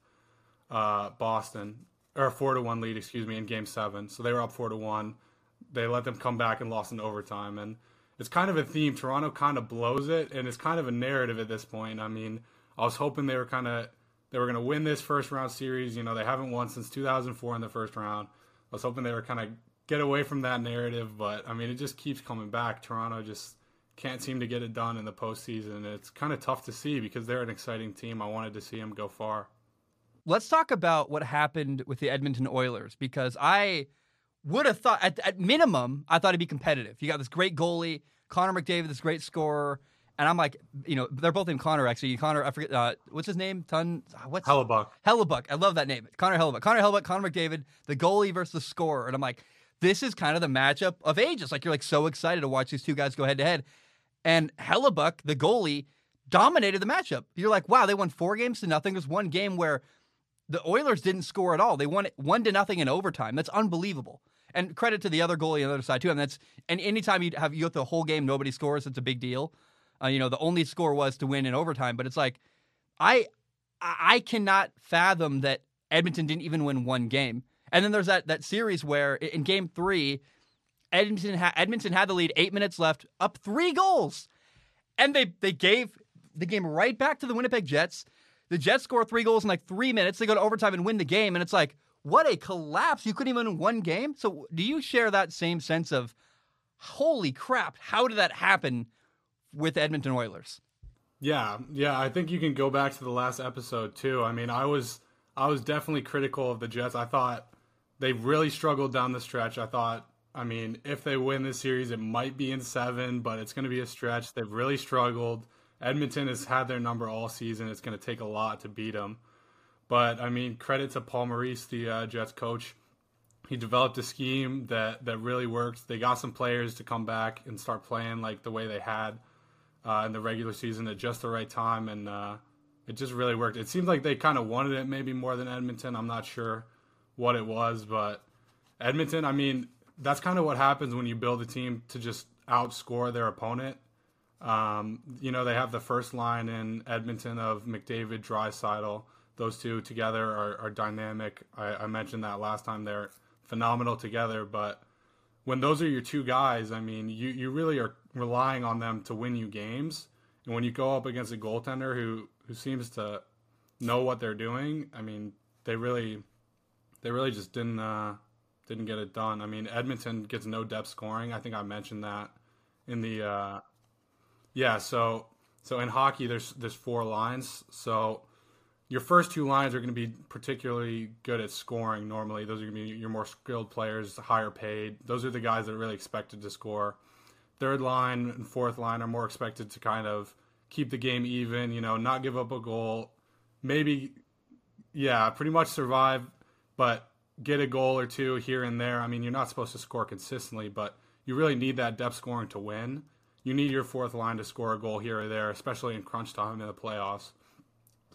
uh, Boston, or a four to one lead, excuse me, in Game Seven. So they were up four to one they let them come back and lost in overtime. And it's kind of a theme. Toronto kind of blows it, and it's kind of a narrative at this point. I mean, I was hoping they were kind of they were going to win this first round series. You know, they haven't won since 2004 in the first round. I was hoping they were kind of get away from that narrative, but I mean, it just keeps coming back. Toronto just can't seem to get it done in the postseason. It's kind of tough to see because they're an exciting team. I wanted to see them go far. Let's talk about what happened with the Edmonton Oilers because I would have thought at, at minimum I thought it'd be competitive. You got this great goalie, Connor McDavid, this great scorer, and I'm like, you know, they're both named Connor actually. Connor, I forget uh, what's his name. Ton, what's Hellebuyck. Hellebuyck. I love that name. Connor Hellebuyck. Connor Hellebuyck. Connor McDavid, the goalie versus the scorer, and I'm like, this is kind of the matchup of ages. Like you're like so excited to watch these two guys go head to head, and Hellebuyck, the goalie, dominated the matchup. You're like, wow, they won four games to nothing. There's one game where the Oilers didn't score at all. They won one to nothing in overtime. That's unbelievable. And credit to the other goalie on the other side too. And that's and anytime you have you go the whole game, nobody scores. It's a big deal. Uh, you know, the only score was to win in overtime, but it's like I I cannot fathom that Edmonton didn't even win one game. And then there's that that series where in Game Three, Edmonton ha- Edmonton had the lead, eight minutes left, up three goals, and they they gave the game right back to the Winnipeg Jets. The Jets score three goals in like three minutes. They go to overtime and win the game, and it's like what a collapse. You couldn't even win one game. So, do you share that same sense of, holy crap, how did that happen with Edmonton Oilers? Yeah, yeah, I think you can go back to the last episode too. I mean, I was I was definitely critical of the Jets. I thought they really struggled down the stretch. I thought, I mean, if they win this series, it might be in 7, but it's going to be a stretch. They've really struggled. Edmonton has had their number all season. It's going to take a lot to beat them. But I mean, credit to Paul Maurice, the uh, Jets coach. He developed a scheme that that really worked. They got some players to come back and start playing like the way they had uh, in the regular season at just the right time, and uh, it just really worked. It seemed like they kind of wanted it maybe more than Edmonton. I'm not sure what it was, but Edmonton. I mean, that's kind of what happens when you build a team to just outscore their opponent. Um, you know, they have the first line in Edmonton of McDavid, Draisaitl those two together are, are dynamic. I, I, mentioned that last time they're phenomenal together, but when those are your two guys, I mean, you, you really are relying on them to win you games. And when you go up against a goaltender who, who seems to know what they're doing. I mean, they really they really just didn't uh, didn't get it done. I mean, Edmonton gets no depth scoring. I think I mentioned that in the uh, yeah. So so in hockey, there's there's four lines. So your first two lines are going to be particularly good at scoring. Normally, those are going to be your more skilled players, higher paid. Those are the guys that are really expected to score. Third line and fourth line are more expected to kind of keep the game even. You know, not give up a goal. Maybe, yeah, pretty much survive, but get a goal or two here and there. I mean, you're not supposed to score consistently, but you really need that depth scoring to win. You need your fourth line to score a goal here or there, especially in crunch time in the playoffs.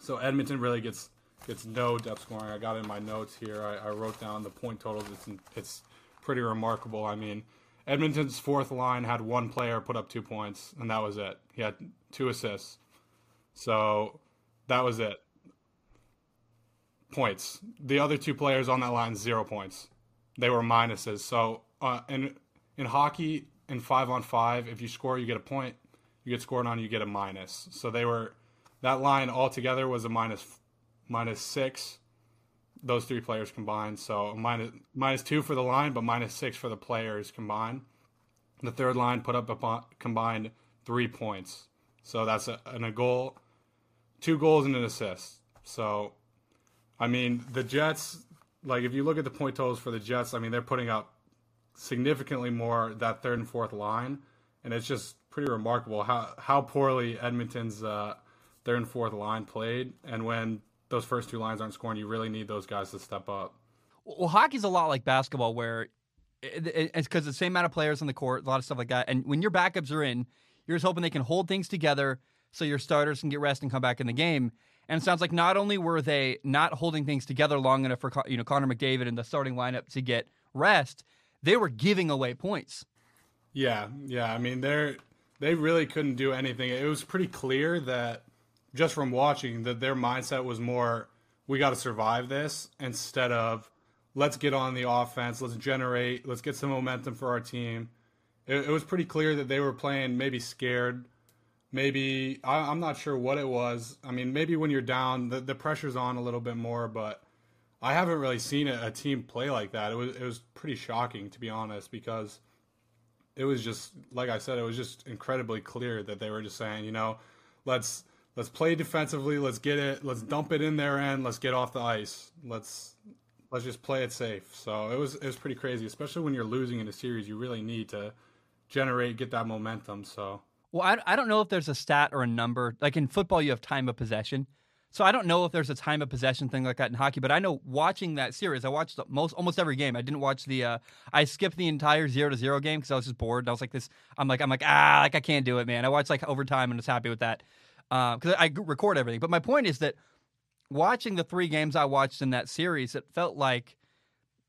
So Edmonton really gets gets no depth scoring. I got in my notes here. I, I wrote down the point totals. It's it's pretty remarkable. I mean, Edmonton's fourth line had one player put up two points, and that was it. He had two assists. So that was it. Points. The other two players on that line zero points. They were minuses. So uh, in in hockey, in five on five, if you score, you get a point. You get scored on, you get a minus. So they were that line altogether was a minus minus six. Those three players combined, so minus minus two for the line, but minus six for the players combined. The third line put up a combined three points, so that's a, and a goal, two goals and an assist. So, I mean, the Jets, like if you look at the point totals for the Jets, I mean they're putting up significantly more that third and fourth line, and it's just pretty remarkable how how poorly Edmonton's uh, third and fourth line played, and when those first two lines aren't scoring, you really need those guys to step up. Well, hockey's a lot like basketball, where it's because the same amount of players on the court, a lot of stuff like that. And when your backups are in, you're just hoping they can hold things together so your starters can get rest and come back in the game. And it sounds like not only were they not holding things together long enough for you know Connor McDavid and the starting lineup to get rest, they were giving away points. Yeah, yeah. I mean, they're they really couldn't do anything. It was pretty clear that just from watching that their mindset was more we got to survive this instead of let's get on the offense, let's generate, let's get some momentum for our team. It, it was pretty clear that they were playing maybe scared. Maybe I, am not sure what it was. I mean, maybe when you're down, the, the pressure's on a little bit more, but I haven't really seen a, a team play like that. It was it was pretty shocking to be honest because it was just like I said, it was just incredibly clear that they were just saying, you know, let's let's play defensively, let's get it, let's dump it in their end, let's get off the ice. Let's let's just play it safe. So it was it was pretty crazy, especially when you're losing in a series, you really need to generate get that momentum. So well, I, I don't know if there's a stat or a number. Like in football, you have time of possession. So I don't know if there's a time of possession thing like that in hockey, but I know watching that series, I watched most almost every game. I didn't watch the. Uh, I skipped the entire zero to zero game because I was just bored. And I was like this. I'm like I'm like ah like I can't do it, man. I watched like overtime and was happy with that because uh, I record everything. But my point is that watching the three games I watched in that series, it felt like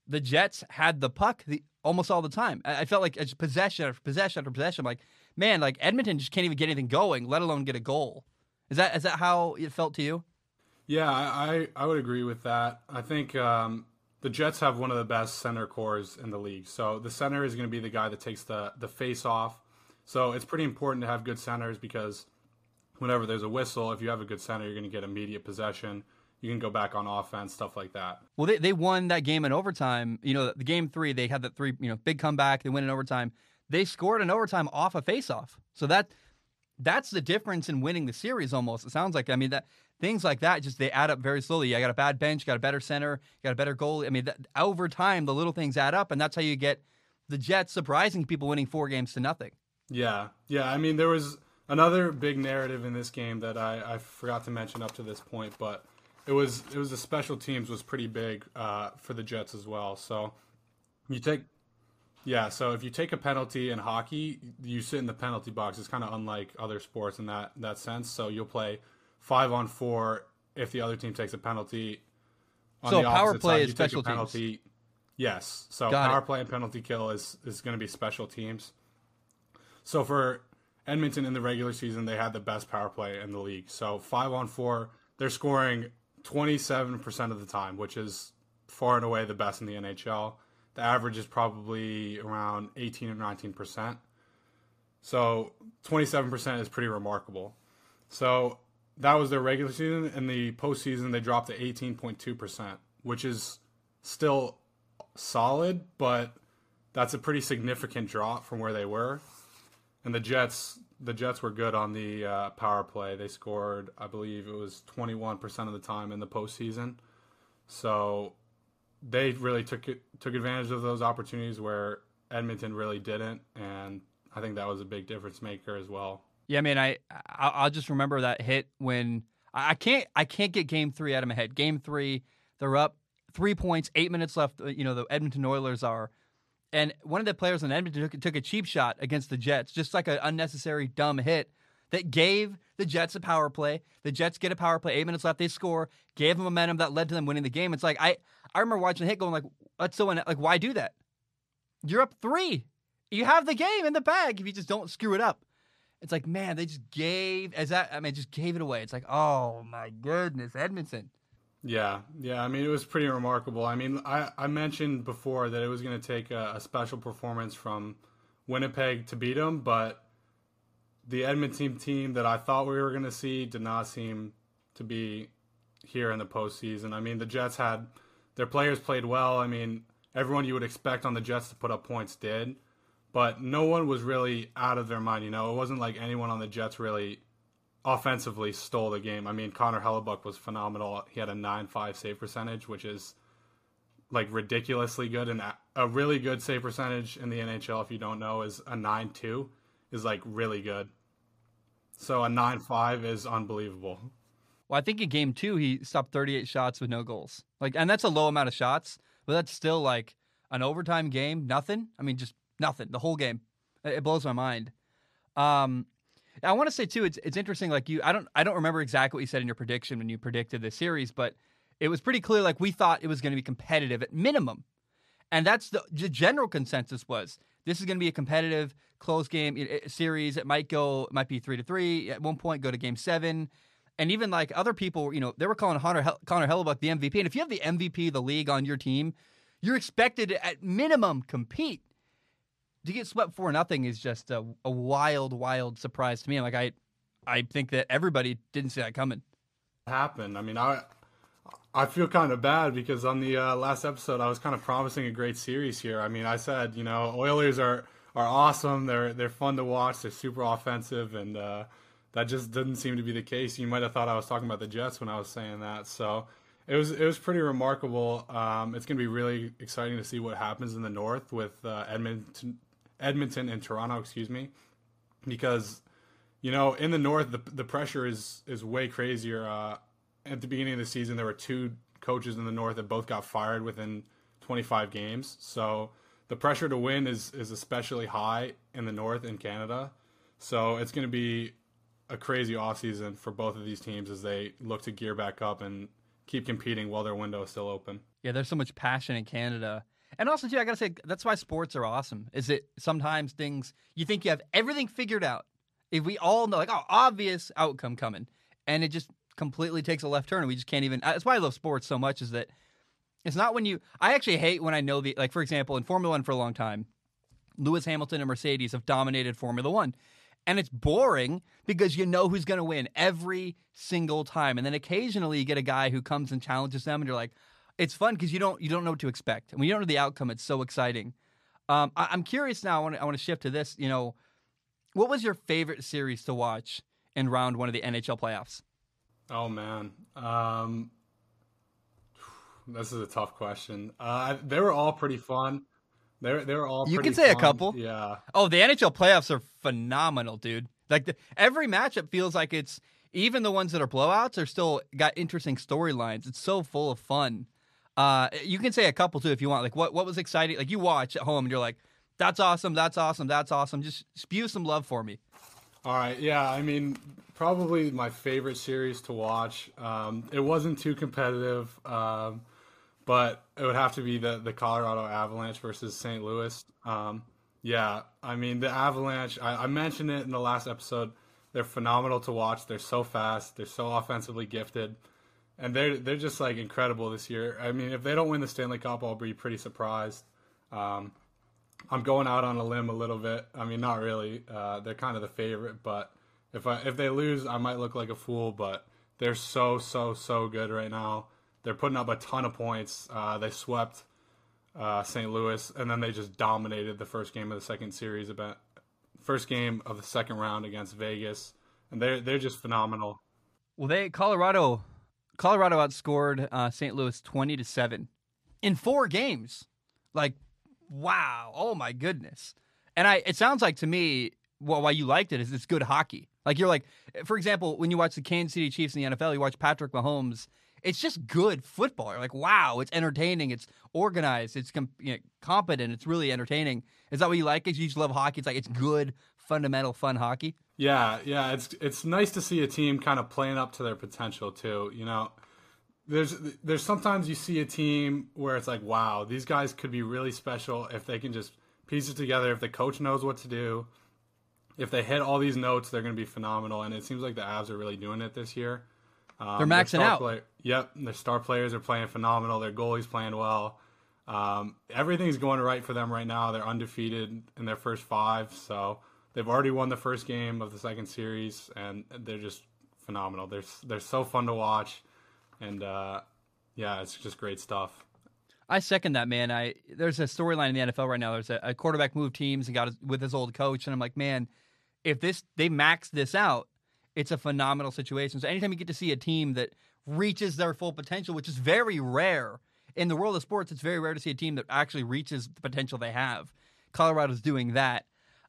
the Jets had the puck the, almost all the time. I, I felt like it's possession after possession after possession. I'm like man, like Edmonton just can't even get anything going, let alone get a goal. Is that is that how it felt to you? Yeah, I, I would agree with that. I think um, the Jets have one of the best center cores in the league. So the center is going to be the guy that takes the the face off. So it's pretty important to have good centers because whenever there's a whistle, if you have a good center, you're going to get immediate possession. You can go back on offense, stuff like that. Well, they, they won that game in overtime. You know, the game three, they had that three, you know, big comeback. They win in overtime. They scored in overtime off a faceoff. So that that's the difference in winning the series. Almost, it sounds like. I mean, that things like that just they add up very slowly. I got a bad bench, got a better center, got a better goal. I mean, that, over time, the little things add up, and that's how you get the Jets surprising people winning four games to nothing. Yeah, yeah. I mean, there was another big narrative in this game that I, I forgot to mention up to this point, but it was it was the special teams was pretty big uh, for the Jets as well. So you take yeah, so if you take a penalty in hockey, you sit in the penalty box. It's kind of unlike other sports in that that sense. So you'll play five on four if the other team takes a penalty. On so the power play side, is special penalty. Teams. Yes. So Got power it. play and penalty kill is is going to be special teams. So for Edmonton in the regular season, they had the best power play in the league. So five on four, they're scoring twenty seven percent of the time, which is far and away the best in the NHL. The average is probably around eighteen or nineteen percent. So twenty seven percent is pretty remarkable. So that was their regular season. In the postseason, they dropped to 18.2%, which is still solid, but that's a pretty significant drop from where they were. And the Jets, the Jets were good on the uh, power play. They scored, I believe, it was 21% of the time in the postseason. So they really took it, took advantage of those opportunities where Edmonton really didn't, and I think that was a big difference maker as well. Yeah, I mean, I I'll just remember that hit when I can't I can't get Game Three out of my head. Game Three, they're up three points, eight minutes left. Uh, you know, the Edmonton Oilers are, and one of the players in Edmonton took, took a cheap shot against the Jets, just like an unnecessary dumb hit that gave the Jets a power play. The Jets get a power play, eight minutes left, they score, gave them momentum that led to them winning the game. It's like I I remember watching the hit going like, that's so like why do that? You're up three. You have the game in the bag if you just don't screw it up. It's like, man, they just gave as that I mean just gave it away. It's like, oh my goodness, Edmonton. Yeah, yeah. I mean, it was pretty remarkable. I mean, I, I mentioned before that it was going to take a, a, special performance from Winnipeg to beat them, but the Edmonton team that I thought we were going to see did not seem to be here in the postseason. I mean, the Jets had their players played well. I mean, everyone you would expect on the Jets to put up points did, but no one was really out of their mind. You know, it wasn't like anyone on the Jets really offensively stole the game. I mean, Connor Hellebuyck was phenomenal. He had a 9-5 save percentage, which is like ridiculously good and a really good save percentage in the NHL if you don't know is a 9-2 is like really good. So a 9-5 is unbelievable. Well, I think in game 2 he stopped 38 shots with no goals. Like and that's a low amount of shots, but that's still like an overtime game, nothing. I mean just nothing the whole game. It blows my mind. Um I want to say too, it's it's interesting. Like you, I don't I don't remember exactly what you said in your prediction when you predicted the series, but it was pretty clear. Like we thought it was going to be competitive at minimum, and that's the, the general consensus was this is going to be a competitive, close game series. It might go, it might be three to three at one point, go to game seven. And even like other people, you know, they were calling Connor, Connor Hellebuyck the MVP. And if you have the MVP of the league on your team, you're expected to, at minimum, compete to get swept for nothing is just a, a wild, wild surprise to me. Like I, I think that everybody didn't see that coming. Happened. I mean, I, I feel kind of bad because on the uh, last episode I was kind of promising a great series here. I mean, I said you know Oilers are are awesome. They're they're fun to watch. They're super offensive, and uh, that just didn't seem to be the case. You might have thought I was talking about the Jets when I was saying that. So it was it was pretty remarkable. Um, it's going to be really exciting to see what happens in the North with uh, Edmonton Edmonton and Toronto, excuse me, because you know in the North the the pressure is is way crazier. Uh, at the beginning of the season, there were two coaches in the North that both got fired within 25 games, so the pressure to win is is especially high in the North in Canada. So it's going to be a crazy offseason for both of these teams as they look to gear back up and keep competing while their window is still open. Yeah, there's so much passion in Canada and also, too, I gotta say that's why sports are awesome. Is that sometimes things you think you have everything figured out. If we all know, like, oh, obvious outcome coming, and it just completely takes a left turn, and we just can't even. That's why I love sports so much. Is that it's not when you. I actually hate when I know the like. For example, in Formula One for a long time, Lewis Hamilton and Mercedes have dominated Formula One. And it's boring because you know who's going to win every single time. And then occasionally you get a guy who comes and challenges them, and you're like, it's fun because you don't you don't know what to expect. And when you don't know the outcome, it's so exciting. Um, I, am curious now. I want to I want to shift to this. You know, what was your favorite series to watch in round one of the NHL playoffs? Oh man, um, this is a tough question. Uh, they were all pretty fun. They were, they were all. You can say fun. a couple. Yeah. Oh, the NHL playoffs are phenomenal, dude. Like the, every matchup feels like it's even the ones that are blowouts are still got interesting storylines. It's so full of fun. Uh, you can say a couple too if you want. Like what what was exciting? Like you watch at home and you're like, that's awesome, that's awesome, that's awesome. Just spew some love for me. All right, yeah. I mean, probably my favorite series to watch. Um, it wasn't too competitive, um, but it would have to be the the Colorado Avalanche versus St. Louis. Um, yeah, I mean the Avalanche. I, I mentioned it in the last episode. They're phenomenal to watch. They're so fast. They're so offensively gifted and they're they're just like incredible this year. I mean, if they don't win the Stanley Cup, I'll be pretty surprised. Um, I'm going out on a limb a little bit. I mean, not really. Uh, they're kind of the favorite, but if I if they lose, I might look like a fool. But They're so so so good right now. They're putting up a ton of points. Uh, they swept uh, St. Louis, and then they just dominated the first game of the second series event, first game of the second round against Vegas, and they're they're just phenomenal. Well, they Colorado, Colorado outscored uh, St. Louis twenty to seven in four games. Like, wow! Oh my goodness! And I, it sounds like to me, well, why you liked it is it's good hockey. Like you're like, for example, when you watch the Kansas City Chiefs in the NFL, you watch Patrick Mahomes it's just good football. You're like, wow, it's entertaining, it's organized, it's com- you know, competent, it's really entertaining. Is that what you like? Is you just love hockey. It's like it's good, fundamental, fun hockey. Yeah, yeah, it's it's nice to see a team kind of playing up to their potential too. You know, there's there's sometimes you see a team where it's like, wow, these guys could be really special if they can just piece it together. If the coach knows what to do, if they hit all these notes, they're going to be phenomenal. And it seems like the Avs are really doing it this year. Um, They're maxing out. Play- yep, their star players are playing phenomenal. Their goalie's playing well. Um, everything's going right for them right now. They're undefeated in their first five, so they've already won the first game of the second series, and they're just phenomenal. They're they're so fun to watch, and uh, yeah, it's just great stuff. I second that, man. I there's a storyline in the NFL right now. There's a, a quarterback moved teams and got his, with his old coach, and I'm like, man, if this they max this out, it's a phenomenal situation. So anytime you get to see a team that reaches their full potential, which is very rare in the world of sports, it's very rare to see a team that actually reaches the potential they have. Colorado's doing that.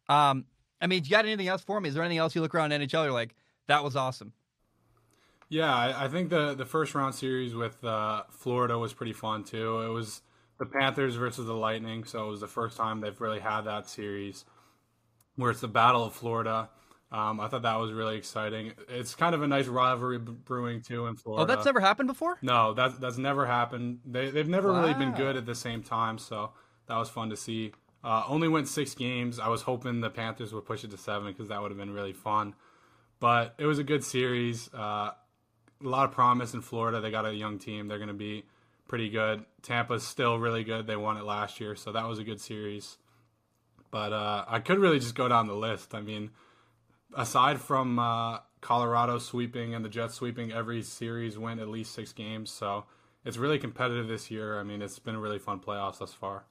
Um, I mean, you got anything else for me? Is there anything else you look around NHL? You're like, that was awesome. Yeah, I, I think the the first round series with uh, Florida was pretty fun too. It was the Panthers versus the Lightning, so it was the first time they've really had that series where it's the Battle of Florida. Um, I thought that was really exciting. It's kind of a nice rivalry brewing too in Florida. Oh, that's never happened before. No, that's that's never happened. They they've never wow. really been good at the same time, so that was fun to see. Uh, only went six games. I was hoping the Panthers would push it to seven because that would have been really fun. But it was a good series. Uh, a lot of promise in Florida. They got a young team. They're going to be pretty good. Tampa's still really good. They won it last year, so that was a good series. But uh, I could really just go down the list. I mean aside from uh, Colorado sweeping and the Jets sweeping, every series went at least six games. So it's really competitive this year. I mean, it's been a really fun playoffs thus far.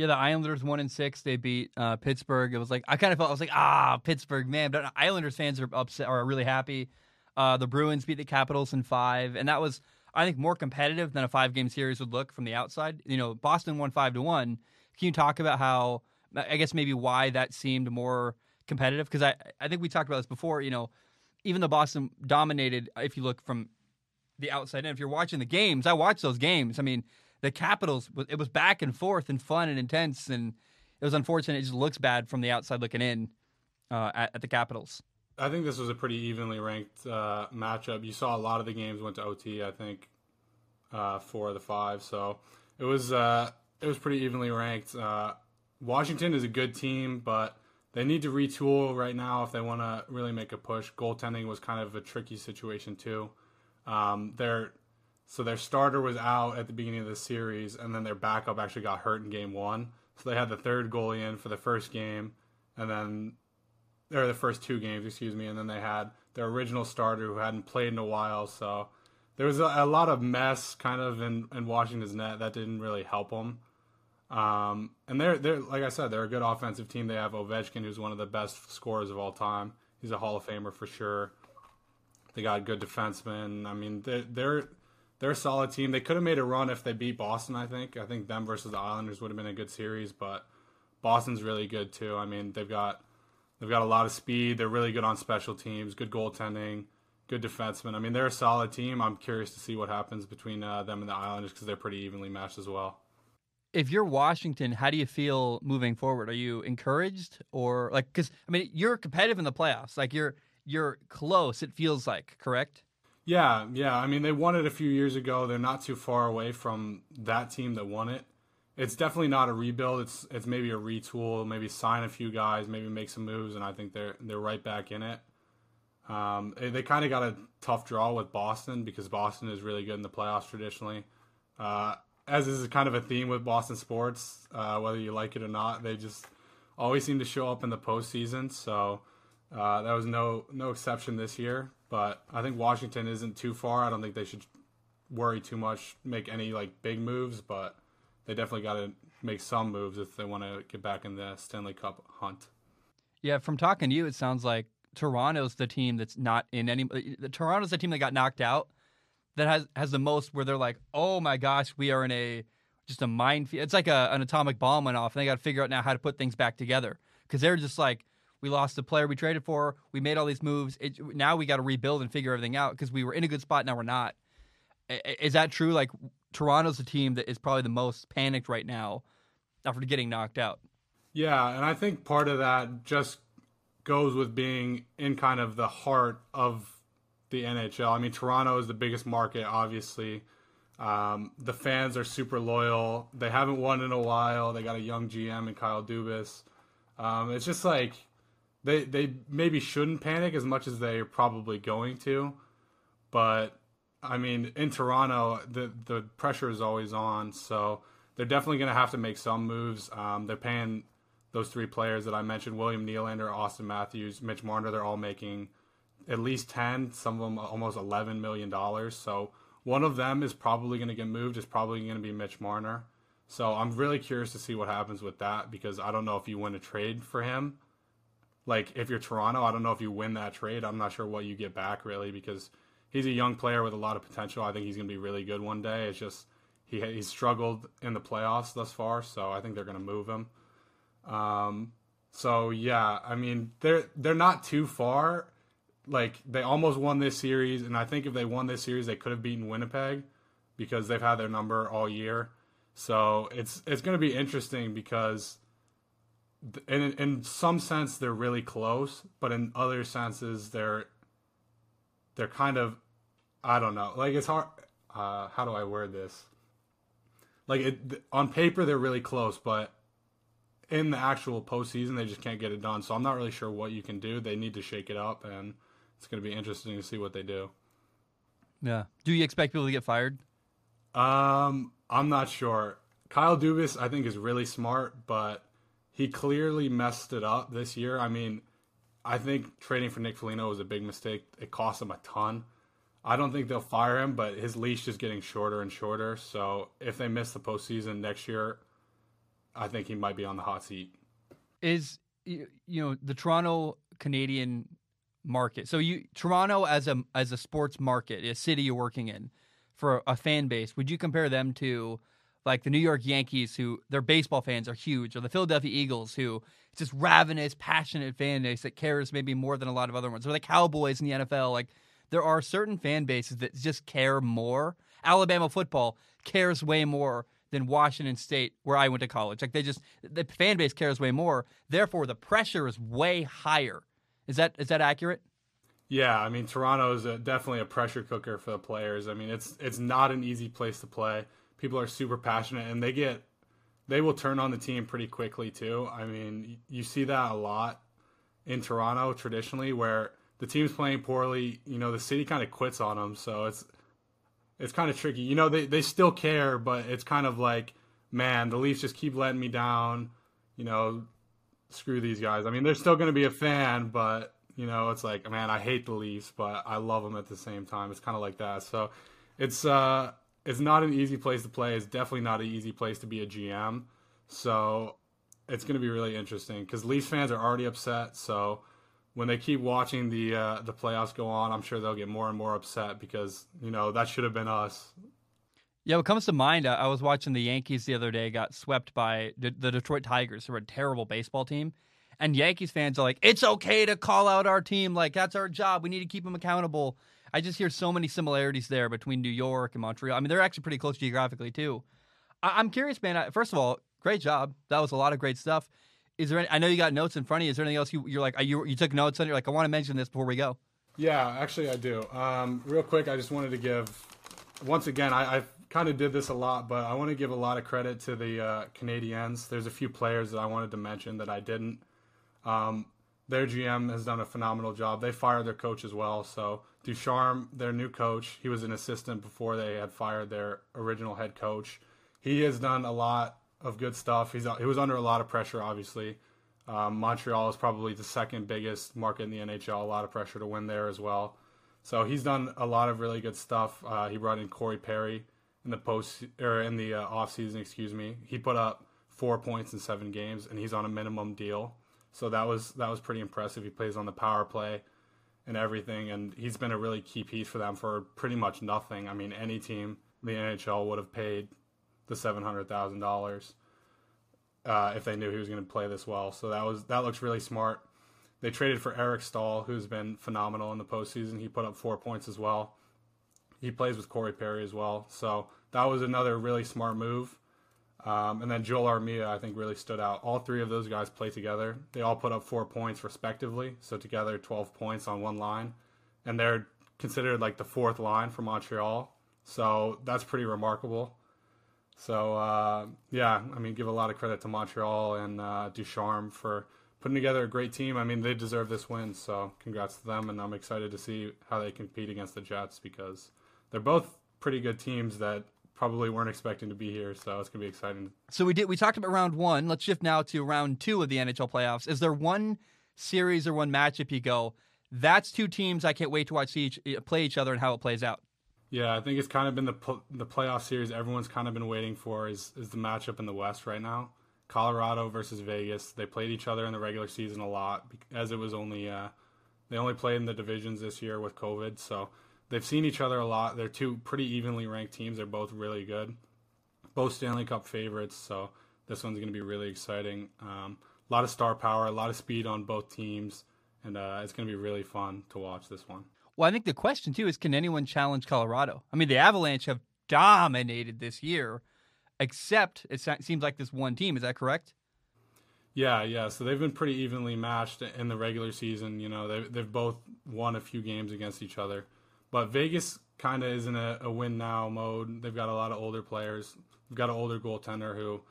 Yeah, the Islanders one and six. They beat uh, Pittsburgh. It was like I kind of felt I was like, ah, Pittsburgh, man. But Islanders fans are upset, are really happy. Uh, the Bruins beat the Capitals in five, and that was I think more competitive than a five game series would look from the outside. You know, Boston won five to one. Can you talk about how I guess maybe why that seemed more competitive because I I think we talked about this before. You know, even though Boston dominated, if you look from the outside in, if you're watching the games, I watched those games. I mean, the Capitals it was back and forth and fun and intense, and it was unfortunate. It just looks bad from the outside looking in uh, at, at, the Capitals. I think this was a pretty evenly ranked uh, matchup. You saw a lot of the games went to OT. I think uh, four of the five, so it was uh, it was pretty evenly ranked. Uh, Washington is a good team, but they need to retool right now if they want to really make a push. Goaltending was kind of a tricky situation too. Um, their so their starter was out at the beginning of the series, and then their backup actually got hurt in game one. So they had the third goalie in for the first game, and then or the first two games, excuse me, and then they had their original starter who hadn't played in a while. So there was a, a lot of mess kind of in, in Washington's net that didn't really help them. Um, and they're they're like I said, they're a good offensive team. They have Ovechkin, who's one of the best scorers of all time. He's a Hall of Famer for sure. They got good defensemen. I mean, they're they're they're a solid team. They could have made a run if they beat Boston. I think. I think them versus the Islanders would have been a good series, but Boston's really good too. I mean, they've got they've got a lot of speed. They're really good on special teams. Good goaltending. Good defensemen. I mean, they're a solid team. I'm curious to see what happens between uh, them and the Islanders because they're pretty evenly matched as well if you're Washington, how do you feel moving forward? Are you encouraged or like because I mean you're competitive in the playoffs, like you're you're close. It feels like correct. Yeah, yeah. I mean they won it a few years ago. They're not too far away from that team that won it. It's definitely not a rebuild. It's it's maybe a retool. Maybe sign a few guys. Maybe make some moves, and I think they're they're right back in it. Um, they, they kind of got a tough draw with Boston because Boston is really good in the playoffs traditionally. Uh, as is kind of a theme with Boston sports, uh, whether you like it or not, they just always seem to show up in the postseason. So uh, that was no no exception this year. But I think Washington isn't too far. I don't think they should worry too much, make any like big moves, but they definitely got to make some moves if they want to get back in the Stanley Cup hunt. Yeah, from talking to you, it sounds like Toronto's the team that's not in any. The Toronto's the team that got knocked out that has has the most where they're like, oh my gosh, we are in a just a minefield. It's like a, an atomic bomb went off, and they got to figure out now how to put things back together because they're just like, we lost the player we traded for, we made all these moves. It, now we got to rebuild and figure everything out because we were in a good spot, now we're not. Is that true? Like Toronto's the team that is probably the most panicked right now after getting knocked out. Yeah, and I think part of that just goes with being in kind of the heart of the NHL. I mean, Toronto is the biggest market, obviously. Um, the fans are super loyal. They haven't won in a while. They got a young GM and Kyle Dubas. Um, it's just like they they maybe shouldn't panic as much as they're probably going to, but I mean, in Toronto, the the pressure is always on, so they're definitely going to have to make some moves. Um, they're paying those three players that I mentioned: William Nylander, Auston Matthews, Mitch Marner. They're all making at least ten, some of them almost eleven million dollars. So one of them is probably going to get moved. Is probably going to be Mitch Marner. So I'm really curious to see what happens with that because I don't know if you win a trade for him. Like if you're Toronto, I don't know if you win that trade. I'm not sure what you get back really because he's a young player with a lot of potential. I think he's going to be really good one day. It's just he he's struggled in the playoffs thus far, so I think they're going to move him. Um, so yeah, I mean they're they're not too far like they almost won this series, and I think if they won this series, they could have beaten Winnipeg because they've had their number all year. So it's it's going to be interesting because in in some sense they're really close, but in other senses they're they're kind of I don't know. Like it's hard. Uh, how do I word this? Like it on paper they're really close, but in the actual postseason they just can't get it done. So I'm not really sure what you can do. They need to shake it up and it's going to be interesting to see what they do. Yeah. Do you expect people to get fired? Um, I'm not sure. Kyle Dubas, I think, is really smart, but he clearly messed it up this year. I mean, I think trading for Nick Foligno was a big mistake. It cost him a ton. I don't think they'll fire him, but his leash is getting shorter and shorter. So if they miss the postseason next year, I think he might be on the hot seat. Is you know the Toronto Canadian market. So you Toronto as a as a sports market, a city you're working in for a fan base, would you compare them to like the New York Yankees who their baseball fans are huge or the Philadelphia Eagles who it's just ravenous, passionate fan base that cares maybe more than a lot of other ones. Or the Cowboys in the NFL, like there are certain fan bases that just care more. Alabama football cares way more than Washington State, where I went to college. Like they just the fan base cares way more. Therefore, the pressure is way higher is that is that accurate? Yeah, I mean Toronto is a, definitely a pressure cooker for the players. I mean it's it's not an easy place to play. People are super passionate and they get they will turn on the team pretty quickly too. I mean you see that a lot in Toronto traditionally where the team's playing poorly. You know the city kind of quits on them, so it's it's kind of tricky. You know they they still care, but it's kind of like man the Leafs just keep letting me down. You know screw these guys. I mean, they're still going to be a fan, but you know, it's like, man, I hate the Leafs, but I love them at the same time. It's kind of like that. So it's uh, it's not an easy place to play. It's definitely not an easy place to be a GM. So it's going to be really interesting because Leafs fans are already upset. So when they keep watching the uh, the playoffs go on, I'm sure they'll get more and more upset because you know that should have been us. Yeah, what comes to mind, uh, I was watching the Yankees the other day got swept by the, the Detroit Tigers, who are a terrible baseball team. And Yankees fans are like, it's okay to call out our team. Like, that's our job. We need to keep them accountable. I just hear so many similarities there between New York and Montreal. I mean, they're actually pretty close geographically, too. I- am curious, man. First of all, great job. That was a lot of great stuff. Is there? Any, I know you got notes in front of you. Is there anything else you, you're like? You, you took notes on? You're like, I want to mention this before we go. Yeah, actually, I do. Um, real quick, I just wanted to give once again. I, I've kind of did this a lot, but I want to give a lot of credit to the uh, Canadiens. There's a few players that I wanted to mention that I didn't. Um, their GM has done a phenomenal job. They fired their coach as well. So Ducharme, their new coach, he was an assistant before they had fired their original head coach. He has done a lot of good stuff. He's he was under a lot of pressure, obviously. Um, Montreal is probably the second biggest market in the NHL. A lot of pressure to win there as well. So he's done a lot of really good stuff. Uh, he brought in Corey Perry in the post or in the uh, off season, excuse me. He put up four points in seven games, and he's on a minimum deal. So that was that was pretty impressive. He plays on the power play and everything, and he's been a really key piece for them for pretty much nothing. I mean, any team in the NHL would have paid the seven hundred thousand uh, dollars if they knew he was going to play this well. So that was that looks really smart. They traded for Eric Staal, who's been phenomenal in the postseason. He put up four points as well. He plays with Corey Perry as well. So that was another really smart move. Um, and then Joel Armia, I think, really stood out. All three of those guys play together. They all put up four points respectively. So together, 12 points on one line. And they're considered like the fourth line for Montreal. So that's pretty remarkable. So, uh, yeah, I mean, give a lot of credit to Montreal and uh, Ducharme for putting together a great team. I mean, they deserve this win, so congrats to them. And I'm excited to see how they compete against the Jets because they're both pretty good teams that probably weren't expecting to be here. So it's gonna be exciting. So we did. We talked about round one. Let's shift now to round two of the NHL playoffs. Is there one series or one matchup you go? That's two teams I can't wait to watch each play each other and how it plays out. Yeah, I think it's kind of been the the playoff series everyone's kind of been waiting for is is the matchup in the West right now. Colorado versus Vegas. They played each other in the regular season a lot as it was only uh, they only played in the divisions this year with COVID, so they've seen each other a lot. They're two pretty evenly ranked teams. They're both really good, both Stanley Cup favorites. So this one's going to be really exciting. Um, a lot of star power, a lot of speed on both teams, and uh, it's going to be really fun to watch this one. Well, I think the question too is, can anyone challenge Colorado? I mean, the Avalanche have dominated this year except it seems like this one team. Is that correct? Yeah, yeah. So they've been pretty evenly matched in the regular season. You know, they, they've both won a few games against each other. But Vegas kind of is in a, a, win now mode. They've got a lot of older players. They've got an older goaltender who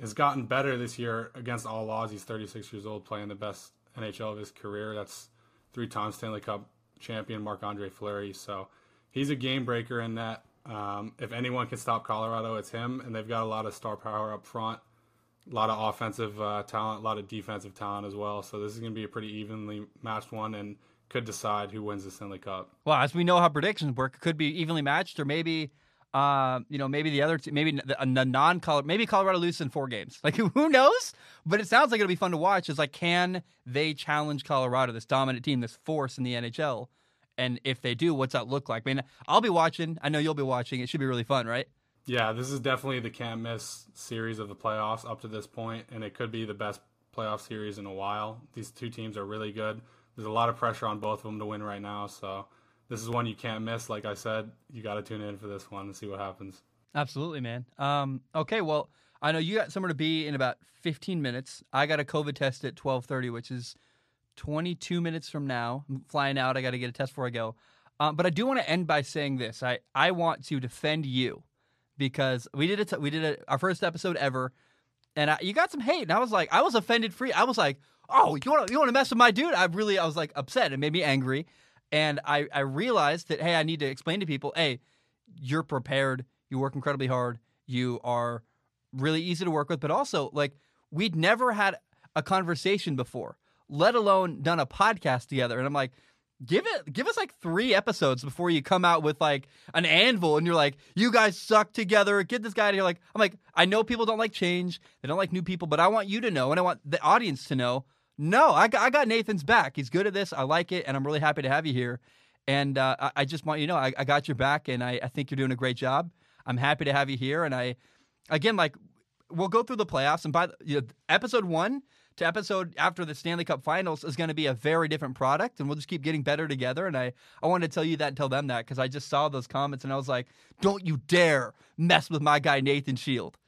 has gotten better this year against all odds. He's 36 years old, playing the best NHL of his career. That's three times Stanley Cup champion Marc Andre Fleury. So he's a game breaker in that. Um, if anyone can stop Colorado, it's him, and they've got a lot of star power up front, a lot of offensive uh, talent, a lot of defensive talent as well. So this is going to be a pretty evenly matched one, and could decide who wins the Stanley Cup. Well, as we know how predictions work, it could be evenly matched, or maybe. Uh, you know, maybe the other, t- maybe the, the non-color, maybe Colorado loses in four games. Like, who knows? But it sounds like it'll be fun to watch. Is like, can they challenge Colorado, this dominant team, this force in the NHL? And if they do, what's that look like? I mean, I'll be watching. I know you'll be watching. It should be really fun, right? Yeah, this is definitely the can't miss series of the playoffs up to this point, and it could be the best playoff series in a while. These two teams are really good. There's a lot of pressure on both of them to win right now, so this is one you can't miss. Like I said, you got to tune in for this one and see what happens. Absolutely, man. Um, okay, well, I know you got somewhere to be in about 15 minutes. I got a COVID test at 12:30, which is 22 minutes from now. I'm flying out. I got to get a test before I go. Um, but I do want to end by saying this. I, I want to defend you because we did it. We did it our first episode ever, and I, you got some hate. And I was like, I was offended free. I was like, oh, you want to you want to mess with my dude? I really, I was like upset. It made me angry, and I I realized that hey, I need to explain to people, hey, you're prepared. You work incredibly hard. You are really easy to work with, but also like we'd never had a conversation before let alone done a podcast together. And I'm like, give it give us like three episodes before you come out with like an anvil and you're like you guys suck together get this guy and you're like i'm like i know people don't like change they don't like new people but i want you to know and i want the audience to know no i got, I got nathan's back he's good at this i like it and i'm really happy to have you here and uh, I, I, just want you to know I, I got your back and I, I think you're doing a great job i'm happy to have you here and i again like we'll go through the playoffs and by the, you know, episode one to episode after the Stanley Cup Finals is going to be a very different product, and we'll just keep getting better together. And I, I wanted to tell you that and tell them that because I just saw those comments and I was like, don't you dare mess with my guy Nathan Shield.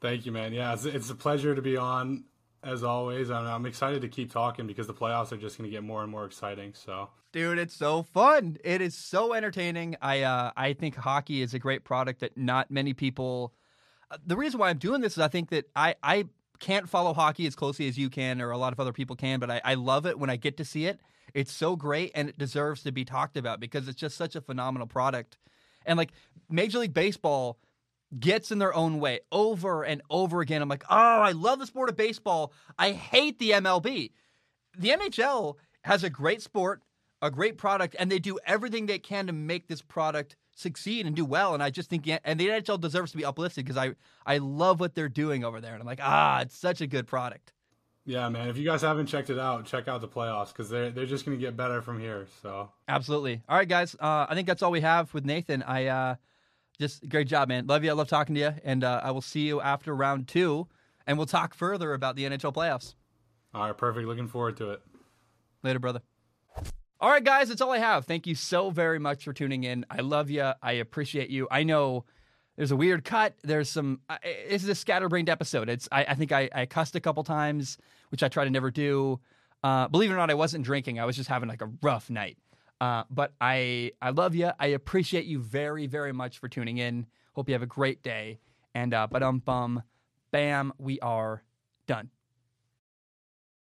Thank you, man. Yeah, it's, it's a pleasure to be on as always. I'm, I'm excited to keep talking because the playoffs are just going to get more and more exciting. So, dude, it's so fun. It is so entertaining. I uh, I think hockey is a great product that not many people. Uh, the reason why I'm doing this is I think that I I can't follow hockey as closely as you can or a lot of other people can, but I, I love it when I get to see it. It's so great and it deserves to be talked about because it's just such a phenomenal product. And like Major League Baseball gets in their own way over and over again. I'm like, oh, I love the sport of baseball. I hate the MLB. The NHL has a great sport, a great product, and they do everything they can to make this product succeed and do well. And I just think, and the NHL deserves to be uplifted because I I love what they're doing over there, and I'm like, ah, it's such a good product. Yeah, man. If you guys haven't checked it out, check out the playoffs because they're they're just going to get better from here. So absolutely. All right, guys. Uh, I think that's all we have with Nathan. I uh, just great job, man. Love you. I love talking to you, and uh, I will see you after round two, and we'll talk further about the NHL playoffs. All right, perfect. Looking forward to it. Later, brother. All right, guys, that's all I have. Thank you so very much for tuning in. I love you. I appreciate you. I know there's a weird cut. There's some. Uh, this is a scatterbrained episode. It's. I, I think I, I, cussed a couple times, which I try to never do. Uh, believe it or not, I wasn't drinking. I was just having like a rough night. Uh, but I I love you. I appreciate you very very much for tuning in. Hope you have a great day. And uh, but um bum, bam, we are done.